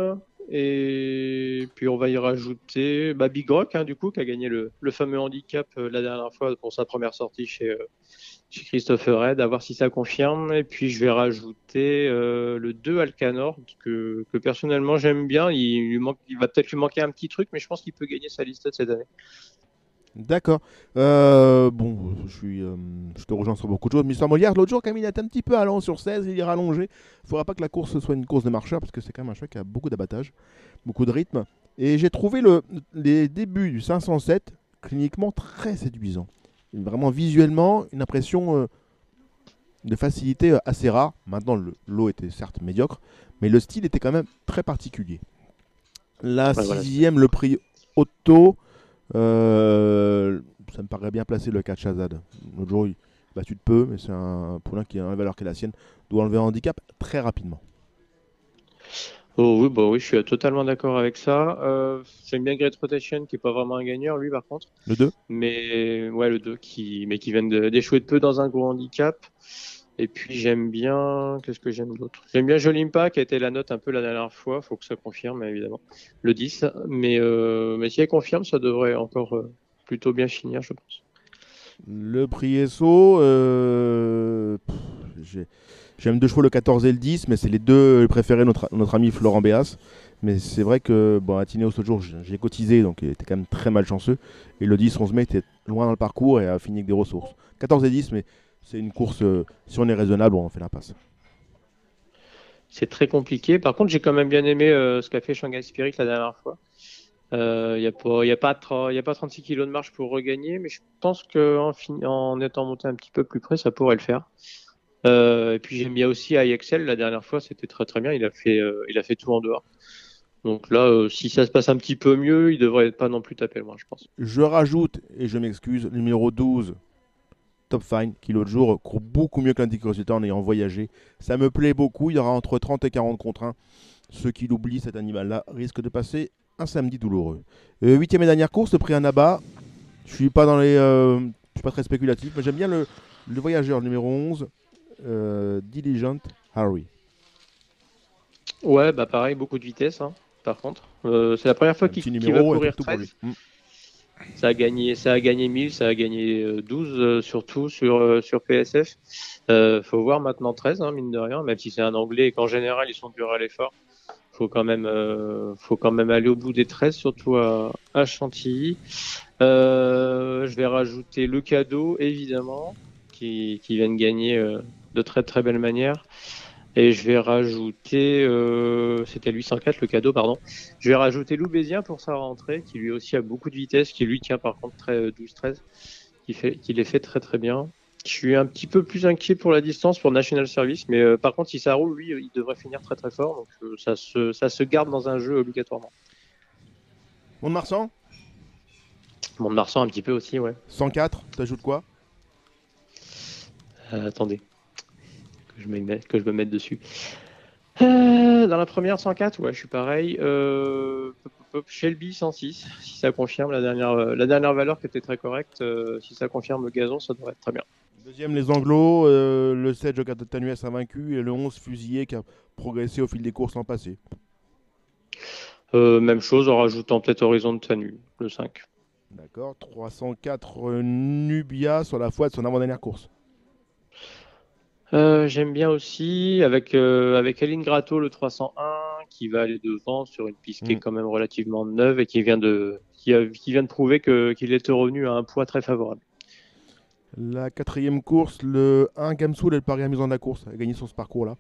Et puis on va y rajouter bah, Big Rock, hein, du coup, qui a gagné le, fameux handicap euh, la dernière fois pour sa première sortie chez, euh, Christopher Red, à voir si ça confirme. Et puis je vais rajouter euh, le 2 Alcanor, que, que personnellement j'aime bien. Il, lui manque, il va peut-être lui manquer un petit truc, mais je pense qu'il peut gagner sa liste cette année. D'accord. Euh, bon, je, suis, euh, je te rejoins sur beaucoup de choses. Mister Molière, l'autre jour, quand il est un petit peu allant sur 16, il est rallongé. Il ne faudra pas que la course soit une course de marcheur, parce que c'est quand même un cheval qui a beaucoup d'abattage, beaucoup de rythme. Et j'ai trouvé le, les débuts du 507 cliniquement très séduisants. Vraiment visuellement, une impression euh, de facilité assez rare. Maintenant, le lot était certes médiocre, mais le style était quand même très particulier. La Ouais, voilà. sixième, le prix auto. Euh, ça me paraît bien placé le 4 Shazad. L'autre jour, il battu de peu, mais c'est un poulain qui a la valeur qui est la sienne. Doit enlever un handicap très rapidement. Oh oui, bah oui, je suis totalement d'accord avec ça. Euh, J'aime bien Great Rotation, qui est pas vraiment un gagneur, lui, par contre. Le 2 Mais ouais, le 2, qui, mais qui vient de- d'échouer de peu dans un gros handicap. Et puis j'aime bien, qu'est-ce que j'aime d'autre? J'aime bien Jolimpa, qui a été la note un peu la dernière fois, faut que ça confirme, évidemment. Le 10. Mais, euh, si elle confirme, ça devrait encore euh, plutôt bien finir, je pense. Le prix ESSO, euh, j'aime deux chevaux, le 14 et le 10, mais c'est les deux préférés notre, notre ami Florent Béas. Mais c'est vrai que, bon, Tinéos, l'autre jour, j'ai cotisé, donc il était quand même très malchanceux. Et le 10, 11 mai, était loin dans le parcours et a fini avec des ressources. 14 et 10, mais c'est une course, euh, si on est raisonnable, on fait l'impasse. C'est très compliqué. Par contre, j'ai quand même bien aimé euh, ce qu'a fait Shanghai Spirit la dernière fois. Il n'y a, pas- y a, pas tra- y a pas 36 kilos de marche pour regagner, mais je pense qu'en en étant monté un petit peu plus près, ça pourrait le faire. Euh, et puis j'aime bien aussi IXL. La dernière fois, c'était très très bien. Il a fait, euh, il a fait tout en dehors. Donc là, euh, si ça se passe un petit peu mieux, il devrait pas non plus taper loin, je pense. Je rajoute, et je m'excuse, numéro 12, Top Fine, qui l'autre jour court beaucoup mieux que l'Anticuriosité en ayant voyagé. Ça me plaît beaucoup, il y aura entre 30 et 40 contre 1. Ceux qui l'oublient, cet animal-là, risque de passer un samedi douloureux. Euh, huitième et dernière course, le prix Anaba. Je suis pas dans les, euh, je suis pas très spéculatif, mais j'aime bien le, le voyageur numéro 11, euh, Diligent Harry. Ouais, bah pareil, beaucoup de vitesse, hein, par contre. C'est la première fois qu'il qu'il va courir tout pour 13. lui. Ça a gagné, ça a gagné 1000, ça a gagné euh, 12 euh, surtout sur euh, sur PSF. Euh, faut voir maintenant 13 hein, mine de rien, même si c'est un anglais et qu'en général ils sont durs à l'effort. Faut quand même euh, faut quand même aller au bout des 13 surtout à, à Chantilly. Euh, je vais rajouter le cadeau évidemment qui qui vient de gagner euh, de très très belle manière. Et je vais rajouter, euh, c'était lui 104 le cadeau, pardon. Je vais rajouter Loubésien pour sa rentrée, qui lui aussi a beaucoup de vitesse, qui lui tient par contre très euh, 12-13, qui fait, qui les fait très très bien. Je suis un petit peu plus inquiet pour la distance pour National Service, mais euh, par contre si ça roule, lui, il devrait finir très très fort, donc euh, ça se, ça se garde dans un jeu obligatoirement. Mont-de-Marsan, Mont-de-Marsan un petit peu aussi, ouais. 104, t'ajoutes quoi? Euh, attendez, que je, me mette, que je me mette dessus. Euh, dans la première 104, ouais, je suis pareil. Euh, pop, pop, pop, Shelby 106, si ça confirme la dernière, euh, la dernière valeur qui était très correcte, si ça confirme le gazon, ça devrait être très bien. Deuxième, les Anglos. euh, le 7, Joker de Tanuès a vaincu. Et le 11, Fusillé, qui a progressé au fil des courses l'an passé. Même chose en rajoutant peut-être Horizon de Tanu, le 5. D'accord. 304, euh, Nubia sur la foi de son avant-dernière course. Euh, J'aime bien aussi avec, euh, avec Aline Gratto le 301 qui va aller devant sur une piste qui est Mm. quand même relativement neuve et qui vient de, qui a- qui vient de prouver que- qu'il était revenu à un poids très favorable. La quatrième course, le 1, Gamsoul est le pari amusant de la course. A gagné sur ce parcours-là.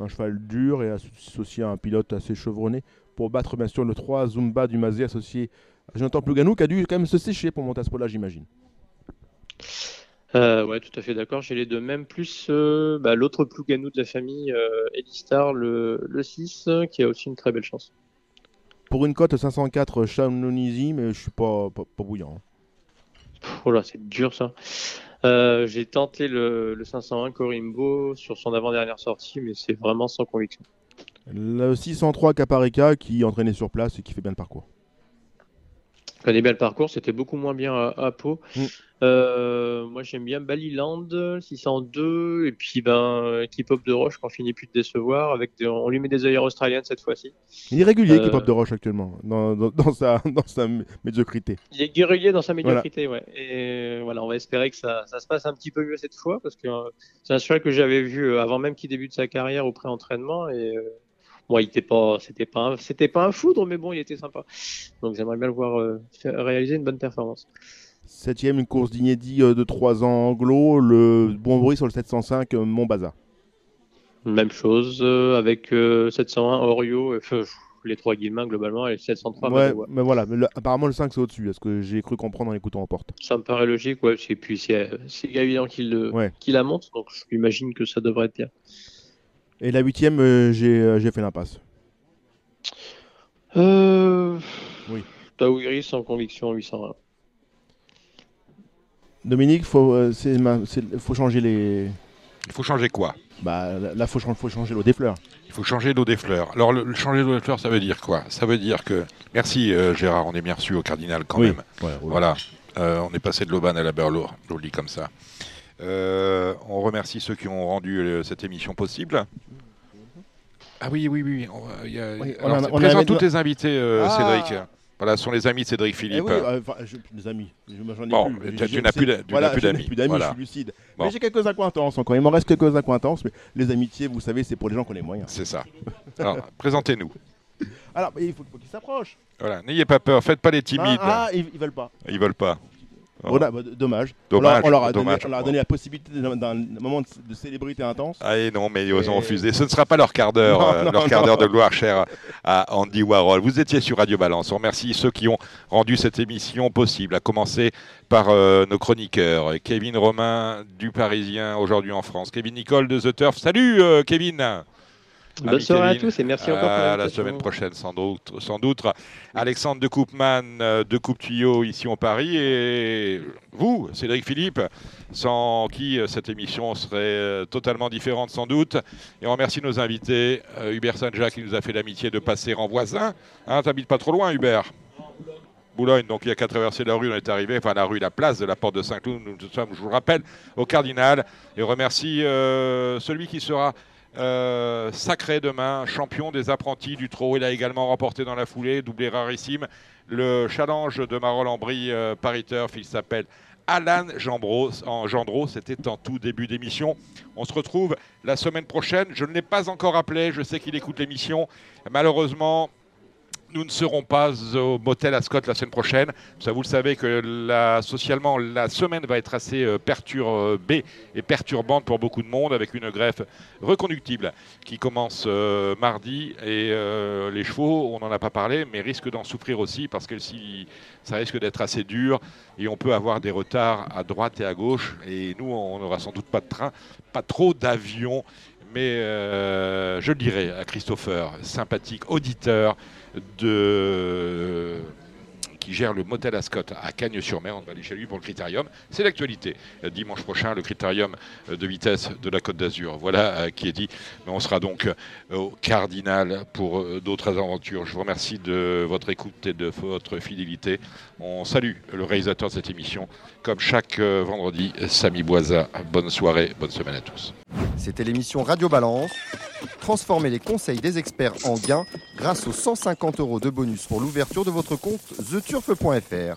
Un cheval dur et associé à un pilote assez chevronné pour battre bien sûr le 3, Zumba du Mazé associé à Jonathan Plouganou qui a dû quand même se sécher pour monter à ce pot-là, j'imagine. Euh, ouais, tout à fait d'accord. J'ai les deux mêmes, plus euh, bah, l'autre Plouganou de la famille, euh, Elistar, le, le 6, euh, qui a aussi une très belle chance. Pour une cote 504, Chamonixy, mais je suis pas, pas, pas bouillant. hein. Oh là, c'est dur ça. Euh, J'ai tenté le, le 501 Corimbo sur son avant-dernière sortie, mais c'est vraiment sans conviction. Le 603 Caparica qui est entraîné sur place et qui fait bien le parcours. Je connais bien le parcours, c'était beaucoup moins bien à, à Pau. Mm. Euh, moi j'aime bien Baliland 602 et puis ben Keep Up de Roche quand finit plus de décevoir avec des- on lui met des œillères australiennes cette fois-ci. Il est régulier, Euh, K-pop de Roche actuellement, dans, dans, dans sa, dans sa médiocrité. Il est guerrier dans sa médiocrité, ouais. Et voilà, on va espérer que ça, ça se passe un petit peu mieux cette fois parce que euh, c'est un cheval que j'avais vu euh, avant même qu'il débute sa carrière au pré-entraînement et euh, bon, il était pas, c'était pas, un- c'était pas un foudre, mais bon, il était sympa. Donc j'aimerais bien le voir euh, réaliser une bonne performance. Septième, une course d'inédit euh, de 3 ans anglo, le bon bruit sur le 705 euh, Montbaza. Même chose euh, avec euh, 701 Orio, euh, les trois Guillemins globalement et 703 ouais, Madoua. mais voilà, mais le- apparemment le 5 c'est au-dessus, est ce que j'ai cru comprendre en écoutant en porte. Ça me paraît logique, ouais. Et puis c'est évident qu'il le- Ouais. qu'il la monte, donc j'imagine que ça devrait être bien. Et la huitième, euh, j'ai euh, j'ai fait l'impasse. Euh... Oui. Taouiri sans conviction 801. Dominique, faut, euh, c'est ma- c'est- faut changer les. Il faut changer quoi? Bah là, faut, chan- faut changer l'eau des fleurs. Il faut changer l'eau des fleurs. Alors, le, le changer l'eau des fleurs, ça veut dire quoi? Ça veut dire que. Merci euh, Gérard, on est bien reçu au Cardinal quand Oui. même. Voilà, Euh, on est passé de l'Aubaine à la Berlo, je vous le dis comme ça. Euh, on remercie ceux qui ont rendu euh, cette émission possible. Ah oui, oui, oui. on y a- Oui, on alors, a- on présente tous tes invités, euh, Ah. Cédric. Voilà, ce sont les amis de Cédric Eh Philippe. oui, euh, enfin, je- des amis. Je- J'en ai Bon, plus. tu- n'as plus voilà, d'amis. plus d'amis, Voilà. je suis lucide. Bon. Mais j'ai quelques acquaintances encore. Il m'en reste quelques acquaintances, mais les amitiés, vous savez, c'est pour les gens qui ont les moyens. C'est ça. Alors, présentez-nous. Alors, il faut, faut qu'ils s'approchent. Voilà, n'ayez pas peur, faites pas les timides. Ah, ah, ils, ils veulent pas. Ils veulent pas. Oh. Bah, dommage. Dommage, On leur, on leur a, dommage. donné, on leur a donné la possibilité d'un moment de, de célébrité intense. Ah et non, mais ils Et- ont refusé. Ce ne sera pas leur quart d'heure, euh, non, leur quart d'heure de gloire chère à Andy Warhol. Vous étiez sur Radio Balance. On remercie ceux qui ont rendu cette émission possible, à commencer par euh, nos chroniqueurs. Kevin Romain du Parisien, aujourd'hui en France. Kevin Nicole de The Turf. Salut euh, Kevin Bonne Ami soirée à tous et merci encore pour À la semaine prochaine, sans doute. Sans doute. Alexandre de Coupman euh, de Coupe Tuyau ici en Paris. Et vous, Cédric Philippe, sans qui euh, cette émission serait euh, totalement différente sans doute. Et on remercie nos invités. Hubert Saint-Jacques qui nous a fait l'amitié de passer en voisin. Hein, T'habites pas trop loin, Hubert? Boulogne, donc il y a qu'à traverser la rue, on est arrivé, enfin la rue, la place de la porte de Saint-Cloud, nous sommes, je vous le rappelle, au Cardinal. Et on remercie euh, celui qui sera euh, sacré demain, champion des apprentis du trot. Il a également remporté dans la foulée, doublé rarissime, le challenge de Marolles-en-Brie euh, Paris Turf. Il s'appelle Alan Gendreau. En Gendreau, c'était en tout début d'émission. On se retrouve la semaine prochaine. Je ne l'ai pas encore appelé, je sais qu'il écoute l'émission. Malheureusement, nous ne serons pas au motel Ascot la semaine prochaine. Ça, vous le savez que la, socialement, la semaine va être assez euh, perturbée et perturbante pour beaucoup de monde avec une greffe reconductible qui commence euh, mardi. Et euh, les chevaux, on n'en a pas parlé, mais risquent d'en souffrir aussi parce que si, ça risque d'être assez dur et on peut avoir des retards à droite et à gauche. Et nous, on n'aura sans doute pas de train, pas trop d'avions. Mais je le dirai à Christopher, sympathique auditeur de qui gère le motel Ascot à Cagnes-sur-Mer. On va aller chez lui pour le critérium. C'est l'actualité. Euh, Dimanche prochain, le critérium euh, de vitesse de la Côte d'Azur. Voilà euh, qui est dit. On sera donc au Cardinal pour d'autres aventures. Je vous remercie de votre écoute et de votre fidélité. On salue le réalisateur de cette émission. Comme chaque euh, vendredi, Samy Boisa. Bonne soirée, bonne semaine à tous. C'était l'émission Radio Balance. Transformez les conseils des experts en gains grâce aux 150 euros de bonus pour l'ouverture de votre compte theturf.fr.